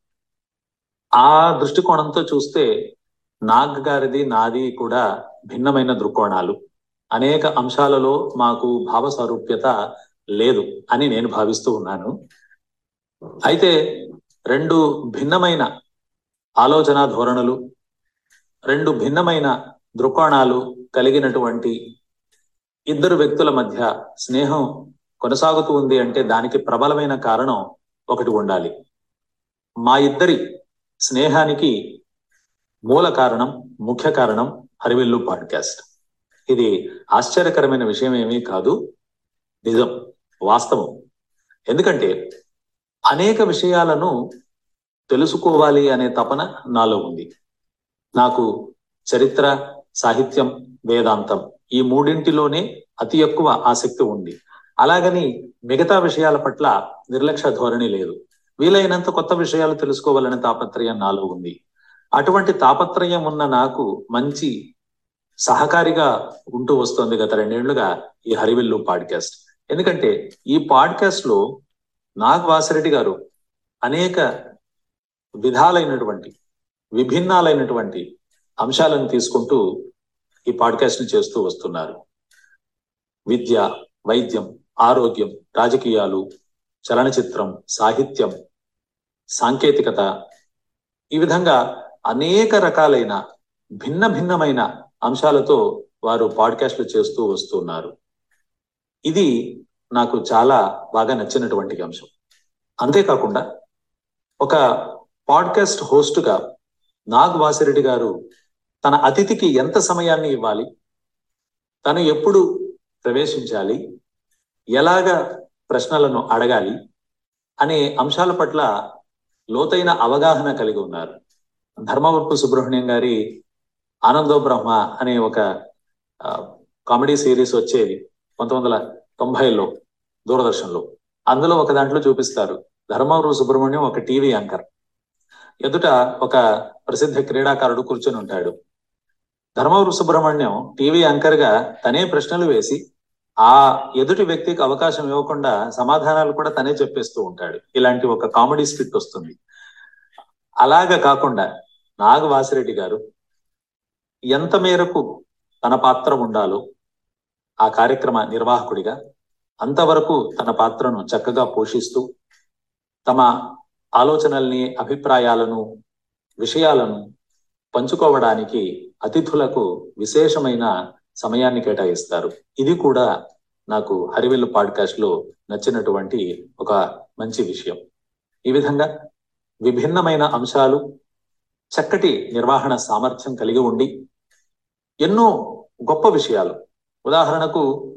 ఆ దృష్టికోణంతో చూస్తే నాగ్ గారిది నాది కూడా భిన్నమైన దృక్కోణాలు. అనేక అంశాలలో మాకు భావ సారూప్యత లేదు అని నేను భావిస్తూ ఉన్నాను. అయితే రెండు భిన్నమైన ఆలోచన ధోరణులు రెండు భిన్నమైన దృక్కోణాలు కలిగినటువంటి ఇద్దరు వ్యక్తుల మధ్య స్నేహం కొనసాగుతూ ఉంది అంటే దానికి ప్రబలమైన కారణం ఒకటి ఉండాలి. మా ఇద్దరి స్నేహానికి మూల కారణం ముఖ్య కారణం హరివిల్లు పాడ్కాస్ట్. ఇది ఆశ్చర్యకరమైన విషయం ఏమీ కాదు నిజం వాస్తవం. ఎందుకంటే అనేక విషయాలను తెలుసుకోవాలి అనే తపన నాలో ఉంది. నాకు చరిత్ర సాహిత్యం వేదాంతం ఈ మూడింటిలోనే అతి ఎక్కువ ఆసక్తి ఉంది. అలాగని మిగతా విషయాల పట్ల నిర్లక్ష్య ధోరణి లేదు. వీలైనంత కొత్త విషయాలు తెలుసుకోవాలనే తాపత్రయం నాలో ఉంది. అటువంటి తాపత్రయం ఉన్న నాకు మంచి సహకారిగా ఉంటూ వస్తుంది గత రెండేళ్ళుగా ఈ హరివిల్లు పాడ్కాస్ట్. ఎందుకంటే ఈ పాడ్కాస్ట్లో నాగ్ వాసిరెడ్డి గారు అనేక విధాలైనటువంటి విభిన్నాలైనటువంటి అంశాలను తీసుకుంటూ ఈ పాడ్కాస్ట్ని చేస్తూ వస్తున్నారు. విద్య వైద్యం ఆరోగ్యం రాజకీయాలు చలనచిత్రం సాహిత్యం సాంకేతికత ఈ విధంగా అనేక రకాలైన భిన్న భిన్నమైన అంశాలతో వారు పాడ్కాస్ట్లు చేస్తూ వస్తున్నారు. ఇది నాకు చాలా బాగా నచ్చినటువంటి అంశం. అంతేకాకుండా ఒక పాడ్కాస్ట్ హోస్ట్గా నాగ్ వాసిరెడ్డి గారు తన అతిథికి ఎంత సమయాన్ని ఇవ్వాలి? తను ఎప్పుడు ప్రవేశించాలి? ఎలాగ ప్రశ్నలను అడగాలి? అనే అంశాల పట్ల లోతైన అవగాహన కలిగి ఉన్నారు. ధర్మవరపు సుబ్రహ్మణ్యం గారి ఆనందో బ్రహ్మ అనే ఒక కామెడీ సిరీస్ వచ్చేది పంతొమ్మిది వందల తొంభైలో దూరదర్శన్లో. అందులో ఒక దాంట్లో చూపిస్తారు. ధర్మవరపు సుబ్రహ్మణ్యం ఒక టీవీ యాంకర్. ఎదుట ఒక ప్రసిద్ధ క్రీడాకారుడు కూర్చొని ఉంటాడు. ధర్మవరు సుబ్రహ్మణ్యం టీవీ యాంకర్గా తనే ప్రశ్నలు వేసి ఆ ఎదుటి వ్యక్తికి అవకాశం ఇవ్వకుండా సమాధానాలు కూడా తనే చెప్పేస్తూ ఉంటాడు. ఇలాంటి ఒక కామెడీ స్క్రిప్ట్ వస్తుంది. అలాగా కాకుండా నాగ వాసిరెడ్డి గారు ఎంత మేరకు తన పాత్ర ఉండాలో ఆ కార్యక్రమ నిర్వాహకుడిగా అంతవరకు తన పాత్రను చక్కగా పోషిస్తూ తమ ఆలోచనల్ని అభిప్రాయాలను విషయాలను పంచుకోవడానికి అతిథులకు విశేషమైన సమయాన్ని కేటాయిస్తారు. ఇది కూడా నాకు హరివెల్లు పాడ్కాస్ట్లో నచ్చినటువంటి ఒక మంచి విషయం. ఈ విధంగా విభిన్నమైన అంశాలు చక్కటి నిర్వహణ సామర్థ్యం కలిగి ఉండి ఎన్నో గొప్ప విషయాలు. ఉదాహరణకు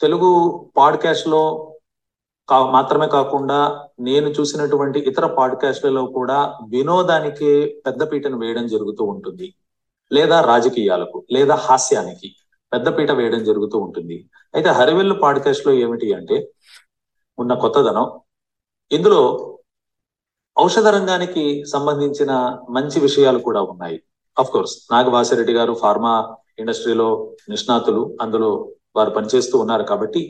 తెలుగు పాడ్కాస్ట్లో కా మాత్రమే కాకుండా నేను చూసినటువంటి ఇతర పాడ్కాస్ట్లలో కూడా వినోదానికి పెద్దపీటను వేయడం జరుగుతూ ఉంటుంది. లేదా రాజకీయాలకు లేదా హాస్యానికి పెద్దపీట వేయడం జరుగుతూ ఉంటుంది. అయితే హరివెల్లు పాడ్కాస్ట్లో ఏమిటి అంటే ఉన్న కొత్తదనం. ఇందులో ఔషధ రంగానికి సంబంధించిన మంచి విషయాలు కూడా ఉన్నాయి. అఫ్ కోర్స్ నాగవాసిరెడ్డి గారు ఫార్మా ఇండస్ట్రీలో నిష్ణాతులు. అందులో వారు పనిచేస్తూ ఉన్నారు కాబట్టి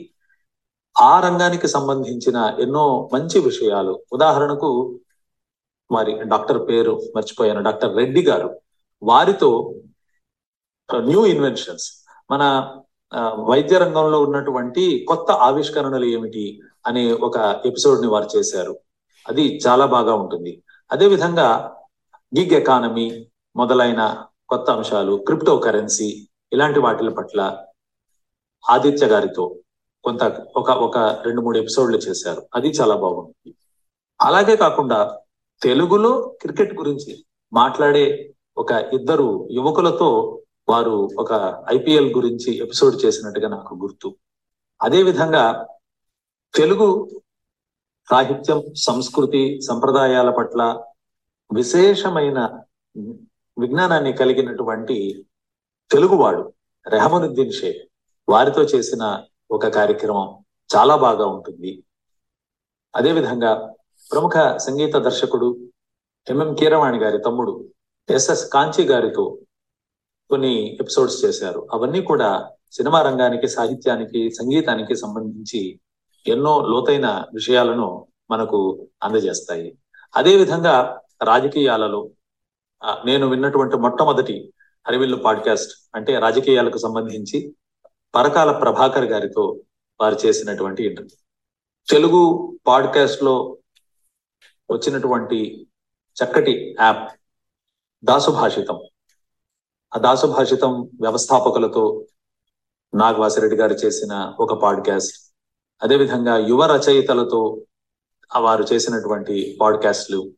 ఆ రంగానికి సంబంధించిన ఎన్నో మంచి విషయాలు. ఉదాహరణకు మరి డాక్టర్ పేరు మర్చిపోయాను. డాక్టర్ రెడ్డి గారు. వారితో న్యూ ఇన్వెన్షన్స్. మన వైద్య రంగంలో ఉన్నటువంటి కొత్త ఆవిష్కరణలు ఏమిటి అనే ఒక ఎపిసోడ్ని వారు చేశారు. అది చాలా బాగా ఉంటుంది. అదే విధంగా గిగ్ ఎకానమీ మొదలైన కొత్త అంశాలు క్రిప్టో కరెన్సీ ఇలాంటి వాటి పట్ల ఆదిత్య గారితో కొంత ఒక ఒక రెండు మూడు ఎపిసోడ్లు చేశారు. అది చాలా బాగుంది. అలాగే కాకుండా తెలుగులో క్రికెట్ గురించి మాట్లాడే ఒక ఇద్దరు యువకులతో వారు ఒక ఐపీఎల్ గురించి ఎపిసోడ్ చేసినట్టుగా నాకు గుర్తు. అదే విధంగా తెలుగు సాహిత్యం సంస్కృతి సంప్రదాయాల పట్ల విశేషమైన విజ్ఞానాన్ని కలిగినటువంటి తెలుగువాడు రెహమనుద్దీన్ షేక్. వారితో చేసిన ఒక కార్యక్రమం చాలా బాగా ఉంటుంది. అదేవిధంగా ప్రముఖ సంగీత దర్శకుడు ఎంఎం కీరవాణి గారి తమ్ముడు ఎస్ఎస్ కాంచి గారితో కొన్ని ఎపిసోడ్స్ చేశారు. అవన్నీ కూడా సినిమా రంగానికి సాహిత్యానికి సంగీతానికి సంబంధించి ఎన్నో లోతైన విషయాలను మనకు అందజేస్తాయి. అదేవిధంగా రాజకీయాలలో నేను విన్నటువంటి మొట్టమొదటి హరివిల్లు పాడ్కాస్ట్ అంటే రాజకీయాలకు సంబంధించి పరకాల ప్రభాకర్ గారితో వారు చేసినటువంటి ఇంటర్వ్యూ తెలుగు పాడ్కాస్ట్లో వచ్చినటువంటి చక్కటి యాప్ దాసుభాషితం. ఆ దాసుభాషితం వ్యవస్థాపకులతో నాగ్ వాసిరెడ్డి గారు చేసిన ఒక పాడ్కాస్ట్ అదేవిధంగా యువ రచయితలతో వారు చేసినటువంటి పాడ్కాస్ట్లు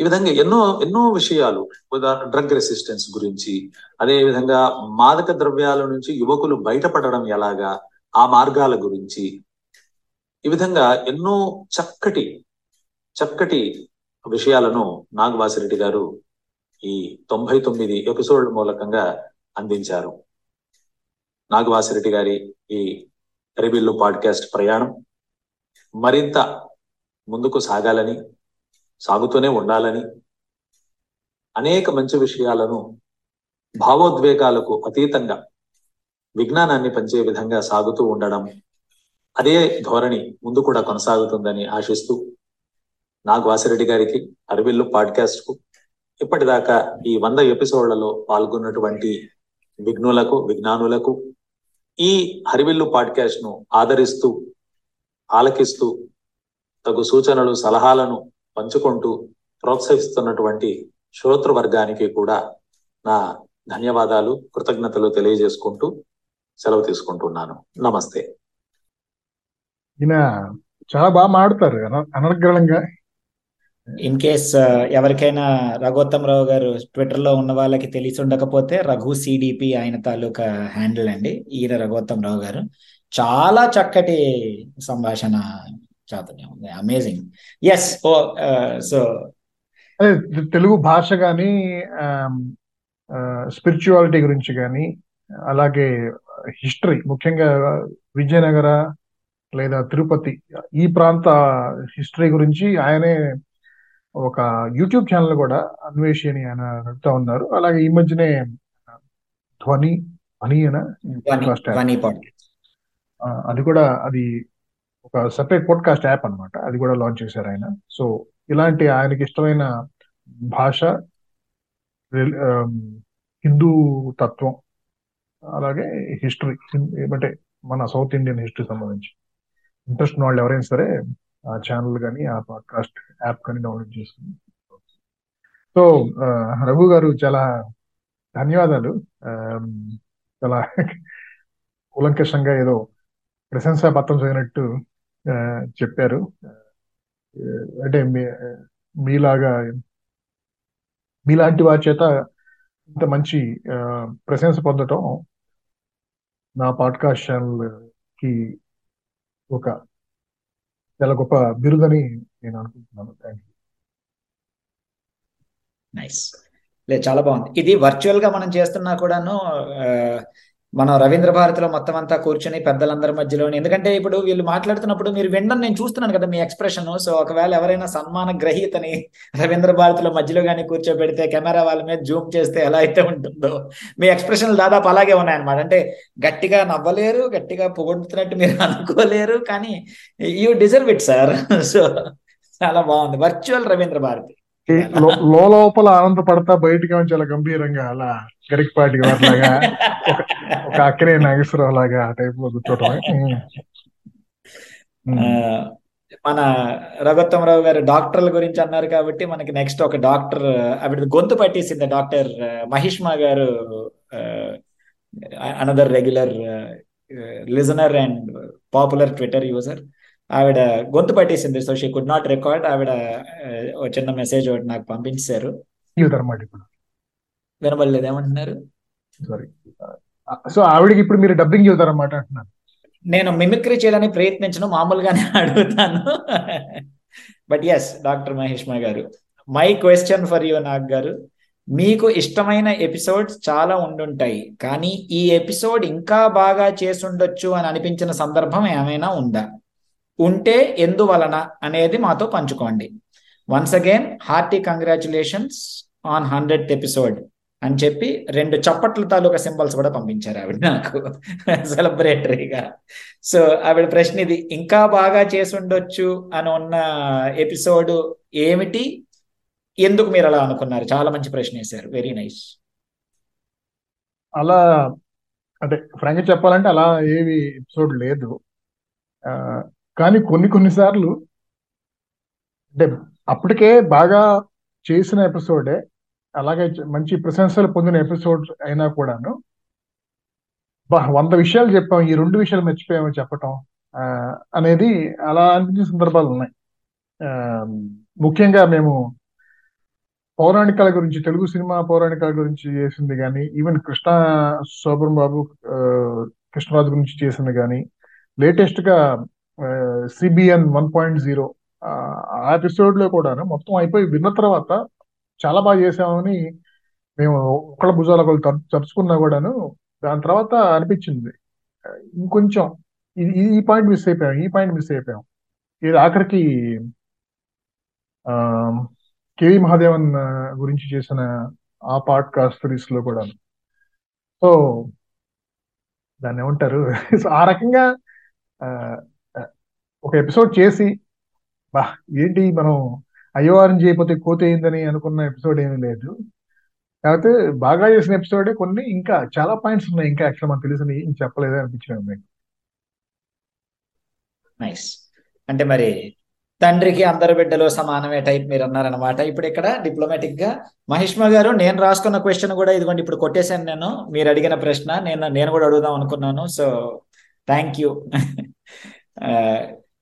ఈ విధంగా ఎన్నో ఎన్నో విషయాలు ఉదాహరణ డ్రగ్ రెసిస్టెన్స్ గురించి అదే విధంగా మాదక ద్రవ్యాల నుంచి యువకులు బయటపడడం ఎలాగా ఆ మార్గాల గురించి. ఈ విధంగా ఎన్నో చక్కటి చక్కటి విషయాలను నాగవాసిరెడ్డి గారు ఈ తొంభై తొమ్మిది ఎపిసోడ్ మూలకంగా అందించారు. నాగవాసిరెడ్డి గారి ఈ రిబిల్లు పాడ్కాస్ట్ ప్రయాణం మరింత ముందుకు సాగాలని సాగుతూనే ఉండాలని అనేక మంచి విషయాలను భావోద్వేగాలకు అతీతంగా విజ్ఞానాన్ని పంచే విధంగా సాగుతూ ఉండడం అదే ధోరణి ముందు కూడా కొనసాగుతుందని ఆశిస్తూ నాగ్ వాసిరెడ్డి గారికి అరవిల్లు పాడ్కాస్ట్కు ఇప్పటిదాకా ఈ వంద ఎపిసోడ్లలో పాల్గొన్నటువంటి విఘ్నులకు విజ్ఞానులకు ఈ హరివిల్లు పాడ్కాస్ట్ను ఆదరిస్తూ ఆలకిస్తూ తగు సూచనలు సలహాలను పంచుకుంటూ ప్రోత్సహిస్తున్నటువంటి శ్రోతృ వర్గానికి కూడా నా ధన్యవాదాలు కృతజ్ఞతలు తెలియజేసుకుంటూ సెలవు తీసుకుంటున్నాను. నమస్తే. ఈయన చాలా బాగా మాడతారు అన- అనర్గళంగా. ఇన్ కేస్ ఎవరికైనా రఘోత్తమరావు గారు ట్విట్టర్లో ఉన్న వాళ్ళకి తెలిసి ఉండకపోతే రఘు సిడిపి ఆయన తాలూకా హ్యాండిల్ అండి ఈయన రఘోత్తమరావు గారు. చాలా చక్కటి సంభాషణ చాతుర్యం ఉంది అమేజింగ్ ఎస్ ఓ సో తెలుగు భాష కానీ స్పిరిచువాలిటీ గురించి కానీ అలాగే హిస్టరీ ముఖ్యంగా విజయనగర లేదా తిరుపతి ఈ ప్రాంత హిస్టరీ గురించి ఆయనే ఒక యూట్యూబ్ ఛానల్ కూడా అన్వేషి అని ఆయన నడుపుతా ఉన్నారు. అలాగే ఈ మధ్యనే ధ్వని అని అది కూడా అది ఒక సెపరేట్ పోడ్కాస్ట్ యాప్ అన్నమాట. అది కూడా లాంచ్ చేశారు ఆయన. సో ఇలాంటి ఆయనకి ఇష్టమైన భాష um, హిందూ తత్వం అలాగే హిస్టరీ అంటే మన సౌత్ ఇండియన్ హిస్టరీ సంబంధించి. ఇంట్రెస్ట్ ఉన్న వాళ్ళు ఎవరైనా సరే ఆ ఛానల్ కానీ ఆ పాడ్కాస్ట్ యాప్ కానీ డౌన్లోడ్ చేసుకుని సో రఘు గారు చాలా ధన్యవాదాలు. Um, చాలా <laughs> కులంకషంగా ఏదో ప్రశంసా పత్రం చదివినట్టు చెప్పారు. అంటే మీ మీలాగా మీలాంటి వారి చేత ఇంత మంచి ఆ, ప్రశంస పొందటం నా పాడ్కాస్ట్ ఛానల్కి ఒక చాలా గొప్ప బిరుదని నేను అనుకుంటున్నాను. Thank you nice. లేదు చాలా బాగుంది. ఇది వర్చువల్గా మనం చేస్తున్నా కూడాను మనం రవీంద్ర భారతిలో మొత్తం అంతా కూర్చుని పెద్దలందరి మధ్యలో ఎందుకంటే ఇప్పుడు వీళ్ళు మాట్లాడుతున్నప్పుడు మీరు వినడం నేను చూస్తున్నాను కదా మీ ఎక్స్ప్రెషన్ సో ఒకవేళ ఎవరైనా సన్మాన గ్రహీతని రవీంద్ర భారతిలో మధ్యలో కానీ కూర్చోబెడితే కెమెరా వాళ్ళ మీద జూమ్ చేస్తే ఎలా అయితే ఉంటుందో మీ ఎక్స్ప్రెషన్లు దాదాపు అలాగే ఉన్నాయన్నమాట. అంటే గట్టిగా నవ్వలేరు గట్టిగా పొగొడుతున్నట్టు మీరు అనుకోలేరు కానీ you deserve it sir so చాలా బాగుంది. వర్చువల్ రవీంద్ర భారతి. లోపల ఆనందపడతా బయటికి చాలా గంభీరంగా అలా గరికపాటి వారిలాగా ఒక ఒక అక్కనే నాగేశ్వరరావు లాగా ఆ టైప్లో కూర్చోవటం ఉమ్. ఆ, మన రఘుత్తమరావు గారు డాక్టర్ల గురించి అన్నారు కాబట్టి మనకి నెక్స్ట్ ఒక డాక్టర్ ఆవిడ గొంతు పట్టేసింది doctor Mahishma garu another regular listener and popular Twitter user ఆవిడ గొంతు పట్టేసింది so she could not record ఆవిడ చిన్న మెసేజ్ ఒకటి నాకు పంపించారు వినబడలేదు ఏమంటున్నారు? సో ఆవిడకి ఇప్పుడు మీరు డబ్బింగ్ చెబుతారన్నమాట అంటున్నాను నేను మిమిక్రీ చేయడానికి ప్రయత్నించను మామూలుగానే <laughs> అడుగుతాను. But yes doctor Maheshma garu. My question for you Nag garu. మీకు ఇష్టమైన ఎపిసోడ్స్ చాలా ఉండుంటాయి కానీ ఈ ఎపిసోడ్ ఇంకా బాగా చేసుండొచ్చు అని అనిపించిన సందర్భం ఏమైనా ఉందా? ఉంటే ఎందువలన అనేది మాతో పంచుకోండి. Once again hearty congratulations on hundred episode అని చెప్పి రెండు చప్పట్ల తాలూకా సింబల్స్ కూడా పంపించారు ఆవిడ నాకు. సెలబ్రేటరీగా సో ఆవిడ ప్రశ్న ఇది ఇంకా బాగా చేసి ఉండొచ్చు అని ఉన్న ఎపిసోడ్ ఏమిటి? ఎందుకు మీరు అలా అనుకున్నారు? చాలా మంచి ప్రశ్న వేశారు. వెరీ నైస్ అలా అంటే ఫ్రాంక్ చెప్పాలంటే అలా ఏవి ఎపిసోడ్ లేదు. ఆ, కానీ కొన్ని కొన్నిసార్లు అంటే అప్పటికే బాగా చేసిన ఎపిసోడే అలాగే మంచి ప్రశంసలు పొందిన ఎపిసోడ్ అయినా కూడాను. వంద విషయాలు చెప్పాం ఈ రెండు విషయాలు మర్చిపోయామని చెప్పటం ఆ, అనేది అలా అనిపించిన సందర్భాలు ఉన్నాయి. ఆ, ముఖ్యంగా మేము పౌరాణికాల గురించి తెలుగు సినిమా పౌరాణికాల గురించి చేసింది కానీ ఈవెన్ కృష్ణ శోభన్ బాబు కృష్ణరాజు గురించి చేసింది కానీ లేటెస్ట్గా సిబిఎన్ వన్ పాయింట్ జీరో ఆ ఎపిసోడ్లో కూడా మొత్తం అయిపోయి విన్న తర్వాత చాలా బాగా చేసామని మేము ఒకళ్ళ భుజాల ఒకళ్ళు తరుచుకున్నా కూడాను దాని తర్వాత అనిపించింది. ఇంకొంచెం ఇది ఈ- పాయింట్ మిస్ అయిపోయాం ఈ పాయింట్ మిస్ అయిపోయాం. ఇది ఆఖరికి ఆ కేవి మహాదేవన్ గురించి చేసిన ఆ పాడ్కాస్ట్ సిరీస్లో కూడా సో దాన్ని ఏమంటారు? <laughs> ఆ రకంగా ఆ, ఒక ఎపిసోడ్ చేసి బా ఏంటి మనం అయ్యవారం చేయకపోతే కోత అయిందని అనుకున్న ఎపిసోడ్ ఏమీ లేదు. కాకపోతే బాగా చేసిన ఎపిసోడే కొన్ని ఇంకా చాలా పాయింట్స్ ఉన్నాయి ఇంకా యాక్చువల్ మనకు తెలిసిన ఏం చెప్పలేదు అనిపించినాయి మీకు నైస్ అంటే మరి తండ్రికి అందరు బిడ్డలు సమానమే టైప్ మీరు అన్నారనమాట ఇప్పుడు ఇక్కడ డిప్లొమాటిక్గా మహిష్మ గారు నేను రాసుకున్న క్వశ్చన్ కూడా ఇదిగోండి ఇప్పుడు కొట్టేశాను నేను. మీరు అడిగిన ప్రశ్న నేను నేను కూడా అడుగుదాం అనుకున్నాను. సో థ్యాంక్ యూ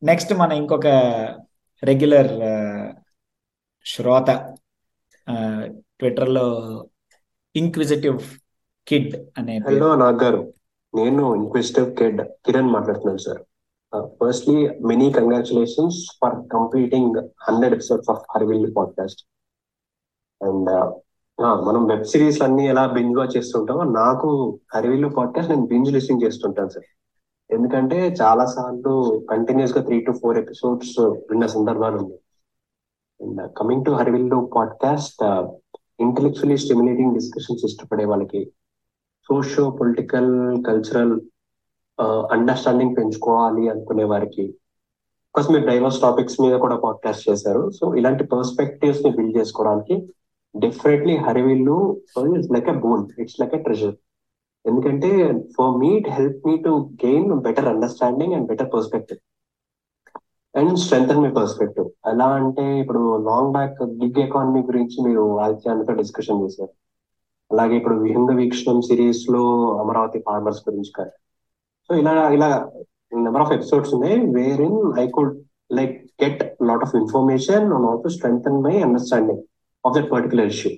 నెక్స్ట్ మన ఇంకొక రెగ్యులర్ uh, శ్రోత ట్విట్టర్లో ఇంక్విజిటివ్ కిడ్ అనే హలో నాగారు గారు. నేను ఇన్క్విజిటివ్ కిడ్ కిరణ్ మాట్లాడుతున్నాను sir firstly many congratulations for completing hundred episodes of Harivillu podcast and మనం వెబ్ సిరీస్ అన్ని ఎలా బింజ్ వాచ్ చేస్తుంటామో నాకు హరివిల్లు పాడ్కాస్ట్ నేను బింజ్ లిస్టింగ్ చేస్తుంటాను సార్ ఎందుకంటే చాలా సార్లు కంటిన్యూస్గా త్రీ టు ఫోర్ ఎపిసోడ్స్ విన్న సందర్భాలు ఉన్నాయి. And coming to Harivillu podcast intellectually stimulating discussions ఇష్టపడే వాళ్ళకి సోషో పొలిటికల్ కల్చరల్ అండర్స్టాండింగ్ పెంచుకోవాలి అనుకునే వారికి బికాస్ మీరు డైవర్స్ టాపిక్స్ మీద కూడా పాడ్కాస్ట్ చేశారు. సో ఇలాంటి పర్స్పెక్టివ్స్ని బిల్డ్ చేసుకోవడానికి definitely Harivillu it's like a bone it's like a treasure ఎందుకంటే for me it help me to gain better understanding and better perspective and strength my perspective ఎలా అంటే ఇప్పుడు లాంగ్ బ్యాక్ గిగ్ ఎకానమీ గురించి మీరు ఆదిత్యాన్తో discussion చేశారు. అలాగే ఇప్పుడు విహంగ వీక్షణం సిరీస్లో అమరావతి ఫార్మర్స్ గురించి కానీ. సో ఇలా ఇలా నెంబర్ ఆఫ్ ఎపిసోడ్స్ ఉన్నాయి where in I could like get lot of information and also strength my understanding of that particular issue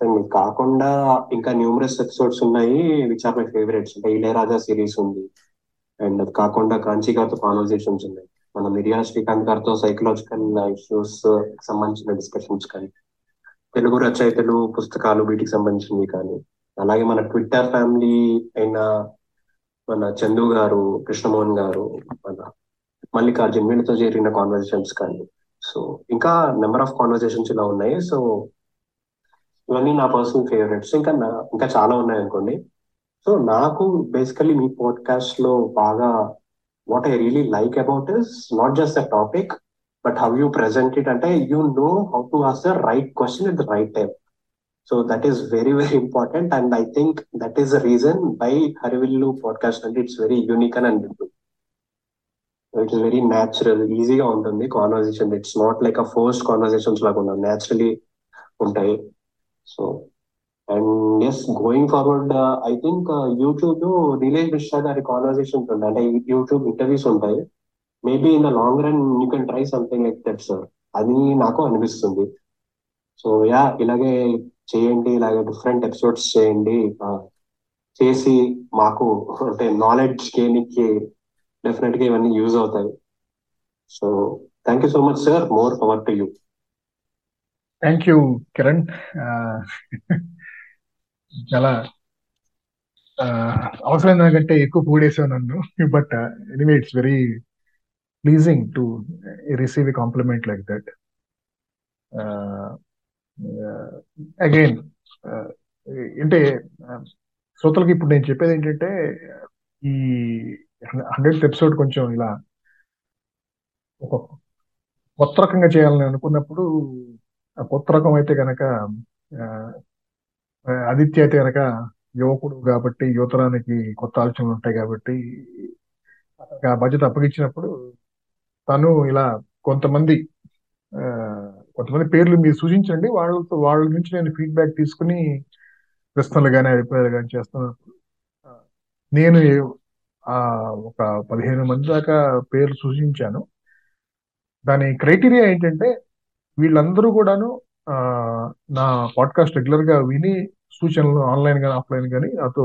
and కాకుండా ఇంకా న్యూమరస్ ఎపిసోడ్స్ ఉన్నాయి విచ్ ఆర్ మై ఫేవరెట్స్ అంటే ఇళయరాజా సిరీస్ ఉంది. అండ్ అది కాకుండా కాంచీ గారితో కాన్వర్సేషన్స్ ఉన్నాయి. మన మిరియా శ్రీకాంత్ గారితో సైకలాజికల్ ఇష్యూస్ సంబంధించిన డిస్కషన్స్ కానీ తెలుగు రచయితలు పుస్తకాలు వీటికి సంబంధించినవి కానీ అలాగే మన ట్విట్టర్ ఫ్యామిలీ అయిన మన చందు గారు కృష్ణమోహన్ గారు మన మల్లికార్జున్ వీళ్ళతో జరిగిన కాన్వర్సేషన్స్ కానీ. సో ఇంకా నెంబర్ ఆఫ్ కాన్వర్సేషన్స్ ఇలా ఉన్నాయి. సో ఇవన్నీ నా పర్సనల్ ఫేవరెట్స్ ఇంకా నా- ఇంకా చాలా ఉన్నాయి అనుకోండి. సో నాకు బేసికలీ మీ పాడ్కాస్ట్లో బాగా what I really like about is not just the topic but how you present it అంటే you know how to ask the right question at the right time so that is very very important and I think that is the reason by Harivillu podcast అంటే it's very unique అని అనిపిస్తుంది it's very natural ఈజీగా ఉంటుంది conversation it's not like a forced conversations లాగా ఉన్నాయి naturally ఉంటాయి. So and yes going forward I think YouTube రిలేజ్ Mishra గారి conversations ఉంటాయి అంటే యూట్యూబ్ ఇంటర్వ్యూస్ ఉంటాయి. Maybe in the long run you can try something like that sir అది నాకు అనిపిస్తుంది. సో యా ఇలాగే చేయండి ఇలాగే డిఫరెంట్ ఎపిసోడ్స్ చేయండి. చేసి మాకు అంటే నాలెడ్జ్ గెయిన్కి డెఫినెట్గా ఇవన్నీ యూజ్ అవుతాయి. So thank you so much sir more power to you thank you Kiran చాలా uh, ఆ, అవసరం దానికంటే ఎక్కువ పూడేసావు నన్ను but anyway it's very pleasing to receive a compliment like that again అంటే ఆ, శ్రోతలకి ఇప్పుడు నేను చెప్పేది ఏంటంటే ఈ హండ్రెడ్ ఎపిసోడ్ కొంచెం ఇలా ఒక కొత్త రకంగా చేయాలని అనుకున్నప్పుడు కొత్త రకం అయితే కనుక ఆదిత్య అయితే కనుక యువకుడు కాబట్టి యువతరానికి కొత్త ఆలోచనలు ఉంటాయి కాబట్టి ఆ బడ్జెట్ అప్పగించినప్పుడు తను ఇలా కొంతమంది ఆ, కొంతమంది పేర్లు మీరు సూచించండి. వాళ్ళతో వాళ్ళ నుంచి నేను ఫీడ్బ్యాక్ తీసుకుని ప్రశ్నలు కానీ అభిప్రాయాలు కానీ చేస్తున్నప్పుడు నేను ఆ ఒక పదిహేను మంది దాకా పేర్లు సూచించాను. దాని క్రైటీరియా ఏంటంటే వీళ్ళందరూ కూడాను ఆ, నా పాడ్కాస్ట్ రెగ్యులర్గా విని సూచనలు ఆన్లైన్ కానీ ఆఫ్లైన్ కానీ నాతో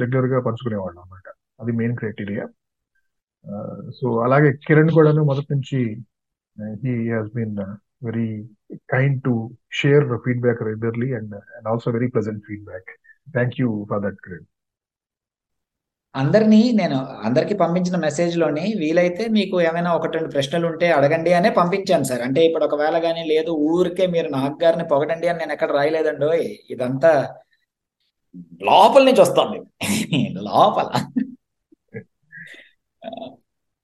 రెగ్యులర్గా పంచుకునేవాళ్ళు అనమాట అది మెయిన్ క్రైటీరియా. సో అలాగే కిరణ్ కూడాను మొదటి నుంచి he has been very kind to share feedback regularly and and also very pleasant feedback. Thank you for that Kiran. అందరినీ నేను అందరికి పంపించిన మెసేజ్లోని వీలైతే మీకు ఏమైనా ఒకటి రెండు ప్రశ్నలు ఉంటే అడగండి అనే పంపించాను సార్. అంటే ఇప్పుడు ఒకవేళ కానీ లేదు ఊరికే మీరు నాగ్ గారిని పొగడండి అని నేను ఎక్కడ రాయలేదండో ఇదంతా లోపల నుంచి వస్తుంది లోపల.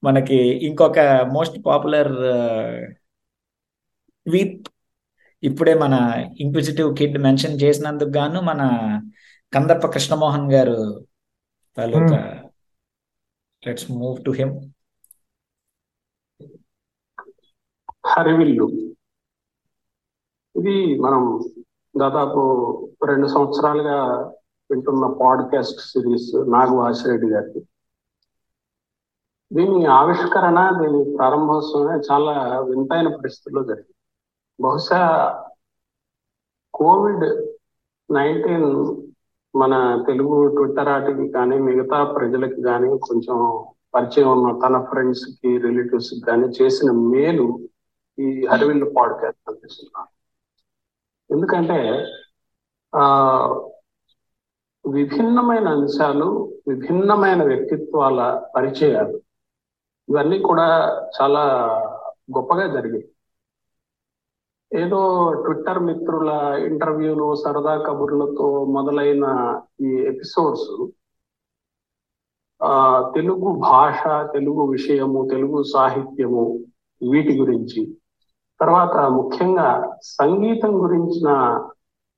మనకి ఇంకొక మోస్ట్ పాపులర్ వీప్. ఇప్పుడే మన ఇంక్విజిటివ్ కిడ్ మెన్షన్ చేసినందుకు గాను మన కందర్ప కృష్ణమోహన్ గారు తాలూకా let's move to him. Harivillu ఇది మనం దాదాపు రెండు సంవత్సరాలుగా వింటున్న పాడ్కాస్ట్ సిరీస్ నాగు రెడ్డి గారికి దీని ఆవిష్కరణ దీని ప్రారంభోత్సవమే చాలా వింతైన పరిస్థితుల్లో జరిగింది. బహుశా కోవిడ్ నైన్టీన్ మన తెలుగు ట్విట్టరాటికి కానీ మిగతా ప్రజలకి కానీ కొంచెం పరిచయం ఉన్న తన ఫ్రెండ్స్కి రిలేటివ్స్కి కానీ చేసిన మేలు ఈ హరివిల్లు పాడ్కాస్ట్ అనిపిస్తున్నా ఎందుకంటే ఆ విభిన్నమైన అంశాలు విభిన్నమైన వ్యక్తిత్వాల పరిచయాలు ఇవన్నీ కూడా చాలా గొప్పగా జరిగాయి. ఏదో ట్విట్టర్ మిత్రుల ఇంటర్వ్యూలు సరదా కబుర్లతో మొదలైన ఈ ఎపిసోడ్స్ ఆ తెలుగు భాష తెలుగు విషయము తెలుగు సాహిత్యము వీటి గురించి. తర్వాత ముఖ్యంగా సంగీతం గురించిన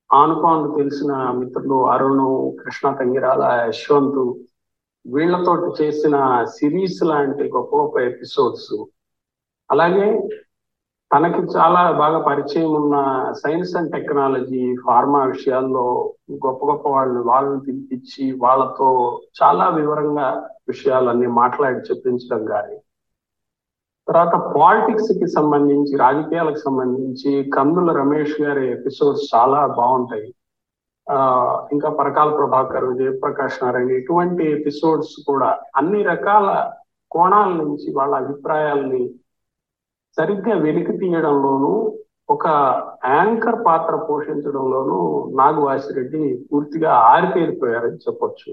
ఆనుపాను తెలిసిన మిత్రులు అరుణ్ కృష్ణ తంగిరాల యశ్వంత్ వీళ్ళతో చేసిన సిరీస్ లాంటి గొప్ప గొప్ప ఎపిసోడ్స్. అలాగే తనకి చాలా బాగా పరిచయం ఉన్న సైన్స్ అండ్ టెక్నాలజీ ఫార్మా విషయాల్లో గొప్ప గొప్ప వాళ్ళని వాళ్ళని పిలిపించి వాళ్ళతో చాలా వివరంగా విషయాలన్నీ మాట్లాడి చెప్పించడం కానీ తర్వాత పాలిటిక్స్కి సంబంధించి రాజకీయాలకు సంబంధించి కందుల రమేష్ గారి ఎపిసోడ్స్ చాలా బాగుంటాయి. ఆ ఇంకా పరకాల ప్రభాకర్ జయప్రకాష్ నారాయణ ఇటువంటి ఎపిసోడ్స్ కూడా అన్ని రకాల కోణాల నుంచి వాళ్ళ అభిప్రాయాల్ని సరిగ్గా వెలికి తీయడంలోనూ ఒక యాంకర్ పాత్ర పోషించడంలోనూ నాగవాసిరెడ్డి పూర్తిగా ఆరితేరిపోయారని చెప్పొచ్చు.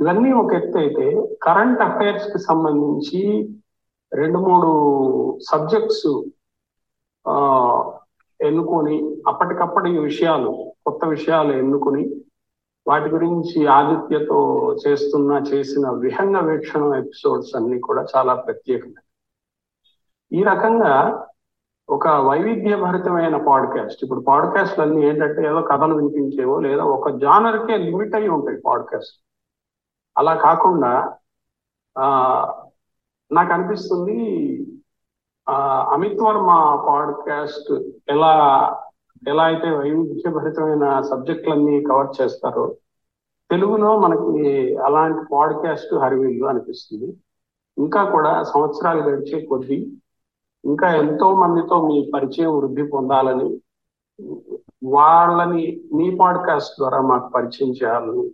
ఇవన్నీ ఒక ఎత్తు అయితే కరెంట్ అఫైర్స్కి సంబంధించి రెండు మూడు సబ్జెక్ట్స్ ఎన్నుకొని అప్పటికప్పటి విషయాలు కొత్త విషయాలు ఎన్నుకొని వాటి గురించి ఆదిత్యతో చేస్తున్న చేసిన విహంగ వీక్షణ ఎపిసోడ్స్ అన్ని కూడా చాలా ప్రత్యేకమైన ఈ రకంగా ఒక వైవిధ్యభరితమైన పాడ్కాస్ట్. ఇప్పుడు పాడ్కాస్ట్లు అన్ని ఏంటంటే ఏదో కథలు వినిపించేవో లేదా ఒక జానర్కే లిమిట్ అయి ఉంటాయి పాడ్కాస్ట్. అలా కాకుండా నాకు అనిపిస్తుంది అమిత్ వర్మ పాడ్కాస్ట్ ఎలా ఎలా అయితే వైవిధ్యభరితమైన సబ్జెక్టులన్నీ కవర్ చేస్తారో తెలుగులో మనకి అలాంటి పాడ్కాస్ట్ హరివీళ్ళు అనిపిస్తుంది. ఇంకా కూడా సంవత్సరాలు గడిచే కొద్దీ ఇంకా ఎంతో మందితో మీ పరిచయం వృద్ధి పొందాలని వాళ్ళని మీ పాడ్కాస్ట్ ద్వారా మాకు పరిచయం చేయాలని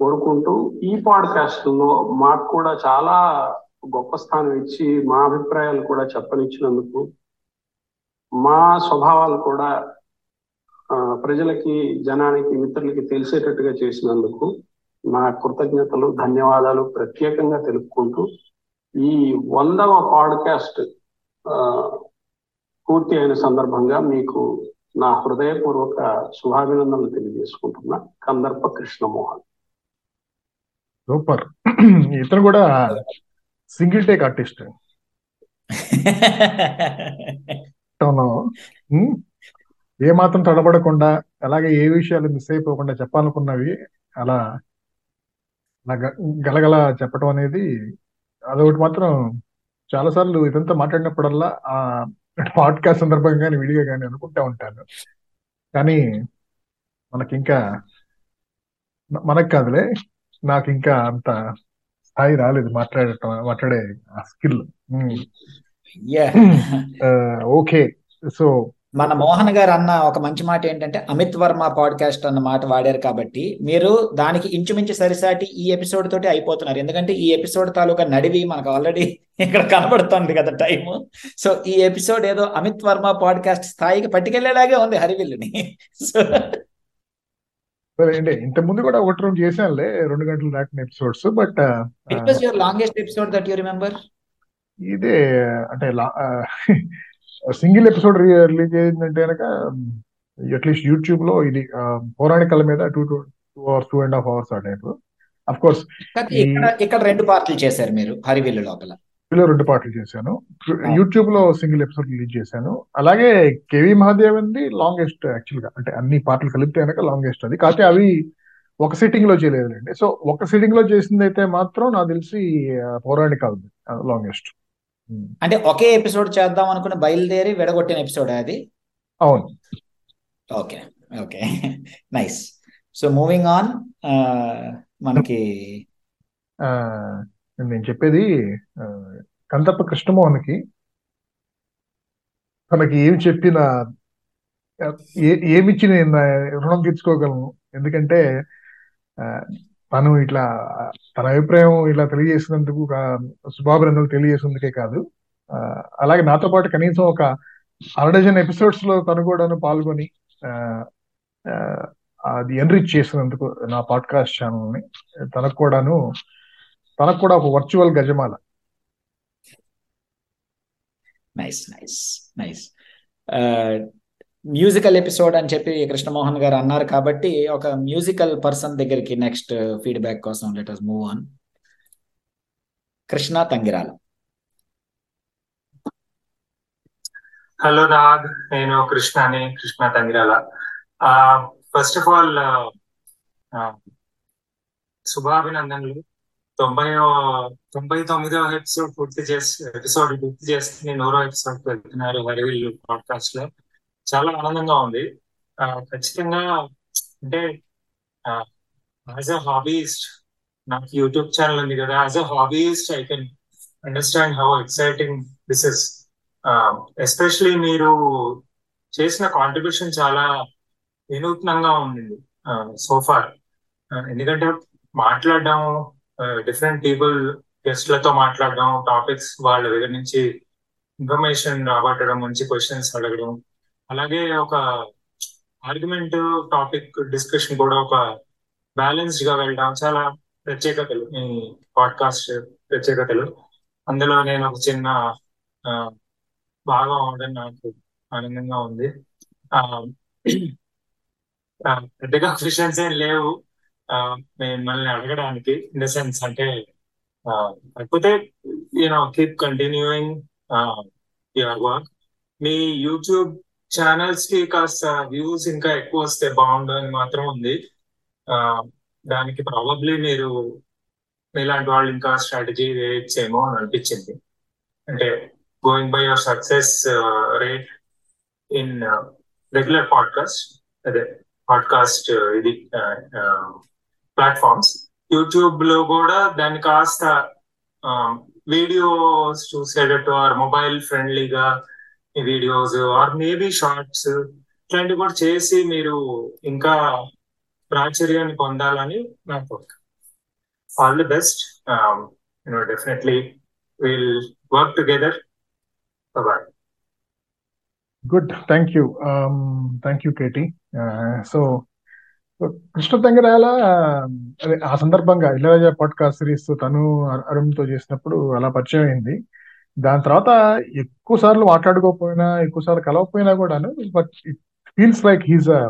కోరుకుంటూ ఈ పాడ్కాస్ట్లో మాకు కూడా చాలా గొప్ప స్థానం ఇచ్చి మా అభిప్రాయాలు కూడా చెప్పనిచ్చినందుకు మా స్వభావాలు కూడా ప్రజలకి జనానికి మిత్రులకి తెలిసేటట్టుగా చేసినందుకు నా కృతజ్ఞతలు ధన్యవాదాలు ప్రత్యేకంగా తెలుపుకుంటూ ఈ వందవ పాడ్కాస్ట్ పూర్తి అయిన సందర్భంగా మీకు నా హృదయపూర్వక శుభాభినందనలు తెలియజేసుకుంటున్నా. కందర్ప కృష్ణమోహన్. సూపర్. <clears throat> ఇతను కూడా సింగిల్ టేక్ ఆర్టిస్ట్. ఏ మాత్రం తడబడకుండా అలాగే ఏ విషయాలు మిస్ అయిపోకుండా చెప్పాలనుకున్నవి అలా గలగల చెప్పడం అనేది అదొకటి మాత్రం చాలాసార్లు ఇదంతా మాట్లాడినప్పుడల్లా ఆ పాడ్కాస్ట్ సందర్భంగా కానీ విడిగా కానీ అనుకుంటా ఉంటాను. కానీ మనకి ఇంకా మనకు కాదులే నాకు ఇంకా అంత స్థాయి రాలేదు మాట్లాడటం మాట్లాడే ఆ స్కిల్. ఓకే. సో మన మోహన్ గారు అన్న ఒక మంచి మాట ఏంటంటే అమిత్ వర్మ పాడ్కాస్ట్ అన్న మాట వాడారు కాబట్టి మీరు దానికి ఇంచుమించు సరిసాటి ఈ ఎపిసోడ్ తోటి అయిపోతున్నారు. ఎందుకంటే ఈ ఎపిసోడ్ తాలూకా నడివి మనకు ఆల్రెడీ <laughs> ఇక్కడ కనబడుతుంది కదా టైం సో ఈ ఎపిసోడ్ ఏదో అమిత్ వర్మ పాడ్కాస్ట్ స్థాయికి పట్టుకెళ్ళేలాగే ఉంది హరివిల్లుని. సో ఇంత ముందు కూడా ఒకటి రెండు చేశానులే రెండు గంటలు దాటిన episodes but it was your longest episode that you remember ఇదే అంటే సింగిల్ ఎపిసోడ్ రిలీజ్ అయిందంటే కనుక అట్లీస్ట్ యూట్యూబ్లో ఇది పౌరాణికల మీద two two two hours two and half hours ఆ టైప్. అఫ్ కోర్స్ ఇక్కడ రెండు పార్ట్లు చేశారు మీరు హరివిల్లు లోపల. లో రెండు పాటలు చేశాను. యూట్యూబ్లో సింగిల్ ఎపిసోడ్ రిలీజ్ చేశాను. అలాగే కేవి మహాదేవన్ది లాంగెస్ట్ యాక్చువల్గా అంటే అన్ని పాటలు కలిపితే కనుక లాంగెస్ట్ అది. కాకపోతే అవి ఒక సిట్టింగ్లో చేయలేదులేండి. సో ఒక సిట్టింగ్లో చేసింది అయితే మాత్రం నాకు తెలిసి పౌరాణిక లాంగెస్ట్. అంటే ఒకే ఎపిసోడ్ చేద్దాం అనుకుని బయలుదేరి విడగొట్టిన ఎపిసోడ్ అది? అవును. Okay. Okay. Nice. So moving on మనకి నేను చెప్పేది కందప్ప కృష్ణమోహన్కి తనకి ఏమి చెప్పిన ఏమిచ్చి నేను రుణం తీర్చుకోగలను. ఎందుకంటే తను ఇట్లా తన అభిప్రాయం ఇట్లా తెలియజేసినందుకు శుభాభినందనలు తెలియజేసినందుకే కాదు. అలాగే నాతో పాటు కనీసం ఒక అరడజన్ ఎపిసోడ్స్లో తను కూడాను పాల్గొని అది ఎన్రిచ్ చేసినందుకు నా పాడ్కాస్ట్ ఛానల్ని తనకు కూడాను తనకు కూడా ఒక virtual గజమాల. Nice nice nice musical episode అని చెప్పి కృష్ణమోహన్ గారు అన్నారు కాబట్టి ఒక మ్యూజికల్ పర్సన్ దగ్గరికి నెక్స్ట్ ఫీడ్బ్యాక్ కోసం let us move on Krishna Tangirala. Hello Nag నేను కృష్ణని Krishna Tangirala. First of all శుభాభినందనలు. తొంభై తొంభై తొమ్మిదో ఎపిసోడ్ పూర్తి చేసి ఎపిసోడ్ పూర్తి చేసి నూరో ఎపిసోడ్ వెళ్తున్నారు హరివిల్లు పాడ్కాస్ట్లో. చాలా ఆనందంగా ఉంది. ఖచ్చితంగా అంటే యాజ్ అ హాబీస్ట్ నాకు యూట్యూబ్ ఛానల్ ఉంది కదా. As a hobbyist I can understand how exciting this is especially మీరు చేసిన కాంట్రిబ్యూషన్ చాలా వినూత్నంగా ఉంది సోఫార్ ఎందుకంటే మాట్లాడడం డిఫరెంట్ పీపుల్ గెస్ట్లతో మాట్లాడడం టాపిక్స్ వాళ్ళ దగ్గర నుంచి ఇన్ఫర్మేషన్ రాబట్టడం మంచి క్వశ్చన్స్ అడగడం అలాగే ఒక ఆర్గ్యుమెంట్ టాపిక్ డిస్కషన్ కూడా ఒక బ్యాలెన్స్డ్గా వెళ్ళడం చాలా ప్రత్యేకతలు ఈ పాడ్కాస్ట్ ప్రత్యేకతలు. అందులో నేను ఒక చిన్న భాగం అవడం నాకు ఆనందంగా ఉంది. ఆ, పెద్దగా క్వశ్చన్స్ ఏం లేవు. మిమ్మల్ని అడగడానికి ఇన్ ద సెన్స్ అంటే కాకపోతే you know keep continuing your work me YouTube ఛానల్స్కి కాస్త వ్యూస్ ఇంకా ఎక్కువ వస్తే బాగుండని మాత్రం ఉంది. దానికి ప్రాబబ్లీ మీరు మీలాంటి వాళ్ళు ఇంకా స్ట్రాటజీ వేయచ్చేమో అని అనిపించింది. అంటే going by your success rate in regular podcast అదే పాడ్కాస్ట్ ఇది ప్లాట్ఫామ్స్ యూట్యూబ్లో కూడా దాన్ని కాస్త వీడియోస్ చూసేటట్టు ఆర్ మొబైల్ ఫ్రెండ్లీగా వీడియోస్ ఆర్ మేబీ షార్ట్స్ ఇట్లాంటివి కూడా చేసి మీరు ఇంకా ప్రాచుర్యాన్ని పొందాలని నా కోరిక. All the best you know definitely will work together bye good thank you thank you KT so Krishna Tangirala అదే ఆ సందర్భంగా ఇళయరాజా పాడ్కాస్ట్ సిరీస్ తను అరుణ్తో చేసినప్పుడు అలా పరిచయం అయింది. దాని తర్వాత ఎక్కువ సార్లు మాట్లాడుకోకపోయినా ఎక్కువ సార్లు కలవకపోయినా కూడాను but it feels like he's I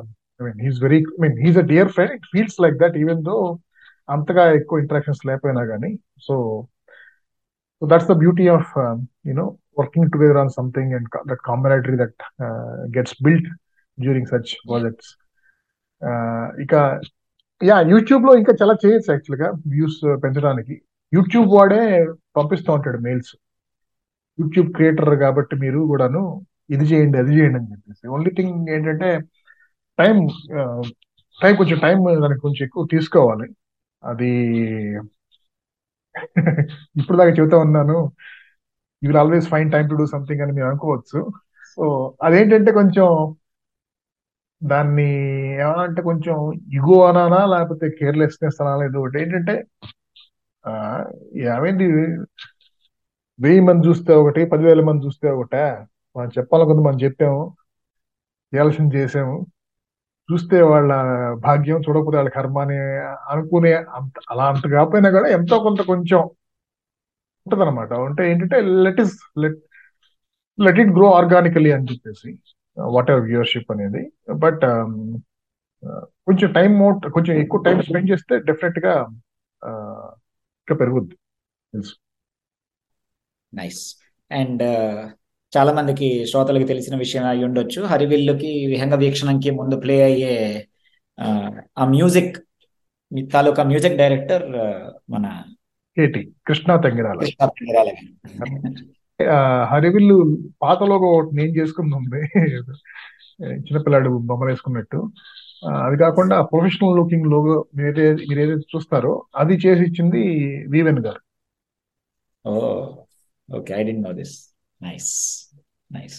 mean he's very I mean he's a dear friend it feels like that even though అంతగా ఎక్కువ ఇంటరాక్షన్స్ లేకపోయినా కానీ so so that's the beauty of you know working together on something and that camaraderie that gets built during such projects ఇక yeah యూట్యూబ్లో ఇంకా చాలా చేయొచ్చు యాక్చువల్గా వ్యూస్ uh, పెంచడానికి. యూట్యూబ్ వాడే పంపిస్తూ ఉంటాడు మెయిల్స్ యూట్యూబ్ క్రియేటర్ కాబట్టి మీరు కూడాను ఇది చేయండి అది చేయండి అని చెప్పేసి. ఓన్లీ థింగ్ ఏంటంటే టైం టైం కొంచెం టైం దానికి కొంచెం ఎక్కువ తీసుకోవాలి. అది <laughs> ఇప్పుడు దాకా చెబుతా ఉన్నాను. You will always find time to do something అని మీరు అనుకోవచ్చు. సో అదేంటంటే కొంచెం దాన్ని ఏమనంటే కొంచెం ఇగో అనానా లేకపోతే కేర్లెస్నెస్ అనాలా ఏదో ఒకటి. ఏంటంటే ఏమైంది? వెయ్యి మంది చూస్తే ఒకటి పదివేల మంది చూస్తే ఒకటే. మనం చెప్పాలనుకుంది మనం చెప్పాము. చేయాల్సింది చేసాము చూస్తే వాళ్ళ భాగ్యం చూడకపోతే వాళ్ళ కర్మ అని అనుకునే అంత అలా అంత కాకపోయినా కూడా ఎంతో కొంత కొంచెం ఉంటదన్నమాట. అంటే ఏంటంటే let is let let it grow organically అని చెప్పేసి వాట్ ఎవర్ వ్యూవర్షిప్ అనేది బట్ um, కొంచెం టైం మోట్ కొంచెం ఎక్కువ టైం స్పెండ్ చేస్తే డెఫినెట్గా uh, ఇంకా పెరుగుద్ది. తెలుసు నైస్ అండ్ చాలా మందికి శ్రోతలకు తెలిసిన విషయం అయి ఉండొచ్చు. హరివిల్లుకి విహంగ వీక్షణంకి ముందు ప్లే అయ్యే ఆ మ్యూజిక్ తాలూకా మ్యూజిక్ డైరెక్టర్ మన కేటి కృష్ణా తంగిరాల. కృష్ణ తంగిరాల హరివిల్లు పాత లోగో ఒకటి నేను చేసుకుంది చిన్నపిల్లాడు బొమ్మలు వేసుకున్నట్టు. అది కాకుండా ప్రొఫెషనల్ లుకింగ్ లోగో మీరు మీరు ఏదైతే చూస్తారో అది చేసి ఇచ్చింది వివెన్ గారు. Okay I didn't know this nice nice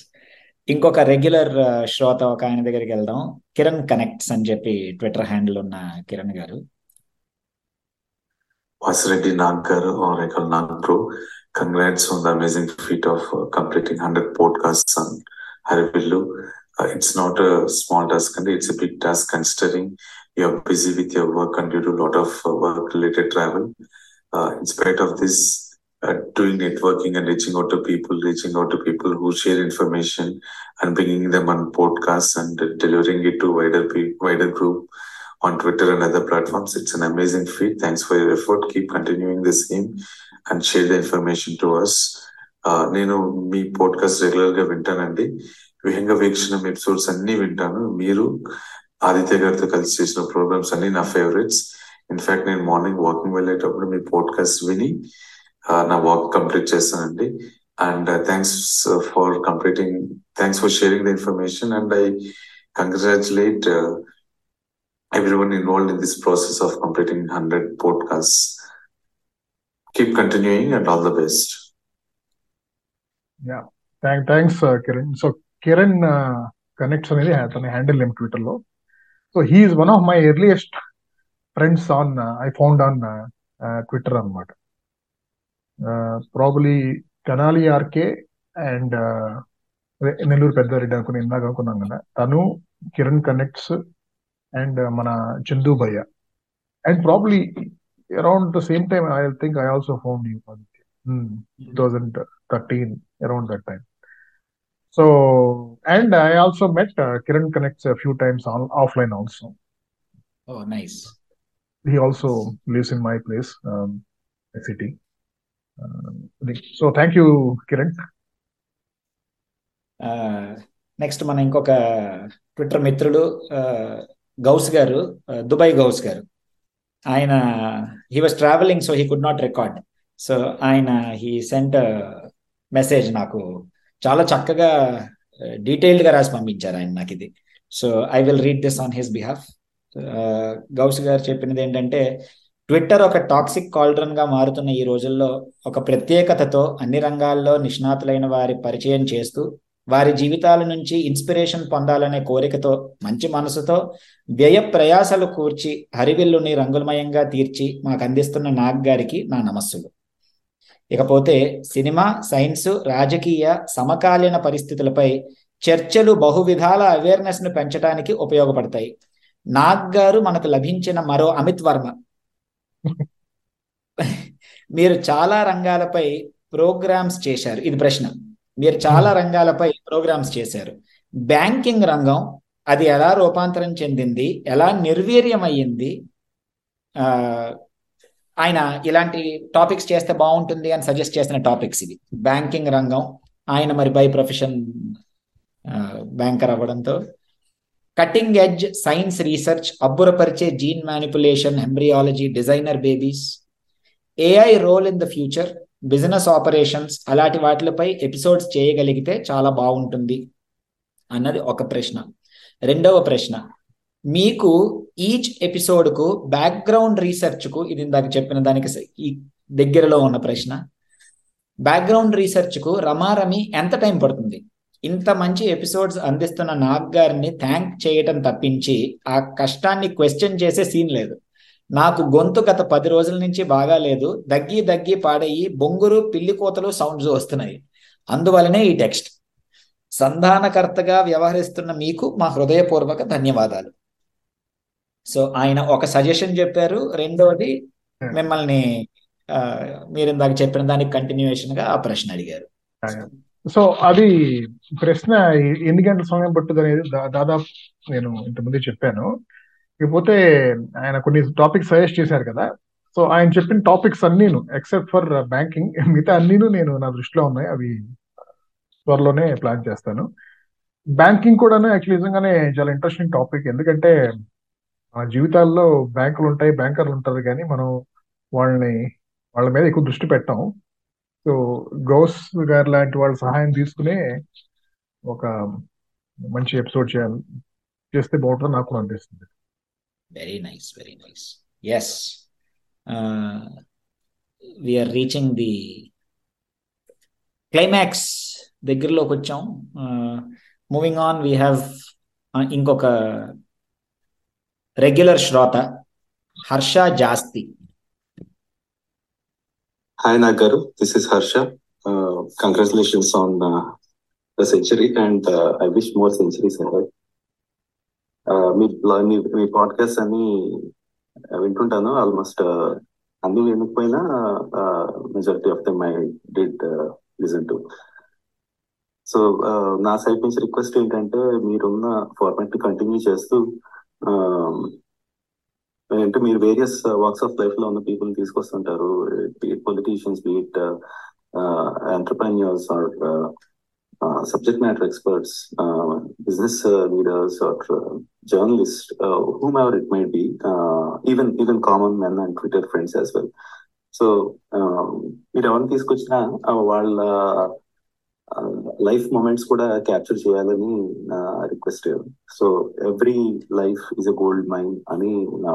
ఇంకొక రెగ్యులర్ శ్రోత ఒక ఆయన దగ్గరికి వెళ్దాం కిరణ్ కనెక్ట్స్ అని చెప్పి ట్విట్టర్ హ్యాండిల్ ఉన్న కిరణ్ గారు Vasireddy Naggar or I call Nagpro. Congrats on the amazing feat of uh, completing 100 podcasts on Harivillu. Uh, it's not a small task, and it's a big task considering you're busy with your work and you do a lot of uh, work related travel. in spite of this, doing networking and reaching out to people, reaching out to people who share information and bringing them on podcasts and delivering it to wider wider group on Twitter and other platforms. It's an amazing feat. Thanks for your effort. Keep continuing the same and share the information to us. నేను మీ podcast regular గా వింటానండి విహంగ వీక్షణం episodes అన్ని వింటాను మీరు ఆదిత్య గారితో కలిసి చేసిన programmes అన్ని నా ఫేవరెట్స్ ఇన్ఫాక్ట్ నేను మార్నింగ్ వాకింగ్ వెళ్ళేటప్పుడు మీ పాడ్కాస్ట్ విని నా వాక్ కంప్లీట్ చేస్తానండి and thanks for completing thanks for sharing the information and I congratulate everyone involved in this process of completing 100 podcasts. Keep continuing and all the best. Yeah. Thank, thanks, uh, Kiran. So, Kiran uh, connects అనేది తన handle name Twitter లో so he is one of my earliest friends on I found on Twitter అనమాట Probably కనాలి RK and Nellore Peddareddy అనుకుని ఇందాక అనుకున్నాం కదా తను కిరణ్ కనెక్ట్స్ అండ్ మన చందు భయ్య and probably around the same time I think I also found you two thousand thirteen around that time so and I also met Kiran connects few times offline also oh nice he also lives in my place, um, so thank you Kiran next మన ఇంకొక Twitter మిత్రుడు uh, Ghouse గారు uh, Dubai Ghouse గారు. ఆయన he was travelling so he could not record so ఆయన he sent message నాకు. చాలా చక్కగా uh, డీటెయిల్డ్గా రాసి పంపించారు ఆయన నాకు ఇది. So I will read this on his behalf Ghouse గారు చెప్పినది ఏంటంటే ట్విట్టర్ ఒక టాక్సిక్ కాల్డ్రన్గా మారుతున్న ఈ రోజుల్లో ఒక ప్రత్యేకతతో అన్ని రంగాల్లో నిష్ణాతులైన వారి పరిచయం చేస్తూ వారి జీవితాల నుంచి ఇన్స్పిరేషన్ పొందాలనే కోరికతో మంచి మనసుతో వ్యయ ప్రయాసలు కూర్చి హరివిల్లుని రంగులమయంగా తీర్చి మాకు అందిస్తున్న నాగ్ గారికి నా నమస్సులు. ఇకపోతే సినిమా సైన్స్ రాజకీయ సమకాలీన పరిస్థితులపై చర్చలు బహువిధాల అవేర్నెస్ను పెంచడానికి ఉపయోగపడతాయి. నాగ్ గారు మనకు లభించిన మరో అమిత్ వర్మ. మీరు చాలా రంగాలపై ప్రోగ్రామ్స్ చేశారు. ఇది ప్రశ్న. మీరు చాలా రంగాలపై ప్రోగ్రామ్స్ చేశారు. బ్యాంకింగ్ రంగం అది ఎలా రూపాంతరం చెందింది? ఎలా నిర్వీర్యమయ్యింది? ఆయన ఇలాంటి టాపిక్స్ చేస్తే బాగుంటుంది అని సజెస్ట్ చేసిన టాపిక్స్ ఇవి. బ్యాంకింగ్ రంగం ఆయన మరి బై ప్రొఫెషన్ బ్యాంకర్ అవ్వడంతో cutting edge science research అబ్బురపరిచే gene manipulation embryology designer babies AI role in the future business operations అలాంటి వాటిపై ఎపిసోడ్స్ చేయగలిగితే చాలా బాగుంటుంది అన్నది ఒక ప్రశ్న. రెండవ ప్రశ్న మీకు ఈచ్ ఎపిసోడ్కు బ్యాక్గ్రౌండ్ రీసెర్చ్కు ఇది ఇందాక చెప్పిన దానికి ఈ దగ్గరలో ఉన్న ప్రశ్న బ్యాక్గ్రౌండ్ రీసెర్చ్కు రమారమి ఎంత టైం పడుతుంది? ఇంత మంచి ఎపిసోడ్స్ అందిస్తున్న నాగ్ గారిని థ్యాంక్ చేయటం తప్పించి ఆ కష్టాన్ని క్వశ్చన్ చేసే సీన్ లేదు. నాకు గొంతు గత పది రోజుల నుంచి బాగా లేదు. దగ్గి దగ్గి పాడయి బొంగురు పిల్లి కోతలు సౌండ్స్ వస్తున్నాయి. అందువలనే ఈ టెక్స్ట్ సంధానకర్తగా వ్యవహరిస్తున్న మీకు మా హృదయపూర్వక ధన్యవాదాలు. సో ఆయన ఒక సజెషన్ చెప్పారు. రెండోది మిమ్మల్ని మీరు ఇందాక చెప్పిన దానికి కంటిన్యూషన్గా ఆ ప్రశ్న అడిగారు. సో అది ప్రశ్న ఎన్ని గంటల సమయం పట్టుది అనేది దాదాపు నేను ఇంతకుముందే చెప్పాను. ఇకపోతే ఆయన కొన్ని టాపిక్స్ సజెస్ట్ చేశారు కదా. సో ఆయన చెప్పిన టాపిక్స్ అన్నీను ఎక్సెప్ట్ ఫర్ బ్యాంకింగ్ మిగతా అన్నీను నేను నా దృష్టిలో ఉన్నాయి. అవి త్వరలోనే ప్లాన్ చేస్తాను. బ్యాంకింగ్ కూడా యాక్చువల్లీ నిజంగానే చాలా ఇంట్రెస్టింగ్ టాపిక్ ఎందుకంటే మన జీవితాల్లో బ్యాంకులు ఉంటాయి బ్యాంకర్లు ఉంటారు. కానీ మనం వాళ్ళని వాళ్ళ మీద ఎక్కువ దృష్టి పెట్టాం. సో గౌస్ గారు లాంటి వాళ్ళ సహాయం తీసుకునే ఒక మంచి ఎపిసోడ్ చేయాలి. చేస్తే బాగుంటుంది నాకు అనిపిస్తుంది. Very nice very nice yes we're reaching the climax దగ్గరలోకి వచ్చాం. మూవింగ్ ఆన్ వీ హ్యావ్ ఇంకొక రెగ్యులర్ శ్రోత హర్ష జాస్తి హాయ్ నాగ్ గారు this is Harsha congratulations on the century and I wish more centuries మీ మీ పాడ్కాస్ట్ అని వింటుంటాను. ఆల్మోస్ట్ అన్ని వినకపోయినా majority of them I did listen to so నా side నుంచి రిక్వెస్ట్ ఏంటంటే మీరున్న ఫార్మాట్ని కంటిన్యూ చేస్తూ అంటే మీరు వేరియస్ వాక్స్ ఆఫ్ లైఫ్లో ఉన్న people తీసుకొస్తుంటారు. Politicians be it entrepreneurs or subject matter experts business leaders or journalist whomever it might be even even common men and Twitter friends as well so మీరు ఎవరిని తీసుకొచ్చినా వాళ్ళ life moments కూడా capture చేయాలని నా request so every life is a gold mine అని నా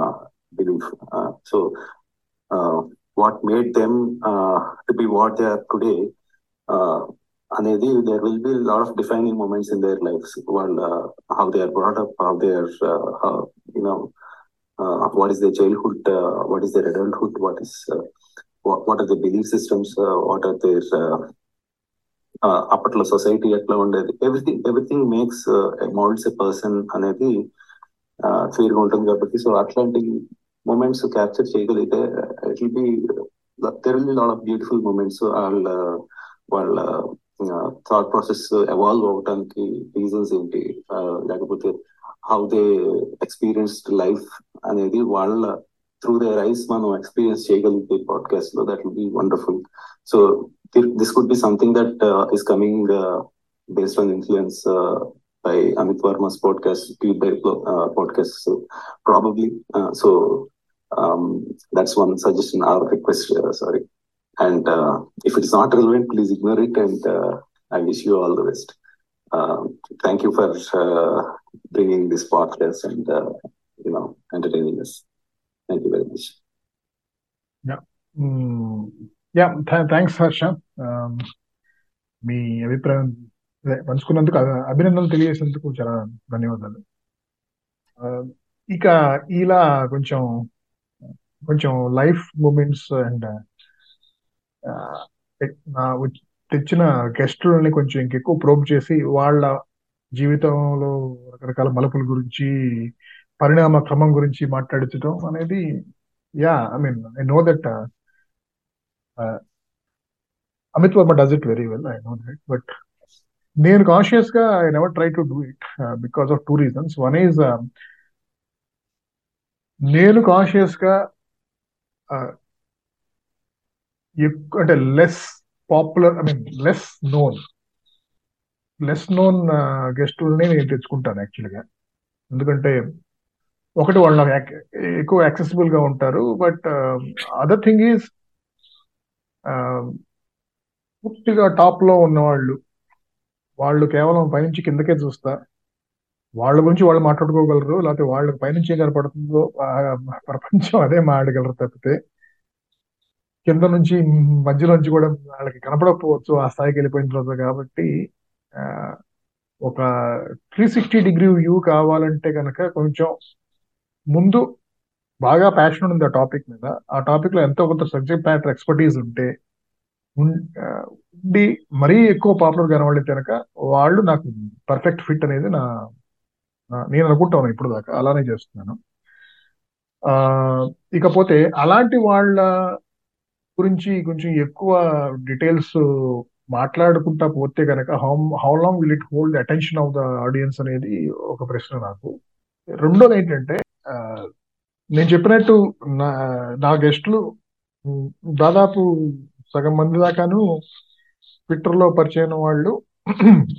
belief so what made them to be what they are today అనేది there will be lot of defining moments in their life వాళ్ళ how they are brought up how they are you know what is the childhood what is their adulthood what is what are the belief systems what are their అప్పట్లో society ఎట్లా ఉండేది? Everything everything makes moulds a person అనేది ఫీల్గా ఉంటుంది కాబట్టి. So అట్లాంటి moments capture చేయగలిగితే it will be there will lot of beautiful moments వాళ్ళ వాళ్ళ థాట్ ప్రాసెస్ ఎవాల్వ్ అవడానికి రీజన్స్ ఏంటి? లేకపోతే హౌ దే ఎక్స్పీరియన్స్డ్ లైఫ్ అనేది వాళ్ళ త్రూ దే రైస్ మనం ఎక్స్పీరియన్స్ చేయగలిగితే పాడ్కాస్ట్లో that will be wonderful so this could be something that uh, is coming uh, based on influence uh, by Amit Varma's podcast, Tweetberry uh, podcast, so probably. Uh, so um, that's one suggestion or request. Uh, sorry, and if it's not relevant, please ignore it. And I wish you all the best. thank you for bringing this podcast and you know entertaining us. Thank you very much. Yeah. Mm. Yeah thanks Harsha. Um, మీ అభిప్రాయం పంచుకున్నందుకు అభినందనలు తెలియజేసినందుకు చాలా ధన్యవాదాలు. ఆ, ఇక ఇలా కొంచెం కొంచెం లైఫ్ మూమెంట్స్ అండ్ నా తెచ్చిన గెస్టులని కొంచెం ఇంకెక్కువ ప్రోబ్ చేసి వాళ్ళ జీవితంలో రకరకాల మలుపుల గురించి పరిణామ క్రమం గురించి మాట్లాడించడం అనేది yeah I mean I know that Amit Varma does it very well I know that but నేను కాన్షియస్గా I never try to do it because of two reasons one is నేను కాన్షియస్గా uh, అంటే less popular I mean less known less known గెస్టుల్ని నేను తెచ్చుకుంటాను యాక్చువల్గా ఎందుకంటే ఒకటి వాళ్ళు నాకు ఎక్కువ యాక్సెసిబుల్గా ఉంటారు బట్ అదర్ థింగ్ ఈజ్ పూర్తిగా టాప్లో ఉన్నవాళ్ళు వాళ్ళు కేవలం పైనుంచి కిందకే చూస్తా. వాళ్ళ గురించి వాళ్ళు మాట్లాడుకోగలరు లేకపోతే వాళ్ళకి పైనుంచి ఏం కనపడుతుందో ప్రపంచం అదే మాట్లాడగలరు తప్పితే కింద నుంచి మధ్యలో నుంచి కూడా వాళ్ళకి కనపడకపోవచ్చు ఆ స్థాయికి వెళ్ళిపోయిన తర్వాత కాబట్టి ఆ, ఒక త్రీ సిక్స్టీ డిగ్రీ వ్యూ కావాలంటే కనుక కొంచెం ముందు బాగా ప్యాషన్ ఉంది ఆ టాపిక్ మీద. ఆ టాపిక్లో ఎంతో కొంత సబ్జెక్ట్ మ్యాటర్ ఎక్స్పర్టీస్ ఉంటే ఉండి మరీ ఎక్కువ పాపులర్ కనబడితే కనుక వాళ్ళు నాకు పర్ఫెక్ట్ ఫిట్ అనేది నా నేను అనుకుంటాను ఇప్పుడు దాకా. అలానే చేస్తున్నాను. ఆ ఇకపోతే అలాంటి వాళ్ళ గురించి కొంచెం ఎక్కువ డీటెయిల్స్ మాట్లాడుకుంటా పోతే కనుక how how long will it hold attention of the audience అనేది ఒక ప్రశ్న నాకు. రెండోది ఏంటంటే నేను చెప్పినట్టు నా నా గెస్టులు దాదాపు సగం మంది దాకాను ట్విట్టర్లో పరిచయం వాళ్ళు.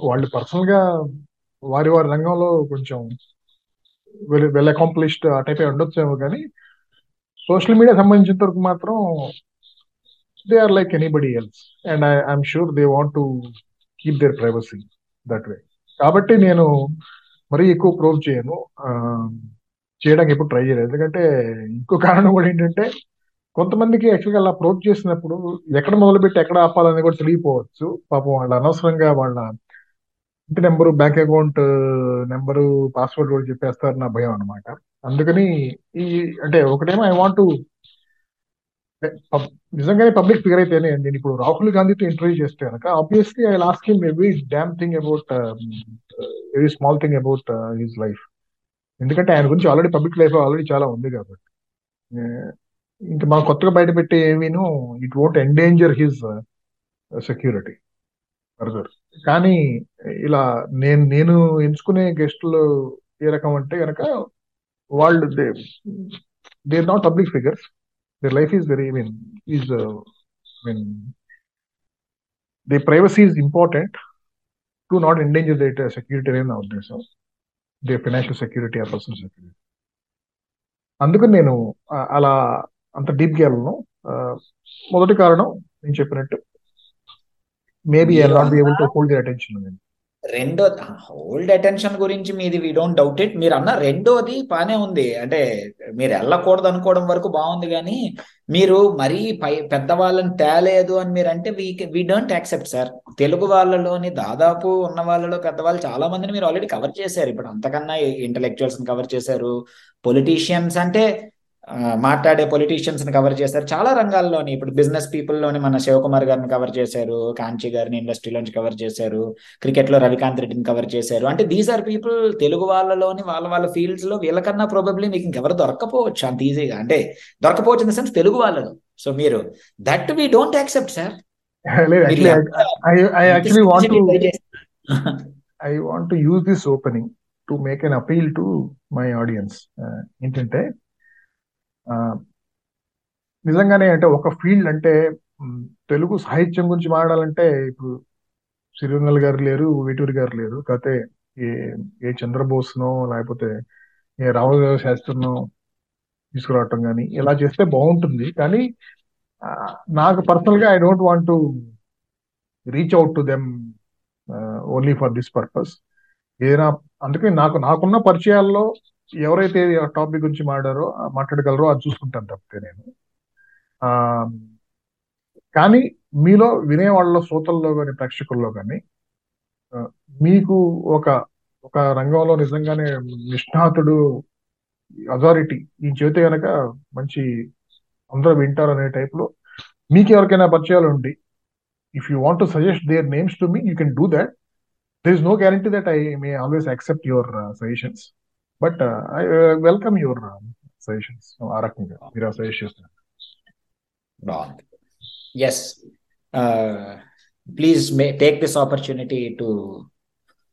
వాళ్ళు పర్సనల్గా వారి వారి రంగంలో కొంచెం వెల్ వెల్ అకాంప్లిష్డ్ ఆ టైప్ ఉండొచ్చేమో కానీ సోషల్ మీడియా సంబంధించినంత వరకు మాత్రం they are like anybody else. And I I'm sure they want to keep their privacy that way. కాబట్టి నేను మరీ ఎక్కువ ప్రూవ్ చేయను. చేయడానికి ఎప్పుడు ట్రై చేయలేదు. ఎందుకంటే ఇంకో కారణం కూడా ఏంటంటే కొంతమందికి యాక్చువల్గా అలా ప్రోవ్ చేసినప్పుడు ఎక్కడ మొదలుపెట్టి ఎక్కడ ఆపాలని కూడా తెలియపోవచ్చు పాపం వాళ్ళు అనవసరంగా వాళ్ళ ఇంటి number bank account number password కూడా చెప్పేస్తారు నా భయం అనమాట అందుకని ఈ అంటే ఒకటేమో ఐ వాంట్ నిజంగానే పబ్లిక్ ఫిగర్ అయితేనే నేను ఇప్పుడు రాహుల్ గాంధీతో ఇంటర్వ్యూ చేస్తే కనుక obviously I last him every damn thing about every small thing about his life ఎందుకంటే ఆయన గురించి ఆల్రెడీ పబ్లిక్ లైఫ్ ఆల్రెడీ చాలా ఉంది కాబట్టి. ఇంకా మనం కొత్తగా బయట పెట్టే ఏమీను it won't endanger his security further కానీ ఇలా నేను నేను ఎంచుకునే గెస్టులు ఏ రకం అంటే కనుక వాళ్ళు they they not public figures their life is very mean is mean the privacy is important to not endanger their security అనేది నా ఉద్దేశం the financial security or personal security అందుకని నేను ఆ, అలా అంత డీప్గా వెళ్ళను. ఆ, మొదటి కారణం నేను చెప్పినట్టు maybe I not be able to hold attention నేను రెండో ఓల్డ్ అటెన్షన్ గురించి మీది వీ డోంట్ డౌట్ ఇట్ మీరు అన్న రెండోది బానే ఉంది. అంటే మీరు వెళ్ళకూడదు అనుకోవడం వరకు బాగుంది కానీ మీరు మరీ పై పెద్దవాళ్ళని తేలేదు అని మీరు అంటే we we don't accept sir Telugu వాళ్ళలోని దాదాపు ఉన్న వాళ్ళలో పెద్దవాళ్ళు చాలా మందిని మీరు ఆల్రెడీ కవర్ చేశారు. ఇప్పుడు అంతకన్నా ఇంటలెక్చువల్స్ని కవర్ చేశారు. పొలిటీషియన్స్ అంటే మాట్లాడే పొలిటీషియన్స్ని కవర్ చేశారు. చాలా రంగాల్లోని ఇప్పుడు బిజినెస్ పీపుల్లోని మన శివకుమార్ గారిని కవర్ చేశారు కాంచి గారిని ఇండస్ట్రీలోంచి కవర్ చేశారు క్రికెట్లో రవికాంత్ రెడ్డిని కవర్ చేశారు. అంటే దీస్ ఆర్ పీపుల్ తెలుగు వాళ్ళలోని వాళ్ళ వాళ్ళ ఫీల్డ్స్లో వీళ్ళకన్నా ప్రాబబ్లీ మీకు ఇంకెవరు దొరకపోవచ్చు అంత ఈజీగా అంటే దొరకపోవచ్చు ఇన్ ద సెన్స్ తెలుగు వాళ్ళలో. సో మీరు that we don't accept sir I want use this opening to make an appeal to my audience ఏంటంటే నిజంగానే అంటే ఒక ఫీల్డ్ అంటే తెలుగు సాహిత్యం గురించి మాట్లాడాలంటే ఇప్పుడు సిరివెన్నెల గారు లేరు వేటూరి గారు లేరు. కాకపోతే ఏ ఏ చంద్రబోస్నో లేకపోతే ఏ రామదేవ శాస్త్రినో తీసుకురావటం కానీ ఇలా చేస్తే బాగుంటుంది. కానీ నాకు పర్సనల్గా I don't want to reach out to them only for this purpose. ఏదైనా అందుకే నాకు నాకున్న పరిచయాల్లో ఎవరైతే ఆ టాపిక్ గురించి మాట్లాడారో మాట్లాడగలరో అది చూసుకుంటాను తప్పితే నేను. ఆ, కానీ మీలో వినేవాళ్ళలో శ్రోతల్లో కానీ ప్రేక్షకుల్లో కానీ మీకు ఒక ఒక రంగంలో నిజంగానే నిష్ణాతుడు అథారిటీ ఈ చేతే కనుక మంచి అందరూ వింటారు అనే టైప్లో మీకు ఎవరికైనా పరిచయాలు ఉండి if you want to suggest their names to me you can do that there is no guarantee that I may always accept your suggestions suggestions, but I uh, welcome your uh, suggestions. ఆ రకంగా మీరు suggest చేస్తున్నారు బాగుంది yes please may take this opportunity to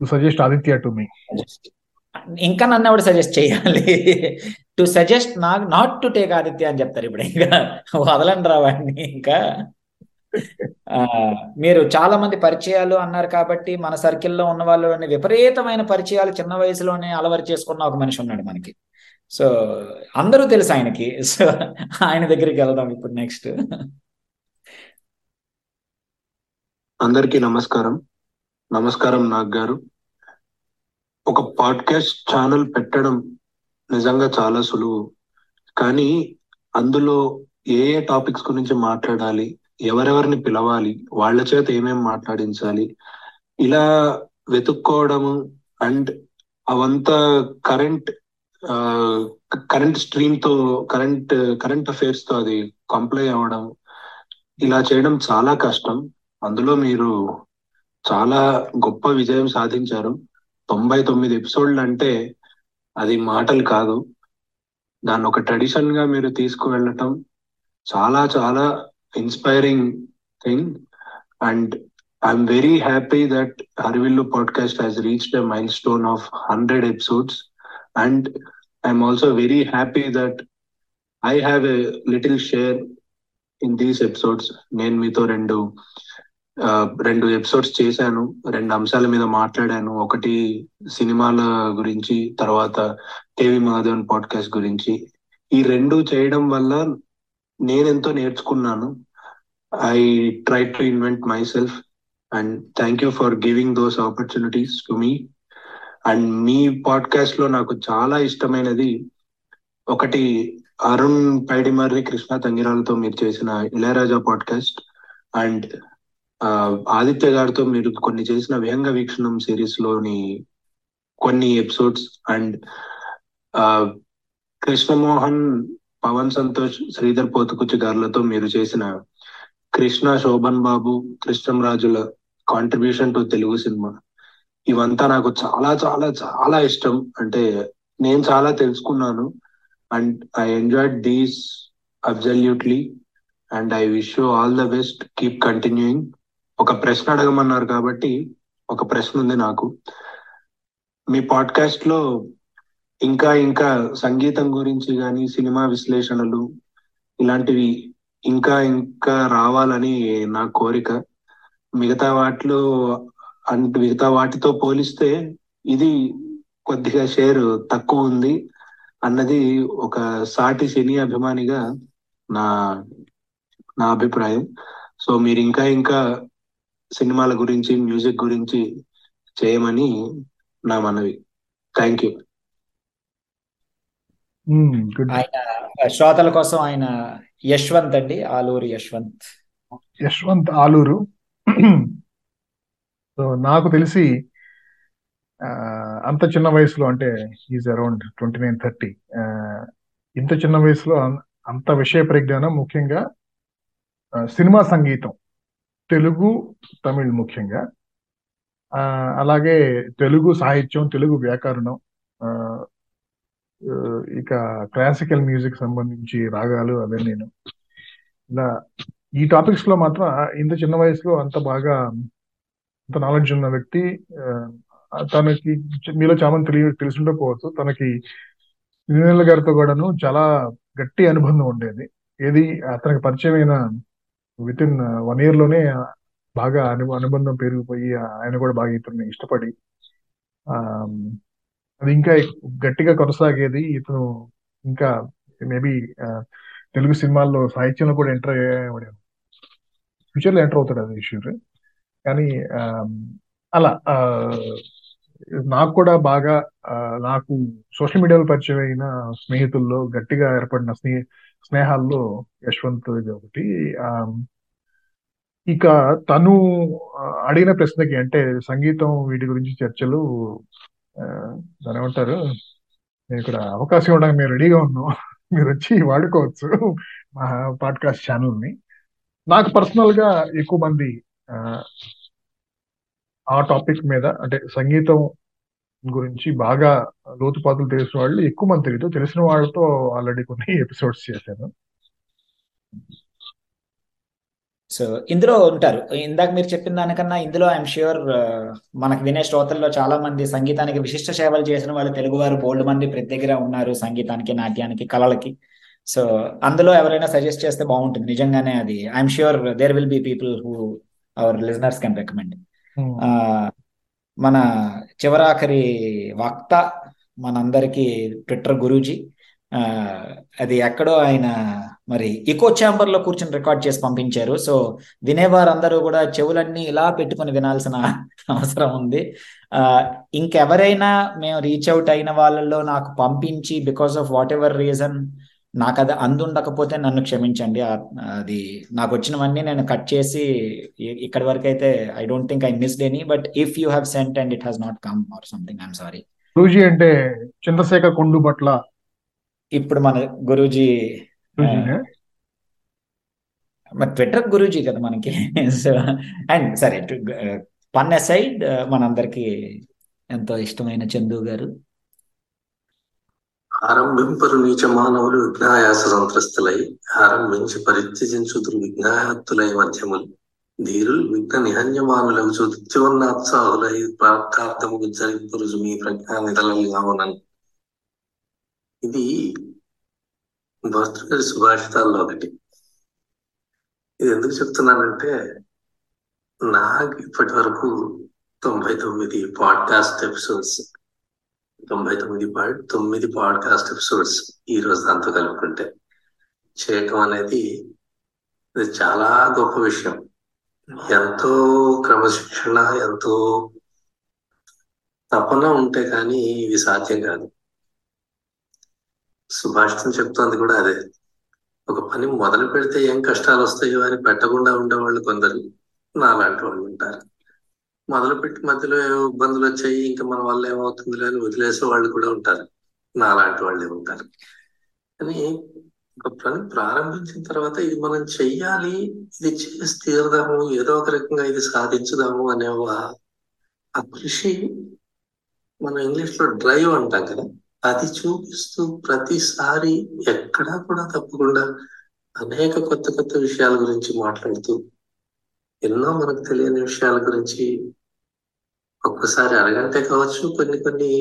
suggest Aditya to me ఇంకా నన్ను ఎవడు suggest చేయాలి. To suggest నాకు నాట్ టు టేక్ ఆదిత్య అని చెప్తారు ఇప్పుడు ఇంకా. <laughs> వదలండి రావాడిని ఇంకా. మీరు చాలా మంది పరిచయాలు అన్నారు కాబట్టి మన సర్కిల్లో ఉన్న వాళ్ళు విపరీతమైన పరిచయాలు చిన్న వయసులోనే అలవరి చేసుకున్న ఒక మనిషి ఉన్నాడు మనకి. సో అందరూ తెలుసు ఆయనకి. సో ఆయన దగ్గరికి వెళ్దాం ఇప్పుడు నెక్స్ట్ అందరికీ నమస్కారం. నమస్కారం నాగ్ గారు. ఒక పాడ్కాస్ట్ ఛానల్ పెట్టడం నిజంగా చాలా సులువు. కానీ అందులో ఏ ఏ టాపిక్స్ గురించి మాట్లాడాలి ఎవరెవరిని పిలవాలి వాళ్ళ చేత ఏమేమి మాట్లాడించాలి ఇలా వెతుక్కోవడము అండ్ అవంతా కరెంట్ కరెంట్ స్ట్రీమ్తో కరెంట్ కరెంట్ అఫైర్స్తో అది కంప్లై అవ్వడం ఇలా చేయడం చాలా కష్టం. అందులో మీరు చాలా గొప్ప విజయం సాధించారు. తొంభై తొమ్మిది ఎపిసోడ్లు అంటే అది మాటలు కాదు. దాన్ని ఒక ట్రెడిషన్గా మీరు తీసుకువెళ్ళటం చాలా చాలా inspiring thing and I'm very happy that Harivillu podcast has reached a milestone of hundred episodes and I'm also very happy that I have a little share in these episodes నేను మీతో రెండు రెండు ఎపిసోడ్స్ చేశాను. రెండు అంశాల మీద మాట్లాడాను. ఒకటి సినిమాల గురించి తర్వాత కేవి మాధవన్ పాడ్కాస్ట్ గురించి. ఈ రెండు చేయడం వల్ల నేనెంతో నేర్చుకున్నాను. I try to invent myself and thank you for giving those opportunities to me and మీ పాడ్కాస్ట్లో నాకు చాలా ఇష్టమైనది ఒకటి అరుణ్ పైడిమర్రి కృష్ణ తంగిరాలతో మీరు చేసిన Ilaiyaraaja podcast and uh, Aditya గారితో మీరు కొన్ని చేసిన వ్యంగ వీక్షణం సిరీస్లోని కొన్ని episodes and uh, Krishnamohan Pavan Santosh Sridhar Pothukuchi గారులతో మీరు చేసిన కృష్ణ శోభన్ బాబు కృష్ణంరాజుల కాంట్రిబ్యూషన్ టు తెలుగు సినిమా. ఇవంతా నాకు చాలా చాలా చాలా ఇష్టం. అంటే నేను చాలా తెలుసుకున్నాను. And I enjoyed these absolutely and I wish you all the best. Keep continuing. ఒక ప్రశ్న అడగమన్నారు కాబట్టి ఒక ప్రశ్న ఉంది నాకు. మీ పాడ్కాస్ట్లో ఇంకా ఇంకా సంగీతం గురించి కానీ సినిమా విశ్లేషణలు ఇలాంటివి ఇంకా ఇంకా రావాలని నా కోరిక. మిగతా వాటిలో అంటే మిగతా వాటితో పోలిస్తే ఇది కొద్దిగా షేర్ తక్కువ ఉంది. అన్నది ఒక సాటి సినీ అభిమానిగా నా నా అభిప్రాయం. సో మీరు ఇంకా ఇంకా సినిమాల గురించి మ్యూజిక్ గురించి చేయమని నా మనవి. Thank you. ఆయన శ్రోతల కోసం ఆయన యశ్వంత్ అండి ఆలూరు యశ్వంత్. యశ్వంత్ ఆలూరు. సో నాకు తెలిసి ఆ, అంత చిన్న వయసులో అంటే is around twenty nine thirty ఇంత చిన్న వయసులో అంత విషయ పరిజ్ఞానం ముఖ్యంగా సినిమా సంగీతం తెలుగు తమిళ్ ముఖ్యంగా ఆ, అలాగే తెలుగు సాహిత్యం తెలుగు వ్యాకరణం ఇక క్లాసికల్ మ్యూజిక్ సంబంధించి రాగాలు అవన్నీ నేను ఇలా ఈ టాపిక్స్లో మాత్రం ఇంత చిన్న వయసులో అంత బాగా అంత నాలెడ్జ్ ఉన్న వ్యక్తి తనకి మీలో చాలా మంది తెలియ తెలిసిండకపోవచ్చు. తనకి సిరినెల్ల గారితో కూడాను చాలా గట్టి అనుబంధం ఉండేది. ఏది అతనికి పరిచయమైన విత్ ఇన్ వన్ ఇయర్లోనే బాగా అను అనుబంధం పెరిగిపోయి ఆయన కూడా బాగా ఇతన్ని ఇష్టపడి ఆ, అది ఇంకా గట్టిగా కొనసాగేది ఇతను ఇంకా మేబీ తెలుగు సినిమాల్లో సాహిత్యంలో కూడా ఎంటర్ అయ్యేవాడు ఫ్యూచర్లో ఎంటర్ అవుతాడు అది ఇష్యూ కానీ ఆ, అలా ఆ, నాకు కూడా బాగా నాకు సోషల్ మీడియాలో పరిచయం అయిన స్నేహితుల్లో గట్టిగా ఏర్పడిన స్నే స్నేహాల్లో యశ్వంత్ ఇది ఒకటి. ఆ, ఇక తను అడిగిన ప్రశ్నకి అంటే సంగీతం వీటి గురించి చర్చలు దాని ఏమంటారు? నేను ఇక్కడ అవకాశం ఇవ్వడానికి మేము రెడీగా ఉన్నాం. మీరు వచ్చి వాడుకోవచ్చు మా పాడ్కాస్ట్ ఛానల్ని నాకు పర్సనల్గా ఎక్కువ మంది ఆ, ఆ టాపిక్ మీద అంటే సంగీతం గురించి బాగా లోతుపాతులు తెలిసిన వాళ్ళు ఎక్కువ మంది తెలియదు. తెలిసిన వాళ్ళతో ఆల్రెడీ కొన్ని ఎపిసోడ్స్ చేశాను. సో ఇందులో ఉంటారు. ఇందాక మీరు చెప్పిన దానికన్నా ఇందులో ఐఎమ్ ష్యూర్ మనకు వినే శ్రోతల్లో చాలా మంది సంగీతానికి విశిష్ట సేవలు చేసిన వాళ్ళు తెలుగువారు బోల్డ్ మంది ప్రతి దగ్గర ఉన్నారు సంగీతానికి నాట్యానికి కళలకి. సో అందులో ఎవరైనా సజెస్ట్ చేస్తే బాగుంటుంది. నిజంగానే అది I'm sure there will be people who our listeners can recommend మన చివరాఖరి వక్త మనందరికీ ట్విట్టర్ గురూజీ. అది ఎక్కడో ఆయన మరి ఇకో ఛాంబర్లో కూర్చొని రికార్డ్ చేసి పంపించారు. సో వినేవారందరూ కూడా చెవులన్నీ ఇలా పెట్టుకొని వినాల్సిన <laughs> అవసరం ఉంది. ఇంకెవరైనా మేము రీచ్ అవుట్ అయిన వాళ్ళలో నాకు పంపించి because of whatever reason నాకు అది అందుండకపోతే నన్ను క్షమించండి. అది నాకు వచ్చినవన్నీ నేను కట్ చేసి ఇక్కడి వరకు అయితే I don't think I missed any but if you have sent and it has not come or something I'm sorry Guruji అంటే చంద్రశేఖర్ కొండు పట్ల ఇప్పుడు మన గురూజీ మరి ట్విట్టర్ గురూజీ కదా మనకి. <laughs> సో అండ్ సరే పన్ అసైడ్ మనందరికి ఎంతో ఇష్టమైన చందు గారు. ఆరంభింపరు నీచ మానవులు విజ్ఞాయాస సంత్రస్తులై ఆరంభించి పరిత్యజించుదురు విజ్ఞాయాత్తులై మధ్యములు. ధీరులు విఘ్న నిహన్యమానులకు చూత్యోన్నాత్సాహులై ప్రాప్తార్థము జరిపురుజు మీ ప్రజ్ఞా నిధలలు కావునని. ఇది భర్తృగారి సుభాషితాల్లో ఒకటి. ఇది ఎందుకు చెప్తున్నానంటే నాకు ఇప్పటి వరకు తొంభై తొమ్మిది పాడ్కాస్ట్ ఎపిసోడ్స్ తొంభై తొమ్మిది పాయింట్ తొమ్మిది పాడ్కాస్ట్ ఎపిసోడ్స్ ఈ రోజు దాంతో కలుపుకుంటే చేయటం అనేది ఇది చాలా గొప్ప విషయం. ఎంతో క్రమశిక్షణ ఎంతో తపన ఉంటే కానీ ఇది సాధ్యం కాదు. సుభాషితం చెప్తోంది కూడా అదే. ఒక పని మొదలు పెడితే ఏం కష్టాలు వస్తాయో అని పెట్టకుండా ఉండేవాళ్ళు కొందరు నాలాంటి వాళ్ళు ఉంటారు. మొదలు పెట్టి మధ్యలో ఏవో ఇబ్బందులు వచ్చాయి ఇంకా మన వల్ల ఏమవుతుంది అని వదిలేసే వాళ్ళు కూడా ఉంటారు. నాలాంటి వాళ్ళే ఉంటారు. కానీ ఒక పని ప్రారంభించిన తర్వాత ఇది మనం చెయ్యాలి ఇది చేసి తీరదాము ఏదో ఒక రకంగా ఇది సాధించుదాము అనేవా ఆ కృషి మనం ఇంగ్లీష్లో డ్రైవ్ అంటాం కదా. అది చూపిస్తూ ప్రతిసారి ఎక్కడా కూడా తప్పకుండా అనేక కొత్త కొత్త విషయాల గురించి మాట్లాడుతూ ఎన్నో మనకు తెలియని విషయాల గురించి ఒక్కసారి అరగంటే కావచ్చు కొన్ని కొన్ని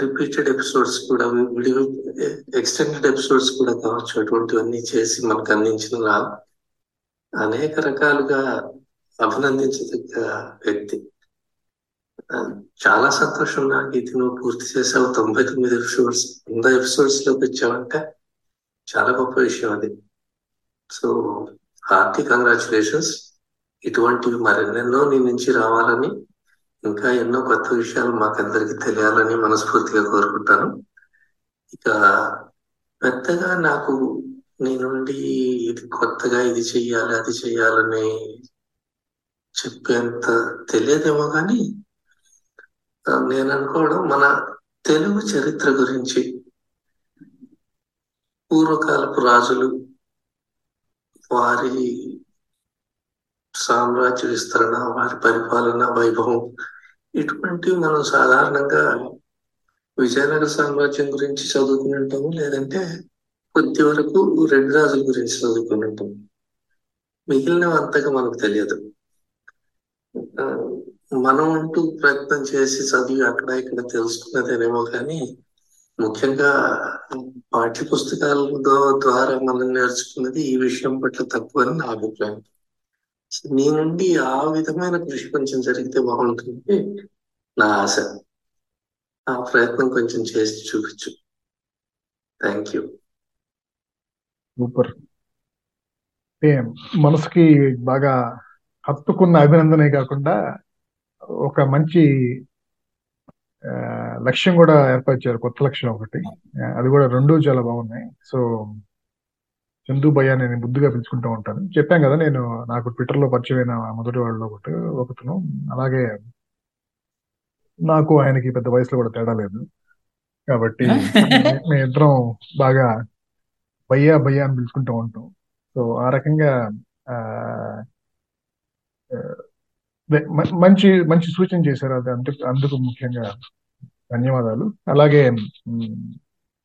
రిపీటెడ్ ఎపిసోడ్స్ కూడా విడివి ఎక్స్టెండెడ్ ఎపిసోడ్స్ కూడా కావచ్చు. అటువంటివన్నీ చేసి మనకు అందించిన అనేక రకాలుగా అభినందించదగ్గ వ్యక్తి. చాలా సంతోషం నాకు ఇది నువ్వు పూర్తి చేసావు తొంభై తొమ్మిది ఎపిసోడ్స్ వంద ఎపిసోడ్స్లోకి వచ్చావంటే చాలా గొప్ప విషయం అది. సో హార్టీ కంగ్రాచులేషన్స్ ఇటువంటివి మరెన్నెన్నో నీ నుంచి రావాలని ఇంకా ఎన్నో కొత్త విషయాలు మాకందరికి తెలియాలని మనస్ఫూర్తిగా కోరుకుంటాను. ఇక పెద్దగా నాకు నీ నుండి ఇది కొత్తగా ఇది చెయ్యాలి అది చెయ్యాలని చెప్పేంత తెలియదేమో కానీ నేను అనుకోవడం మన తెలుగు చరిత్ర గురించి. పూర్వకాలపు రాజులు వారి సామ్రాజ్య విస్తరణ వారి పరిపాలన వైభవం ఇటువంటివి మనం సాధారణంగా విజయనగర సామ్రాజ్యం గురించి చదువుకుని ఉంటాము లేదంటే కొద్ది వరకు రెండు రాజుల గురించి చదువుకుని ఉంటాము. మిగిలినవి అంతగా మనకు తెలియదు. మనం అంటూ ప్రయత్నం చేసి చదివి అక్కడ ఇక్కడ తెలుసుకున్నదేనేమో కానీ ముఖ్యంగా పాఠ్య పుస్తకాల ద్వారా మనం నేర్చుకున్నది ఈ విషయం పట్ల తక్కువ అని నా అభిప్రాయం. నీ నుండి ఆ విధమైన కృషి కొంచెం జరిగితే బాగుంటుంది నా ఆశ. ఆ ప్రయత్నం కొంచెం చేసి చూపించు. Thank you. సూపర్. మనసుకి బాగా హత్తుకున్న అభినందనే కాకుండా ఒక మంచి లక్ష్యం కూడా ఏర్పరిచారు కొత్త లక్ష్యం ఒకటి. అది కూడా రెండు చాలా బాగున్నాయి. సో చందు భయ్య నేను ముద్దుగా పిలుచుకుంటూ ఉంటాను. చెప్పాం కదా నేను నాకు ట్విట్టర్లో పరిచయమైన మొదటి వాళ్ళలో ఒకటి ఒకతను. అలాగే నాకు ఆయనకి పెద్ద వయసులో కూడా తేడా లేదు. కాబట్టి <laughs> మే- మేమిద్దరం బాగా భయ్యా భయ్యా అని పిలుచుకుంటూ ఉంటాం. సో ఆ రకంగా మంచి మంచి సూచన చేశారు అది అందుకు అందుకు ముఖ్యంగా ధన్యవాదాలు. అలాగే మ్,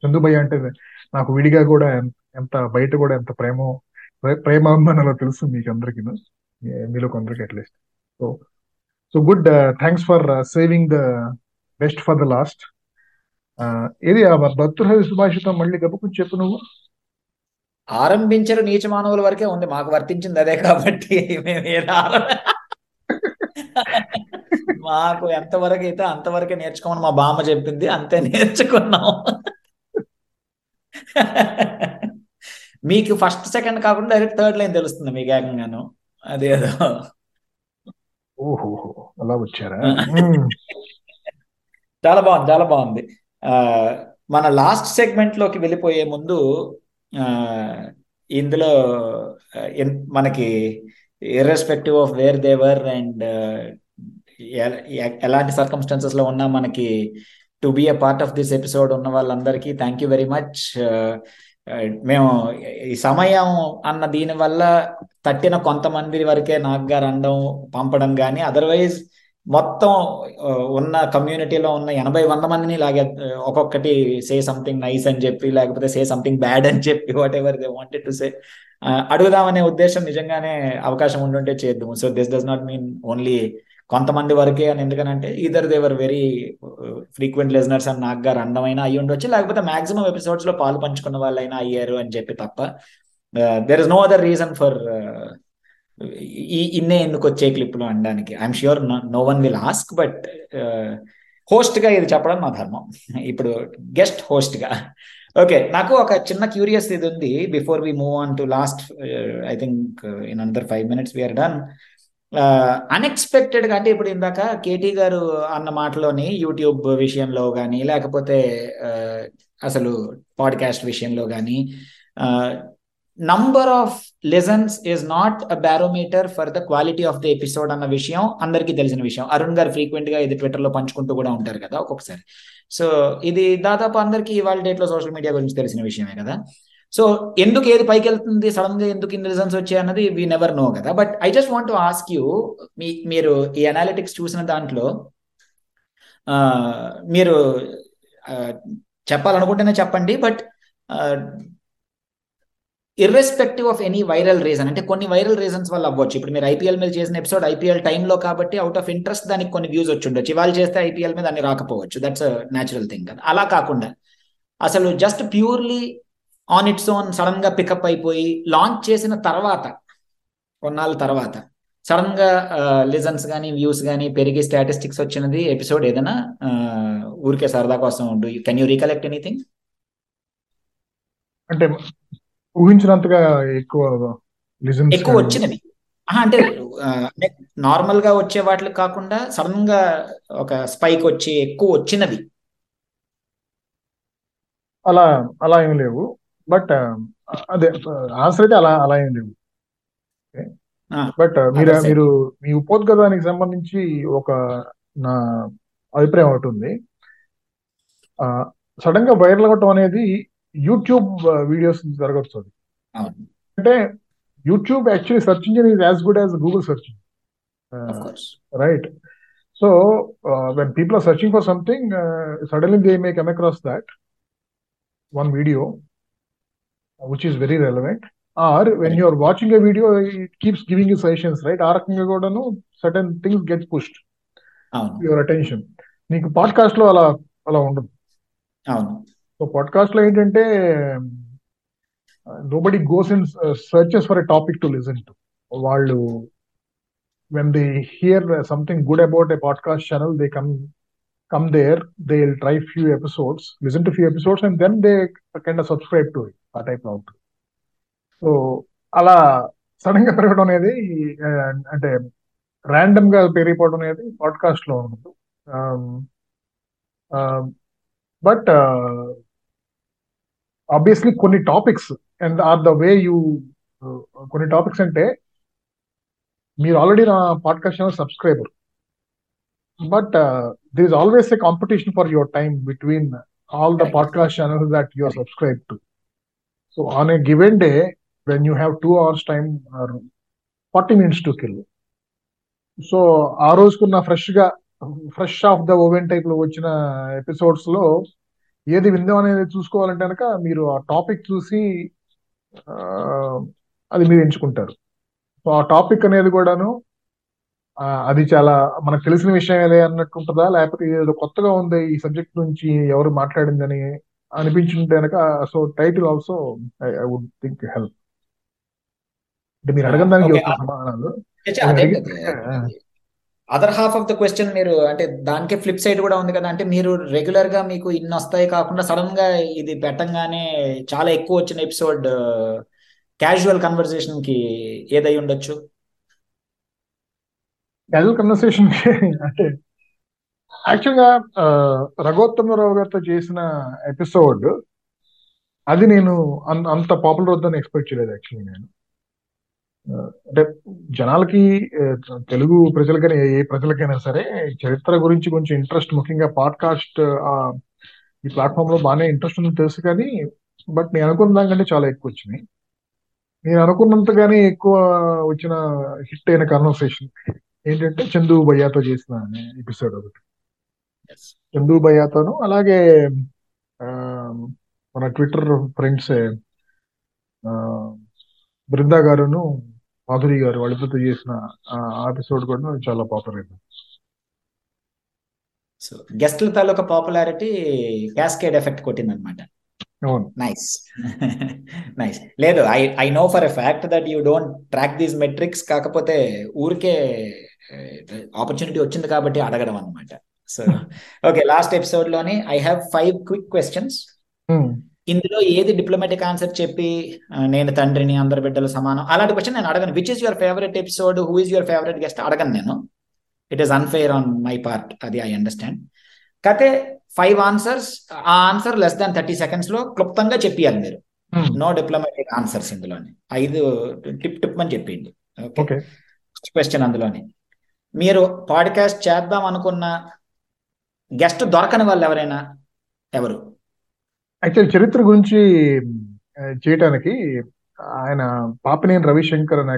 అంటే నాకు విడిగా కూడా ఎంత బయట కూడా ఎంత ప్రేమ ప్రేమాభిమానాలు తెలుసు మీకు అందరికీ మీలో కొందరికి at least. So so good thanks for saving the best for the last ఏది ఆ భక్తుల సుభాషితం మళ్ళీ గబుకుని చెప్పు నువ్వు. ఆరంభించరు నీచ మానవుల వరకే ఉంది. మాకు వర్తించింది అదే కాబట్టి మేము మాకు ఎంతవరకు అయితే అంతవరకే నేర్చుకోమని మా బామ్మ చెప్పింది అంతే నేర్చుకున్నాం. మీకు ఫస్ట్ సెకండ్ కాకుండా డైరెక్ట్ థర్డ్ లైన్ తెలుస్తుంది మీకు ఏకంగాను. అదేదో ఓహో అలా వచ్చారా. చాలా బాగుంది చాలా బాగుంది. ఆ, మన లాస్ట్ సెగ్మెంట్లోకి వెళ్ళిపోయే ముందు ఆ, ఇందులో మనకి irrespective of where they are and ఎలాంటి సర్కమ్స్టాన్సెస్లో ఉన్నా మనకి to be a part of this episode ఉన్న వాళ్ళందరికీ థ్యాంక్ యూ వెరీ మచ్ మేము ఈ సమయం అన్న దీని వల్ల తట్టిన కొంతమంది వరకే నాకు గారు పంపడం కానీ అదర్వైజ్ మొత్తం uh, ఉన్న కమ్యూనిటీలో ఉన్న ఎనభై వంద మందిని లాగే uh, ఒక్కొక్కటి సే సంథింగ్ నైస్ అని చెప్పి లేకపోతే సే సంథింగ్ బ్యాడ్ అని చెప్పి whatever they wanted to say అడుగుదామనే ఉద్దేశం నిజంగానే అవకాశం ఉండుంటే చేద్దాము so this does not mean only కొంతమంది వరకే అని ఎందుకనంటే either they are very frequent listeners అని నాకు గారు అందమైన అయ్యి ఉండొచ్చు. లేకపోతే మాక్సిమం ఎపిసోడ్స్లో పాలు పంచుకున్న వాళ్ళైనా అయ్యారు అని చెప్పి తప్ప there is no other reason for ఈ ఇన్నే ఎందుకు వచ్చే క్లిప్లు అనడానికి. I'm sure no one will ask but హోస్ట్గా ఇది చెప్పడం నా ధర్మం. ఇప్పుడు గెస్ట్ హోస్ట్గా. ఓకే నాకు ఒక చిన్న క్యూరియస్ ఇది ఉంది. Before we move on to last I think in another five minutes we're done. అన్ఎక్స్పెక్టెడ్గా అంటే ఇప్పుడు ఇందాక కేటీ గారు అన్న మాటలోని యూట్యూబ్ విషయంలో కానీ లేకపోతే అసలు పాడ్కాస్ట్ విషయంలో కానీ number of lessons is not a barometer for the quality of the episode అన్న విషయం అందరికీ తెలిసిన విషయం. అరుణ్ గారు ఫ్రీక్వెంట్గా ఇది ట్విట్టర్లో పంచుకుంటూ కూడా ఉంటారు కదా ఒక్కొక్కసారి. సో ఇది దాదాపు అందరికీ ఇవాళ డేట్లో సోషల్ మీడియా గురించి తెలిసిన విషయమే కదా. సో ఎందుకు ఏది పైకి వెళ్తుంది సడన్గా ఎందుకు ఇన్ని రిజల్ట్స్ వచ్చాయి అన్నది వీ నెవర్ నో కదా. But I just want ask you మీ మీరు ఈ అనాలిటిక్స్ చూసిన దాంట్లో మీరు చెప్పాలనుకుంటేనే చెప్పండి but irrespective of any viral reason అంటే కొన్ని వైరల్ రీజన్స్ వల్ల అవ్వచ్చు. ఇప్పుడు మీరు ఐపీఎల్ మీద చేసిన ఎపిసోడ్ ఐపీఎల్ టైంలో కాబట్టి అవుట్ ఆఫ్ ఇంట్రెస్ట్ దానికి కొన్ని వ్యూస్ వచ్చి ఉండొచ్చు. ఇవాళ చేస్తే ఐపీఎల్ మీద అన్ని రాకపోవచ్చు. దట్స్ న్యాచురల్ థింగ్ కదా అలా కాకుండా అసలు just purely on its own సడన్గా పికప్ అయిపోయి లాంచ్ చేసిన తర్వాత కొన్నాళ్ళ తర్వాత సడన్గా లిజన్స్ కానీ వ్యూస్ కానీ పెరిగి స్టాటిస్టిక్స్ వచ్చినది ఎపిసోడ్ ఏదైనా ఊరికే సరదా కోసం ఉండు. కెన్ యూ రీకలెక్ట్ ఎనీథింగ్ అంటే ఊహించినంతగా ఎక్కువ ఎక్కువ వచ్చినవి. అంటే నార్మల్గా వచ్చే వాటికి కాకుండా సడన్గా ఒక స్పైక్ వచ్చి ఎక్కువ వచ్చినవి. అలా అలా ఏం లేవు. బట్ అదే ఆన్సర్ అయితే అలా అలా ఏం లేవు. బట్ మీరు మీరు మీ ఉపోద్గతానికి సంబంధించి ఒక నా అభిప్రాయం ఒకటి ఉంది. సడన్గా వైరల్ అవ్వటం అనేది యూట్యూబ్ వీడియోస్ జరగచ్చు అది అంటే YouTube actually search engine is as good as Google search of course right so uh, when people are searching for something uh, suddenly they may come across that one video uh, which is very relevant or when you're watching a video it keeps giving you suggestions right ఆ రకంగా కూడాను certain things get pushed అవును to your attention నీకు పాడ్కాస్ట్లో అలా అలా ఉండదు అవును సో పాడ్కాస్ట్లో ఏంటంటే nobody goes in searches for a topic to listen to వాళ్ళు when they hear something good about a podcast channel they come come there they will try few episodes listen to few episodes and then they kind subscribe to ఆ type అవుతుంది so అలా సడన్గా పెరగడం అనేది అంటే ర్యాండమ్గా పెరిగిపోవడం అనేది పాడ్కాస్ట్లో ఉంటుంది బట్ ఆబ్వియస్లీ కొన్ని topics and or the way you కొన్ని టాపిక్స్ అంటే మీరు ఆల్రెడీ నా podcast channel subscriber but there is always a competition for your time between all the podcast channels that you are subscribe to so on a given day when you have two hours time or forty minutes to kill so ఆ రోజుకున్న ఫ్రెష్గా fresh of the oven టైప్లో వచ్చిన ఎపిసోడ్స్లో ఏది విందాం అనేది చూసుకోవాలంటే కనుక మీరు ఆ టాపిక్ చూసి అది మీరు ఎంచుకుంటారు. సో ఆ టాపిక్ అనేది కూడాను అది చాలా మనకు తెలిసిన విషయం ఏదే అన్నట్టు ఉంటుందా లేకపోతే ఏదో కొత్తగా ఉంది ఈ సబ్జెక్ట్ నుంచి ఎవరు మాట్లాడిందని అనిపించుంటే కనుక so title also I would think help. అంటే మీరు చెప్తాను సమాధానాలు చచ్చా, నేను అదే అడిగి other half of the question మీరు అంటే దానికి ఫ్లిప్ సైడ్ కూడా ఉంది కదా అంటే మీరు రెగ్యులర్గా మీకు ఇన్ని వస్తాయి కాకుండా సడన్గా ఇది పెట్టంగానే చాలా ఎక్కువ వచ్చిన ఎపిసోడ్ క్యాజువల్ కన్వర్సేషన్కి ఏదై ఉండొచ్చు? క్యాజువల్ కన్వర్సేషన్ అంటే యాక్చువల్గా uh, రఘోత్తమరావు గారితో చేసిన ఎపిసోడ్ అది నేను అంత పాపులర్ వద్దని ఎక్స్పెక్ట్ చేయలేదు యాక్చువల్లీ నేను. అంటే జనాలకి తెలుగు ప్రజలకైనా ఏ ప్రజలకైనా సరే చరిత్ర గురించి కొంచెం ఇంట్రెస్ట్ ముఖ్యంగా పాడ్కాస్ట్ ఈ ప్లాట్ఫామ్లో బాగానే ఇంట్రెస్ట్ ఉందని తెలుసు కానీ బట్ నేను అనుకున్న దానికంటే చాలా ఎక్కువ వచ్చినాయి. నేను అనుకున్నంతగానే ఎక్కువ వచ్చిన హిట్ అయిన కన్వర్సేషన్ ఏంటంటే చందు భయ్యాతో చేసిన ఎపిసోడ్ ఒకటి. చందు భయ్యాతోను అలాగే మన ట్విట్టర్ ఫ్రెండ్స్ బృందా గారును మాధురి గారు వాళ్ళిద్దరితో చేసిన ఎపిసోడ్ కూడా చాలా పాపులర్ అయింది. సో గెస్ట్ల తాలూకా పాపులారిటీ క్యాస్కేడ్ ఎఫెక్ట్ కొట్టిందనమాట అవును. నైస్ నైస్ <laughs> లేదు I I know for a fact that you don't track these metrics కాకపోతే ఊరికే ఆపర్చునిటీ వచ్చింది కాబట్టి అడగడం అనమాట so okay last ఎపిసోడ్లోని I have five quick questions. ఇందులో ఏది డిప్లొమాటిక్ ఆన్సర్ చెప్పి నేను తండ్రిని అందరి బిడ్డలు సమానం? అలాంటి క్వశ్చన్ నేను అడగను. Which is your favourite episode who is your favourite guest అడగను నేను. It is unfair on my part అది ఐ అండర్స్టాండ్ కతే ఫైవ్ ఆన్సర్స్ ఆ ఆన్సర్ లెస్ దాన్ థర్టీ సెకండ్స్లో క్లుప్తంగా చెప్పియాలి మీరు. నో డిప్లొమాటిక్ ఆన్సర్స్ ఇందులోని. ఐదు టిప్ టిప్ అని చెప్పింది ఓకే క్వశ్చన్ అందులోని. మీరు పాడ్కాస్ట్ చేద్దాం అనుకున్న గెస్ట్ దొరకని వాళ్ళు ఎవరైనా? ఎవరు? యాక్చువల్ చరిత్ర గురించి చేయటానికి ఆయన పాపినేని రవిశంకర్ అనే.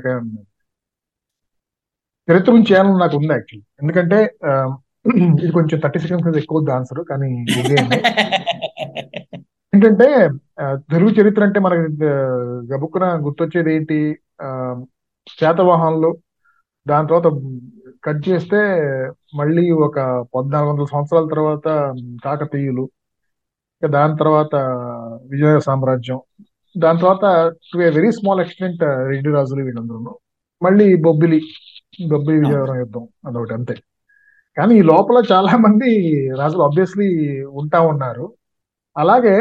చరిత్ర గురించి చేయాలని నాకు ఉంది యాక్చువల్లీ ఎందుకంటే ఇది కొంచెం థర్టీ సెకండ్స్ ఎక్కువ ఆన్సర్ కానీ <laughs> ఏంటంటే తెలుగు చరిత్ర అంటే మనకి గబుక్కున గుర్తొచ్చేది ఏంటి శాతవాహనులు దాని తర్వాత కట్ చేస్తే మళ్ళీ ఒక పద్నాలుగు వందల సంవత్సరాల తర్వాత కాకతీయులు ఇక దాని తర్వాత విజయ సామ్రాజ్యం. దాని తర్వాత to a very small extent Reddy రాజులు వీళ్ళందరూ మళ్ళీ బొబ్బిలి బొబ్బిలి విజయనగరం యుద్ధం అదొకటి అంతే. కానీ ఈ లోపల చాలా మంది రాజులు ఆబ్వియస్లీ ఉంటా ఉన్నారు. అలాగే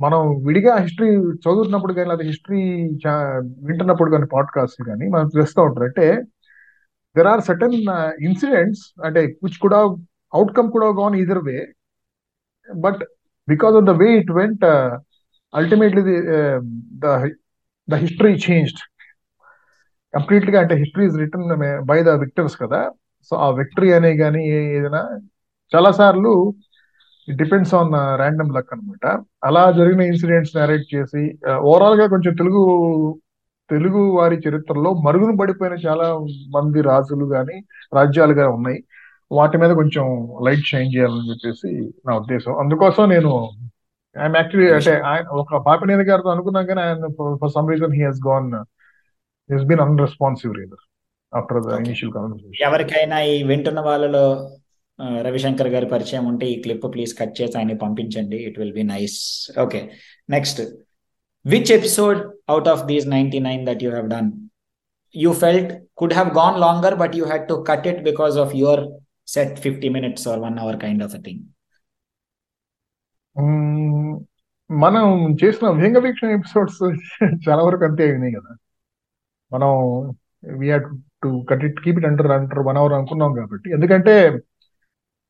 మనం విడిగా హిస్టరీ చదువుతున్నప్పుడు కానీ లేదా హిస్టరీ వింటున్నప్పుడు కానీ పాడ్కాస్ట్ కానీ మనం తెలుస్తూ ఉంటారు. అంటే దెర్ ఆర్ సర్టన్ ఇన్సిడెంట్స్ అంటే విచ్ కూడా అవుట్కమ్ కూడా gone either way but because of the way it went ultimately the the history changed కంప్లీట్గా అంటే history is written by the victors కదా. సో ఆ విక్టరీ అనే కానీ ఏదైనా చాలా సార్లు it depends on random luck అనమాట అలా జరిగిన ఇన్సిడెంట్స్ నేరేట్ చేసి uh, ఓవరాల్గా కొంచెం తెలుగు తెలుగు వారి చరిత్రలో మరుగున పడిపోయిన చాలా మంది రాజులు గాని రాజ్యాలు కానీ ఉన్నాయి. వాటి మీద కొంచెం లైట్ షైన్ చేయాలని చెప్పేసి నా ఉద్దేశం. అందుకోసం నేను ఐఎమ్ యాక్చువల్లీ అంటే ఆయన ఒక పాపినేని గారితో అనుకున్నాం కానీ ఆయన for some reason he has gone he's been unresponsive rather after the initial conversation ఎవరికైనా ఈ వింటున్న వాళ్ళలో రవిశంకర్ గారి పరిచయం ఉంటే ఈ క్లిప్ ప్లీజ్ కట్ చేసి ఆయన పంపించండి. It will be nice okay next which episode out of these ninety nine that you have done you felt could have gone longer but you had to cut it because of your fifty minutes or one hour kind of a thing hmm. మనం చేసిన వ్యంగ వీక్షణ episodes <laughs> చాలా వరకు అంతే అయినాయి కదా. మనం we to cut it keep it under under one hour అనుకున్నాం కాబట్టి. ఎందుకంటే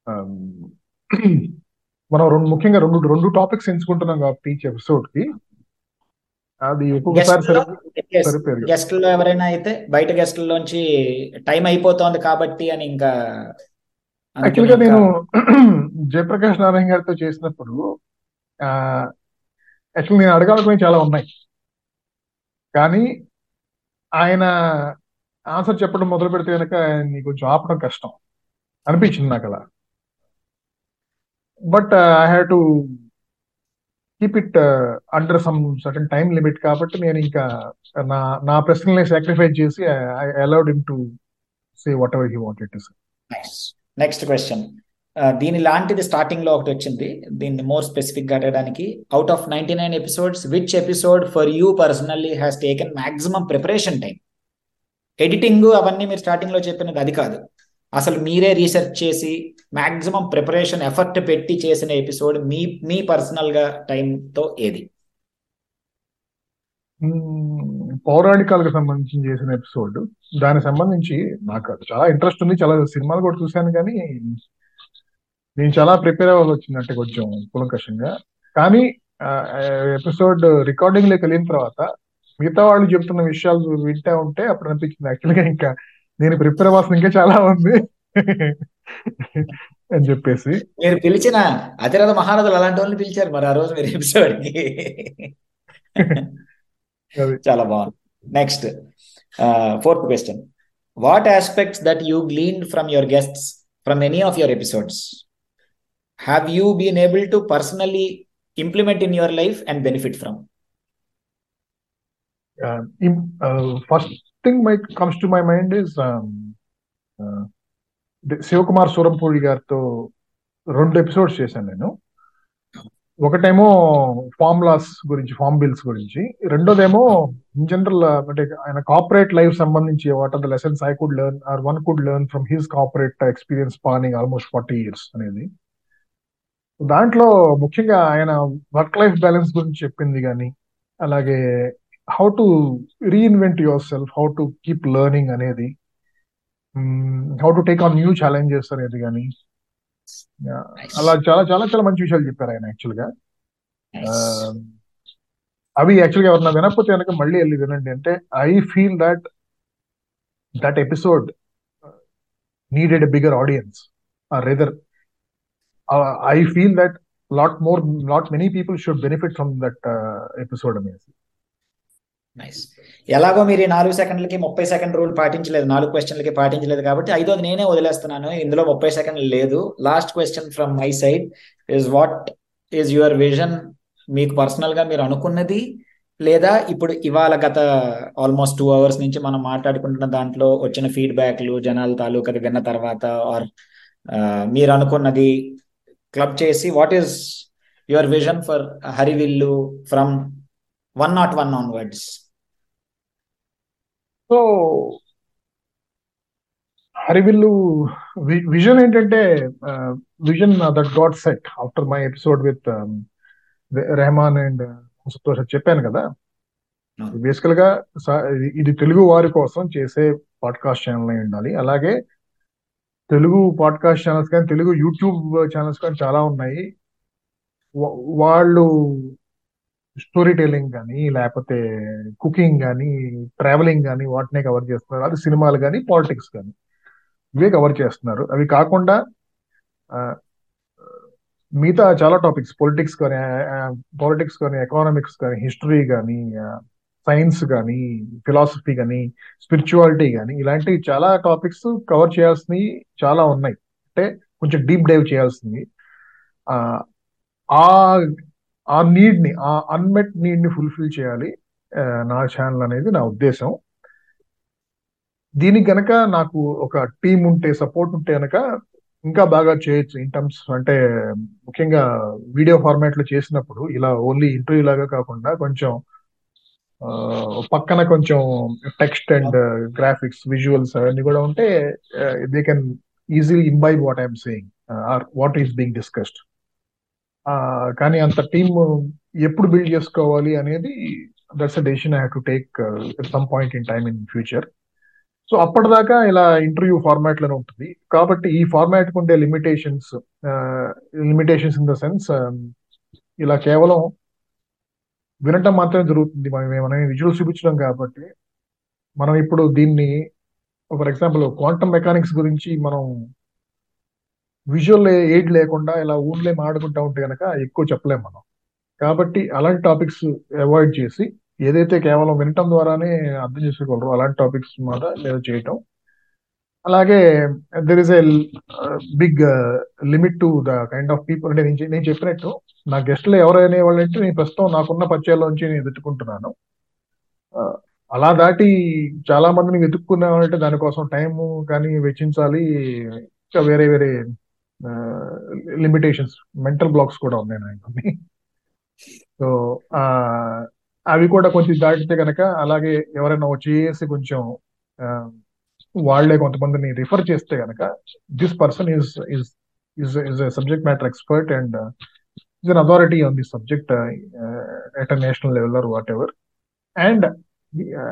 <clears throat> మనం రెండు ముఖ్యంగా రెండు రెండు టాపిక్స్ ఎంచుకుంటున్నాం కాబట్టి ఈచ్ ఎపిసోడ్కి. అది ఒక్కొక్కసారి గెస్ట్లో సరి సరిపోయారు గెస్ట్లో ఎవరైనా అయితే బయట గెస్ట్లోంచి టైం అయిపోతోంది కాబట్టి అని ఇంకా యాక్చువల్గా నేను <clears throat> జయప్రకాష్ నారాయణ గారితో చేసినప్పుడు యాక్చువల్ నేను అడగాలనుకునే చాలా ఉన్నాయి. కానీ ఆయన ఆన్సర్ చెప్పడం మొదలు పెడితే కనుక ఆయన్ని కొంచెం ఆపడం కష్టం. అనిపించింది నాకు అలా. But I have to keep it under some certain time limit కాబట్టి నేను ఇంకా నా నా ప్రశ్నల్ని సాక్రిఫైస్ చేసి I allowed him to say whatever he wanted to say next question uh, దీని లాంటిది స్టార్టింగ్లో ఒకటి వచ్చింది. దీన్ని మోర్ స్పెసిఫిక్గా అడగడానికి. Out of ninety nine episodes which episode for you personally has taken maximum preparation time editing అవన్నీ మీరు స్టార్టింగ్లో చెప్పినది అది కాదు. అసలు మీరే రీసెర్చ్ చేసి మాక్సిమం ప్రిపరేషన్ ఎఫర్ట్ పెట్టి చేసిన ఎపిసోడ్ మీ మీ పర్సనల్గా టైంతో ఏది? Hmm. పౌరాణికాలకు సంబంధించి చేసిన ఎపిసోడ్. దానికి సంబంధించి నాకు అది చాలా ఇంట్రెస్ట్ ఉంది. చాలా సినిమాలు కూడా చూశాను కానీ నేను చాలా ప్రిపేర్ అవ్వాల్సి వచ్చింది అంటే కొంచెం కులంకషంగా. కానీ ఎపిసోడ్ రికార్డింగ్లోకి వెళ్ళిన తర్వాత మిగతా వాళ్ళు చెప్తున్న విషయాలు వింటా ఉంటే అప్పుడు అనిపించింది యాక్చువల్గా ఇంకా నేను ప్రిపేర్ అవ్వాల్సిన ఇంకా చాలా ఉంది అని చెప్పేసి. మీరు పిలిచిన అతిరథ మహారథులు అలాంటి వాళ్ళని పిలిచారు మరి ఆ రోజు మీరు ఎపిసోడ్కి <laughs> చాలా బాగుంది. next fourth question what aspects that you gleaned from your guests from any of your episodes have you been able to personally implement in your life and benefit from first thing my comes to my mind is Shivakumar Surampudi గారితో రెండు episodes చేశాను నేను ఒకటేమో formulas గురించి form bills గురించి. రెండోదేమో in general అంటే ఆయన corporate life సంబంధించి what are the lessons I could learn or one could learn from his corporate experience spanning almost forty years అనేది. దాంట్లో ముఖ్యంగా ఆయన వర్క్ లైఫ్ బ్యాలెన్స్ గురించి చెప్పింది కానీ అలాగే how to reinvent yourself how to keep learning అనేది how to take on new challenges అనేది కానీ అలా చాలా చాలా చాలా మంచి విషయాలు చెప్పారు ఆయన యాక్చువల్గా అవి యాక్చువల్గా ఎవరన్నా వినకపోతే కనుక మళ్ళీ వెళ్ళి వినండి. అంటే I feel that that episode needed a bigger audience or rather I feel that lot more lot many people should benefit from that episode అనేది నైస్ ఎలాగో మీరు ఈ నాలుగు సెకండ్లకి ముప్పై సెకండ్ రూల్ పాటించలేదు నాలుగు క్వశ్చన్లకి పాటించలేదు కాబట్టి ఐదోది నేనే వదిలేస్తున్నాను ఇందులో ముప్పై సెకండ్లు లేదు. Last question from my side is what is your vision మీకు పర్సనల్గా మీరు అనుకున్నది లేదా ఇప్పుడు ఇవాళ గత ఆల్మోస్ట్ టూ అవర్స్ నుంచి మనం మాట్లాడుకుంటున్న దాంట్లో వచ్చిన ఫీడ్బ్యాక్లు జనాల తాలూకది విన్న తర్వాత ఆర్ మీరు అనుకున్నది క్లబ్ చేసి what is your vision for Harivillu from one not one onwards so Harivillu vision ఏంటంటే vision that got set after my episode with Rehman and Santosh చెప్పాను కదా? బేసికల్గా ఇది తెలుగు వారి కోసం చేసే పాడ్కాస్ట్ ఛానల్ అయి ఉండాలి. అలాగే తెలుగు పాడ్కాస్ట్ ఛానల్స్ కానీ తెలుగు యూట్యూబ్ ఛానల్స్ కానీ చాలా ఉన్నాయి. వాళ్ళు స్టోరీ టెల్లింగ్ కానీ లేకపోతే కుకింగ్ కానీ ట్రావెలింగ్ కానీ వాటినే కవర్ చేస్తున్నారు. అది సినిమాలు కానీ పాలిటిక్స్ కానీ ఇవే కవర్ చేస్తున్నారు. అవి కాకుండా మిగతా చాలా టాపిక్స్ పొలిటిక్స్ కానీ పాలిటిక్స్ కానీ ఎకనామిక్స్ కానీ హిస్టరీ కానీ సైన్స్ కానీ ఫిలాసఫీ కానీ స్పిరిచువాలిటీ కానీ ఇలాంటి చాలా టాపిక్స్ కవర్ చేయాల్సినవి చాలా ఉన్నాయి. అంటే కొంచెం డీప్ డైవ్ చేయాల్సింది ఆ ఆ నీడ్ని నీడ్ని ఆ అన్మెట్ నీడ్ని ఫుల్ఫిల్ చేయాలి నా ఛానల్ అనేది నా ఉద్దేశం. దీనికి గనక నాకు ఒక టీం ఉంటే సపోర్ట్ ఉంటే గనక ఇంకా బాగా చేయొచ్చు. ఇన్ టర్మ్స్ అంటే ముఖ్యంగా వీడియో ఫార్మాట్లో చేసినప్పుడు ఇలా ఓన్లీ ఇంటర్వ్యూ లాగా కాకుండా కొంచెం పక్కన కొంచెం టెక్స్ట్ అండ్ గ్రాఫిక్స్ విజువల్స్ అవన్నీ కూడా ఉంటే they can easily imbibe what I'm saying or what is being discussed కానీ అంత టీమ్ ఎప్పుడు బిల్డ్ చేసుకోవాలి అనేది that's decision I to take some point in time in future so అప్పటిదాకా ఇలా ఇంటర్వ్యూ ఫార్మాట్లోనే ఉంటుంది. కాబట్టి ఈ ఫార్మాట్కు ఉండే limitations uh, limitations in the sense um, ఇలా కేవలం వినటం మాత్రమే జరుగుతుంది. మనం మనం విజువల్స్ చూపించడం కాబట్టి మనం ఇప్పుడు దీన్ని ఫర్ ఎగ్జాంపుల్ క్వాంటమ్ మెకానిక్స్ గురించి మనం విజువల్ ఎయిడ్ లేకుండా ఇలా ఊన్లే మాడుకుంటా ఉంటే కనుక ఎక్కువ చెప్పలేం మనం. కాబట్టి అలాంటి టాపిక్స్ అవాయిడ్ చేసి ఏదైతే కేవలం వినటం ద్వారానే అర్థం చేసుకోగలరు అలాంటి టాపిక్స్ మీద లేదా చేయటం. అలాగే there is a big limit to the kind of people అంటే నేను నేను చెప్పినట్టు నా గెస్ట్లు ఎవరైనా వాళ్ళంటే నేను ప్రస్తుతం నాకున్న పరిచయాల్లోంచి నేను వెతుక్కుంటున్నాను. అలా దాటి చాలా మందిని వెతుక్కున్నామంటే దానికోసం టైం కానీ వెచ్చించాలి ఇంకా వేరే వేరే లిమిటేషన్స్ మెంటల్ బ్లాక్స్ కూడా ఉన్నాయి నాకు సో ఆ, అవి కూడా కొంచెం దాటితే కనుక అలాగే ఎవరైనా వచ్చేసి కొంచెం వాళ్ళే వాళ్ళే కొంతమందిని రిఫర్ చేస్తే కనుక this person is is is is subject matter expert and is an authority on the subject at a national level or whatever. And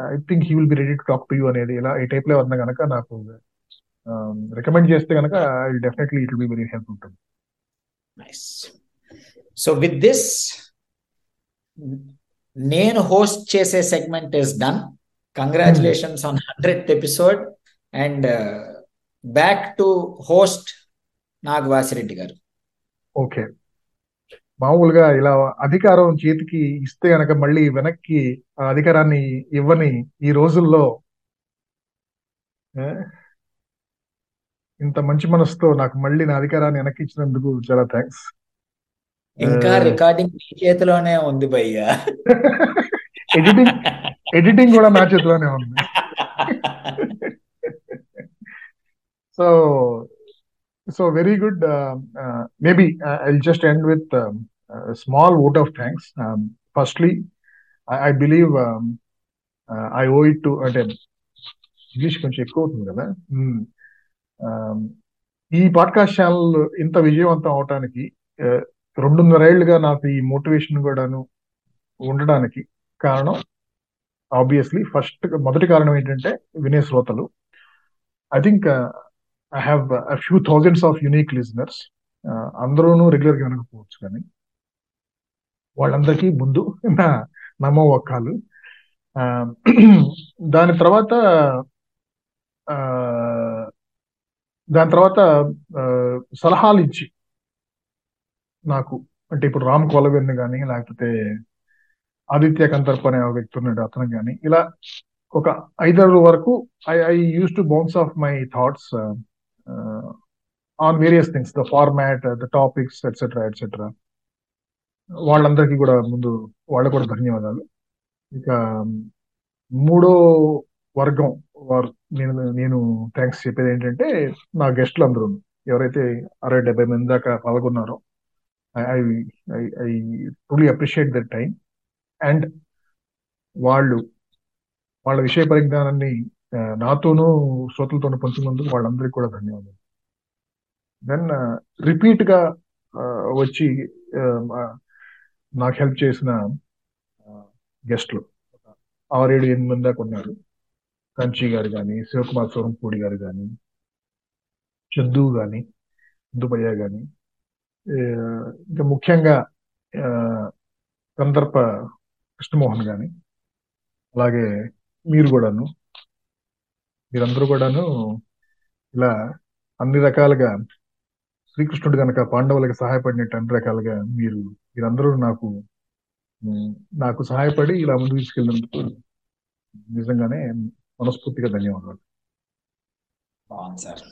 I think he will be ready to talk to you అనేది ఇలా ఈ టైప్లో ఉన్న కనుక నాకు recommend చేస్తే కనుక definitely it will be very help ఉంటుంది నైస్ సో విత్ దిస్ నేను హోస్ట్ చేసే segment is done congratulations on hundred episode and back to host Nagavasireddy garu. Okay మామూలుగా ఇలా అధికారం చేతికి ఇస్తే గనక మళ్ళీ వెనక్కి ఆ అధికారాన్ని ఇవ్వని ఈ రోజుల్లో ఇంత మంచి మనసుతో నాకు మళ్ళీ నా అధికారాన్ని వెనక్కి ఇచ్చినందుకు చాలా థ్యాంక్స్ ఇంకా రికార్డింగ్ మీ చేతిలోనే ఉంది భయ్యా. ఎడిటింగ్ ఎడిటింగ్ కూడా నా చేతిలోనే ఉంది. So so very good maybe I just end with small vote of thanks firstly I believe I owe it to అంటే ఇంగ్లీష్ కొంచెం ఎక్కువ అవుతుంది కదా? Hmm. ఈ పాడ్కాస్ట్ ఛానల్ ఇంత విజయవంతం అవటానికి uh, రెండున్నర ఏళ్ళుగా నాకు ఈ మోటివేషన్ కూడాను ఉండడానికి కారణం ఆబ్వియస్లీ ఫస్ట్ మొదటి కారణం ఏంటంటే వినే శ్రోతలు. I think I have few thousands of unique listeners అందరూనూ రెగ్యులర్గా వినకపోవచ్చు కానీ వాళ్ళందరికీ ముందు నా నమో ఒక్కలు ఆ, దాని తర్వాత ఆ, దాని తర్వాత ఆ, సలహాలు ఇచ్చి నాకు అంటే ఇప్పుడు రామ్ కొలవెన్ను కానీ లేకపోతే ఆదిత్య కంతర్ప్ అనే ఒక వ్యక్తి ఉన్నాడు అతను కానీ ఇలా ఒక ఐదారు వరకు I I use to bounce off my thoughts on various things the format the topics etcetera etcetera వాళ్ళందరికీ కూడా ముందు వాళ్ళకు కూడా ధన్యవాదాలు. ఇక మూడో వర్గం వారు నేను నేను థ్యాంక్స్ చెప్పేది ఏంటంటే నా గెస్టులు అందరూ ఎవరైతే అరవై డెబ్బై మంది దాకా పాల్గొన్నారో I I I truly appreciate that time and వాళ్ళు వాళ్ళ విషయ పరిజ్ఞానాన్ని నాతోనూ శ్రోతలతోనూ పంచుకున్నందుకు వాళ్ళందరికీ కూడా ధన్యవాదాలు. దెన్ రిపీట్గా వచ్చి నాకు హెల్ప్ చేసిన గెస్ట్లు ఆరేడు ఎనిమిది మంది దాకా ఉన్నారు. కంచి గారు కానీ శివకుమార్ సోరంపూడి గారు కానీ చందు కానీ దుబయ్య కానీ ఇంకా ముఖ్యంగా ఆ, కందర్ప కృష్ణమోహన్ కానీ అలాగే మీరు కూడాను మీరందరూ కూడాను ఇలా అన్ని రకాలుగా శ్రీకృష్ణుడు కనుక పాండవులకు సహాయపడినట్టు అన్ని రకాలుగా మీరు మీరందరూ నాకు నాకు సహాయపడి ఇలా ముందుకు తీసుకెళ్ళినందుకు నిజంగానే మనస్ఫూర్తిగా ధన్యవాదాలు బాగుంది సార్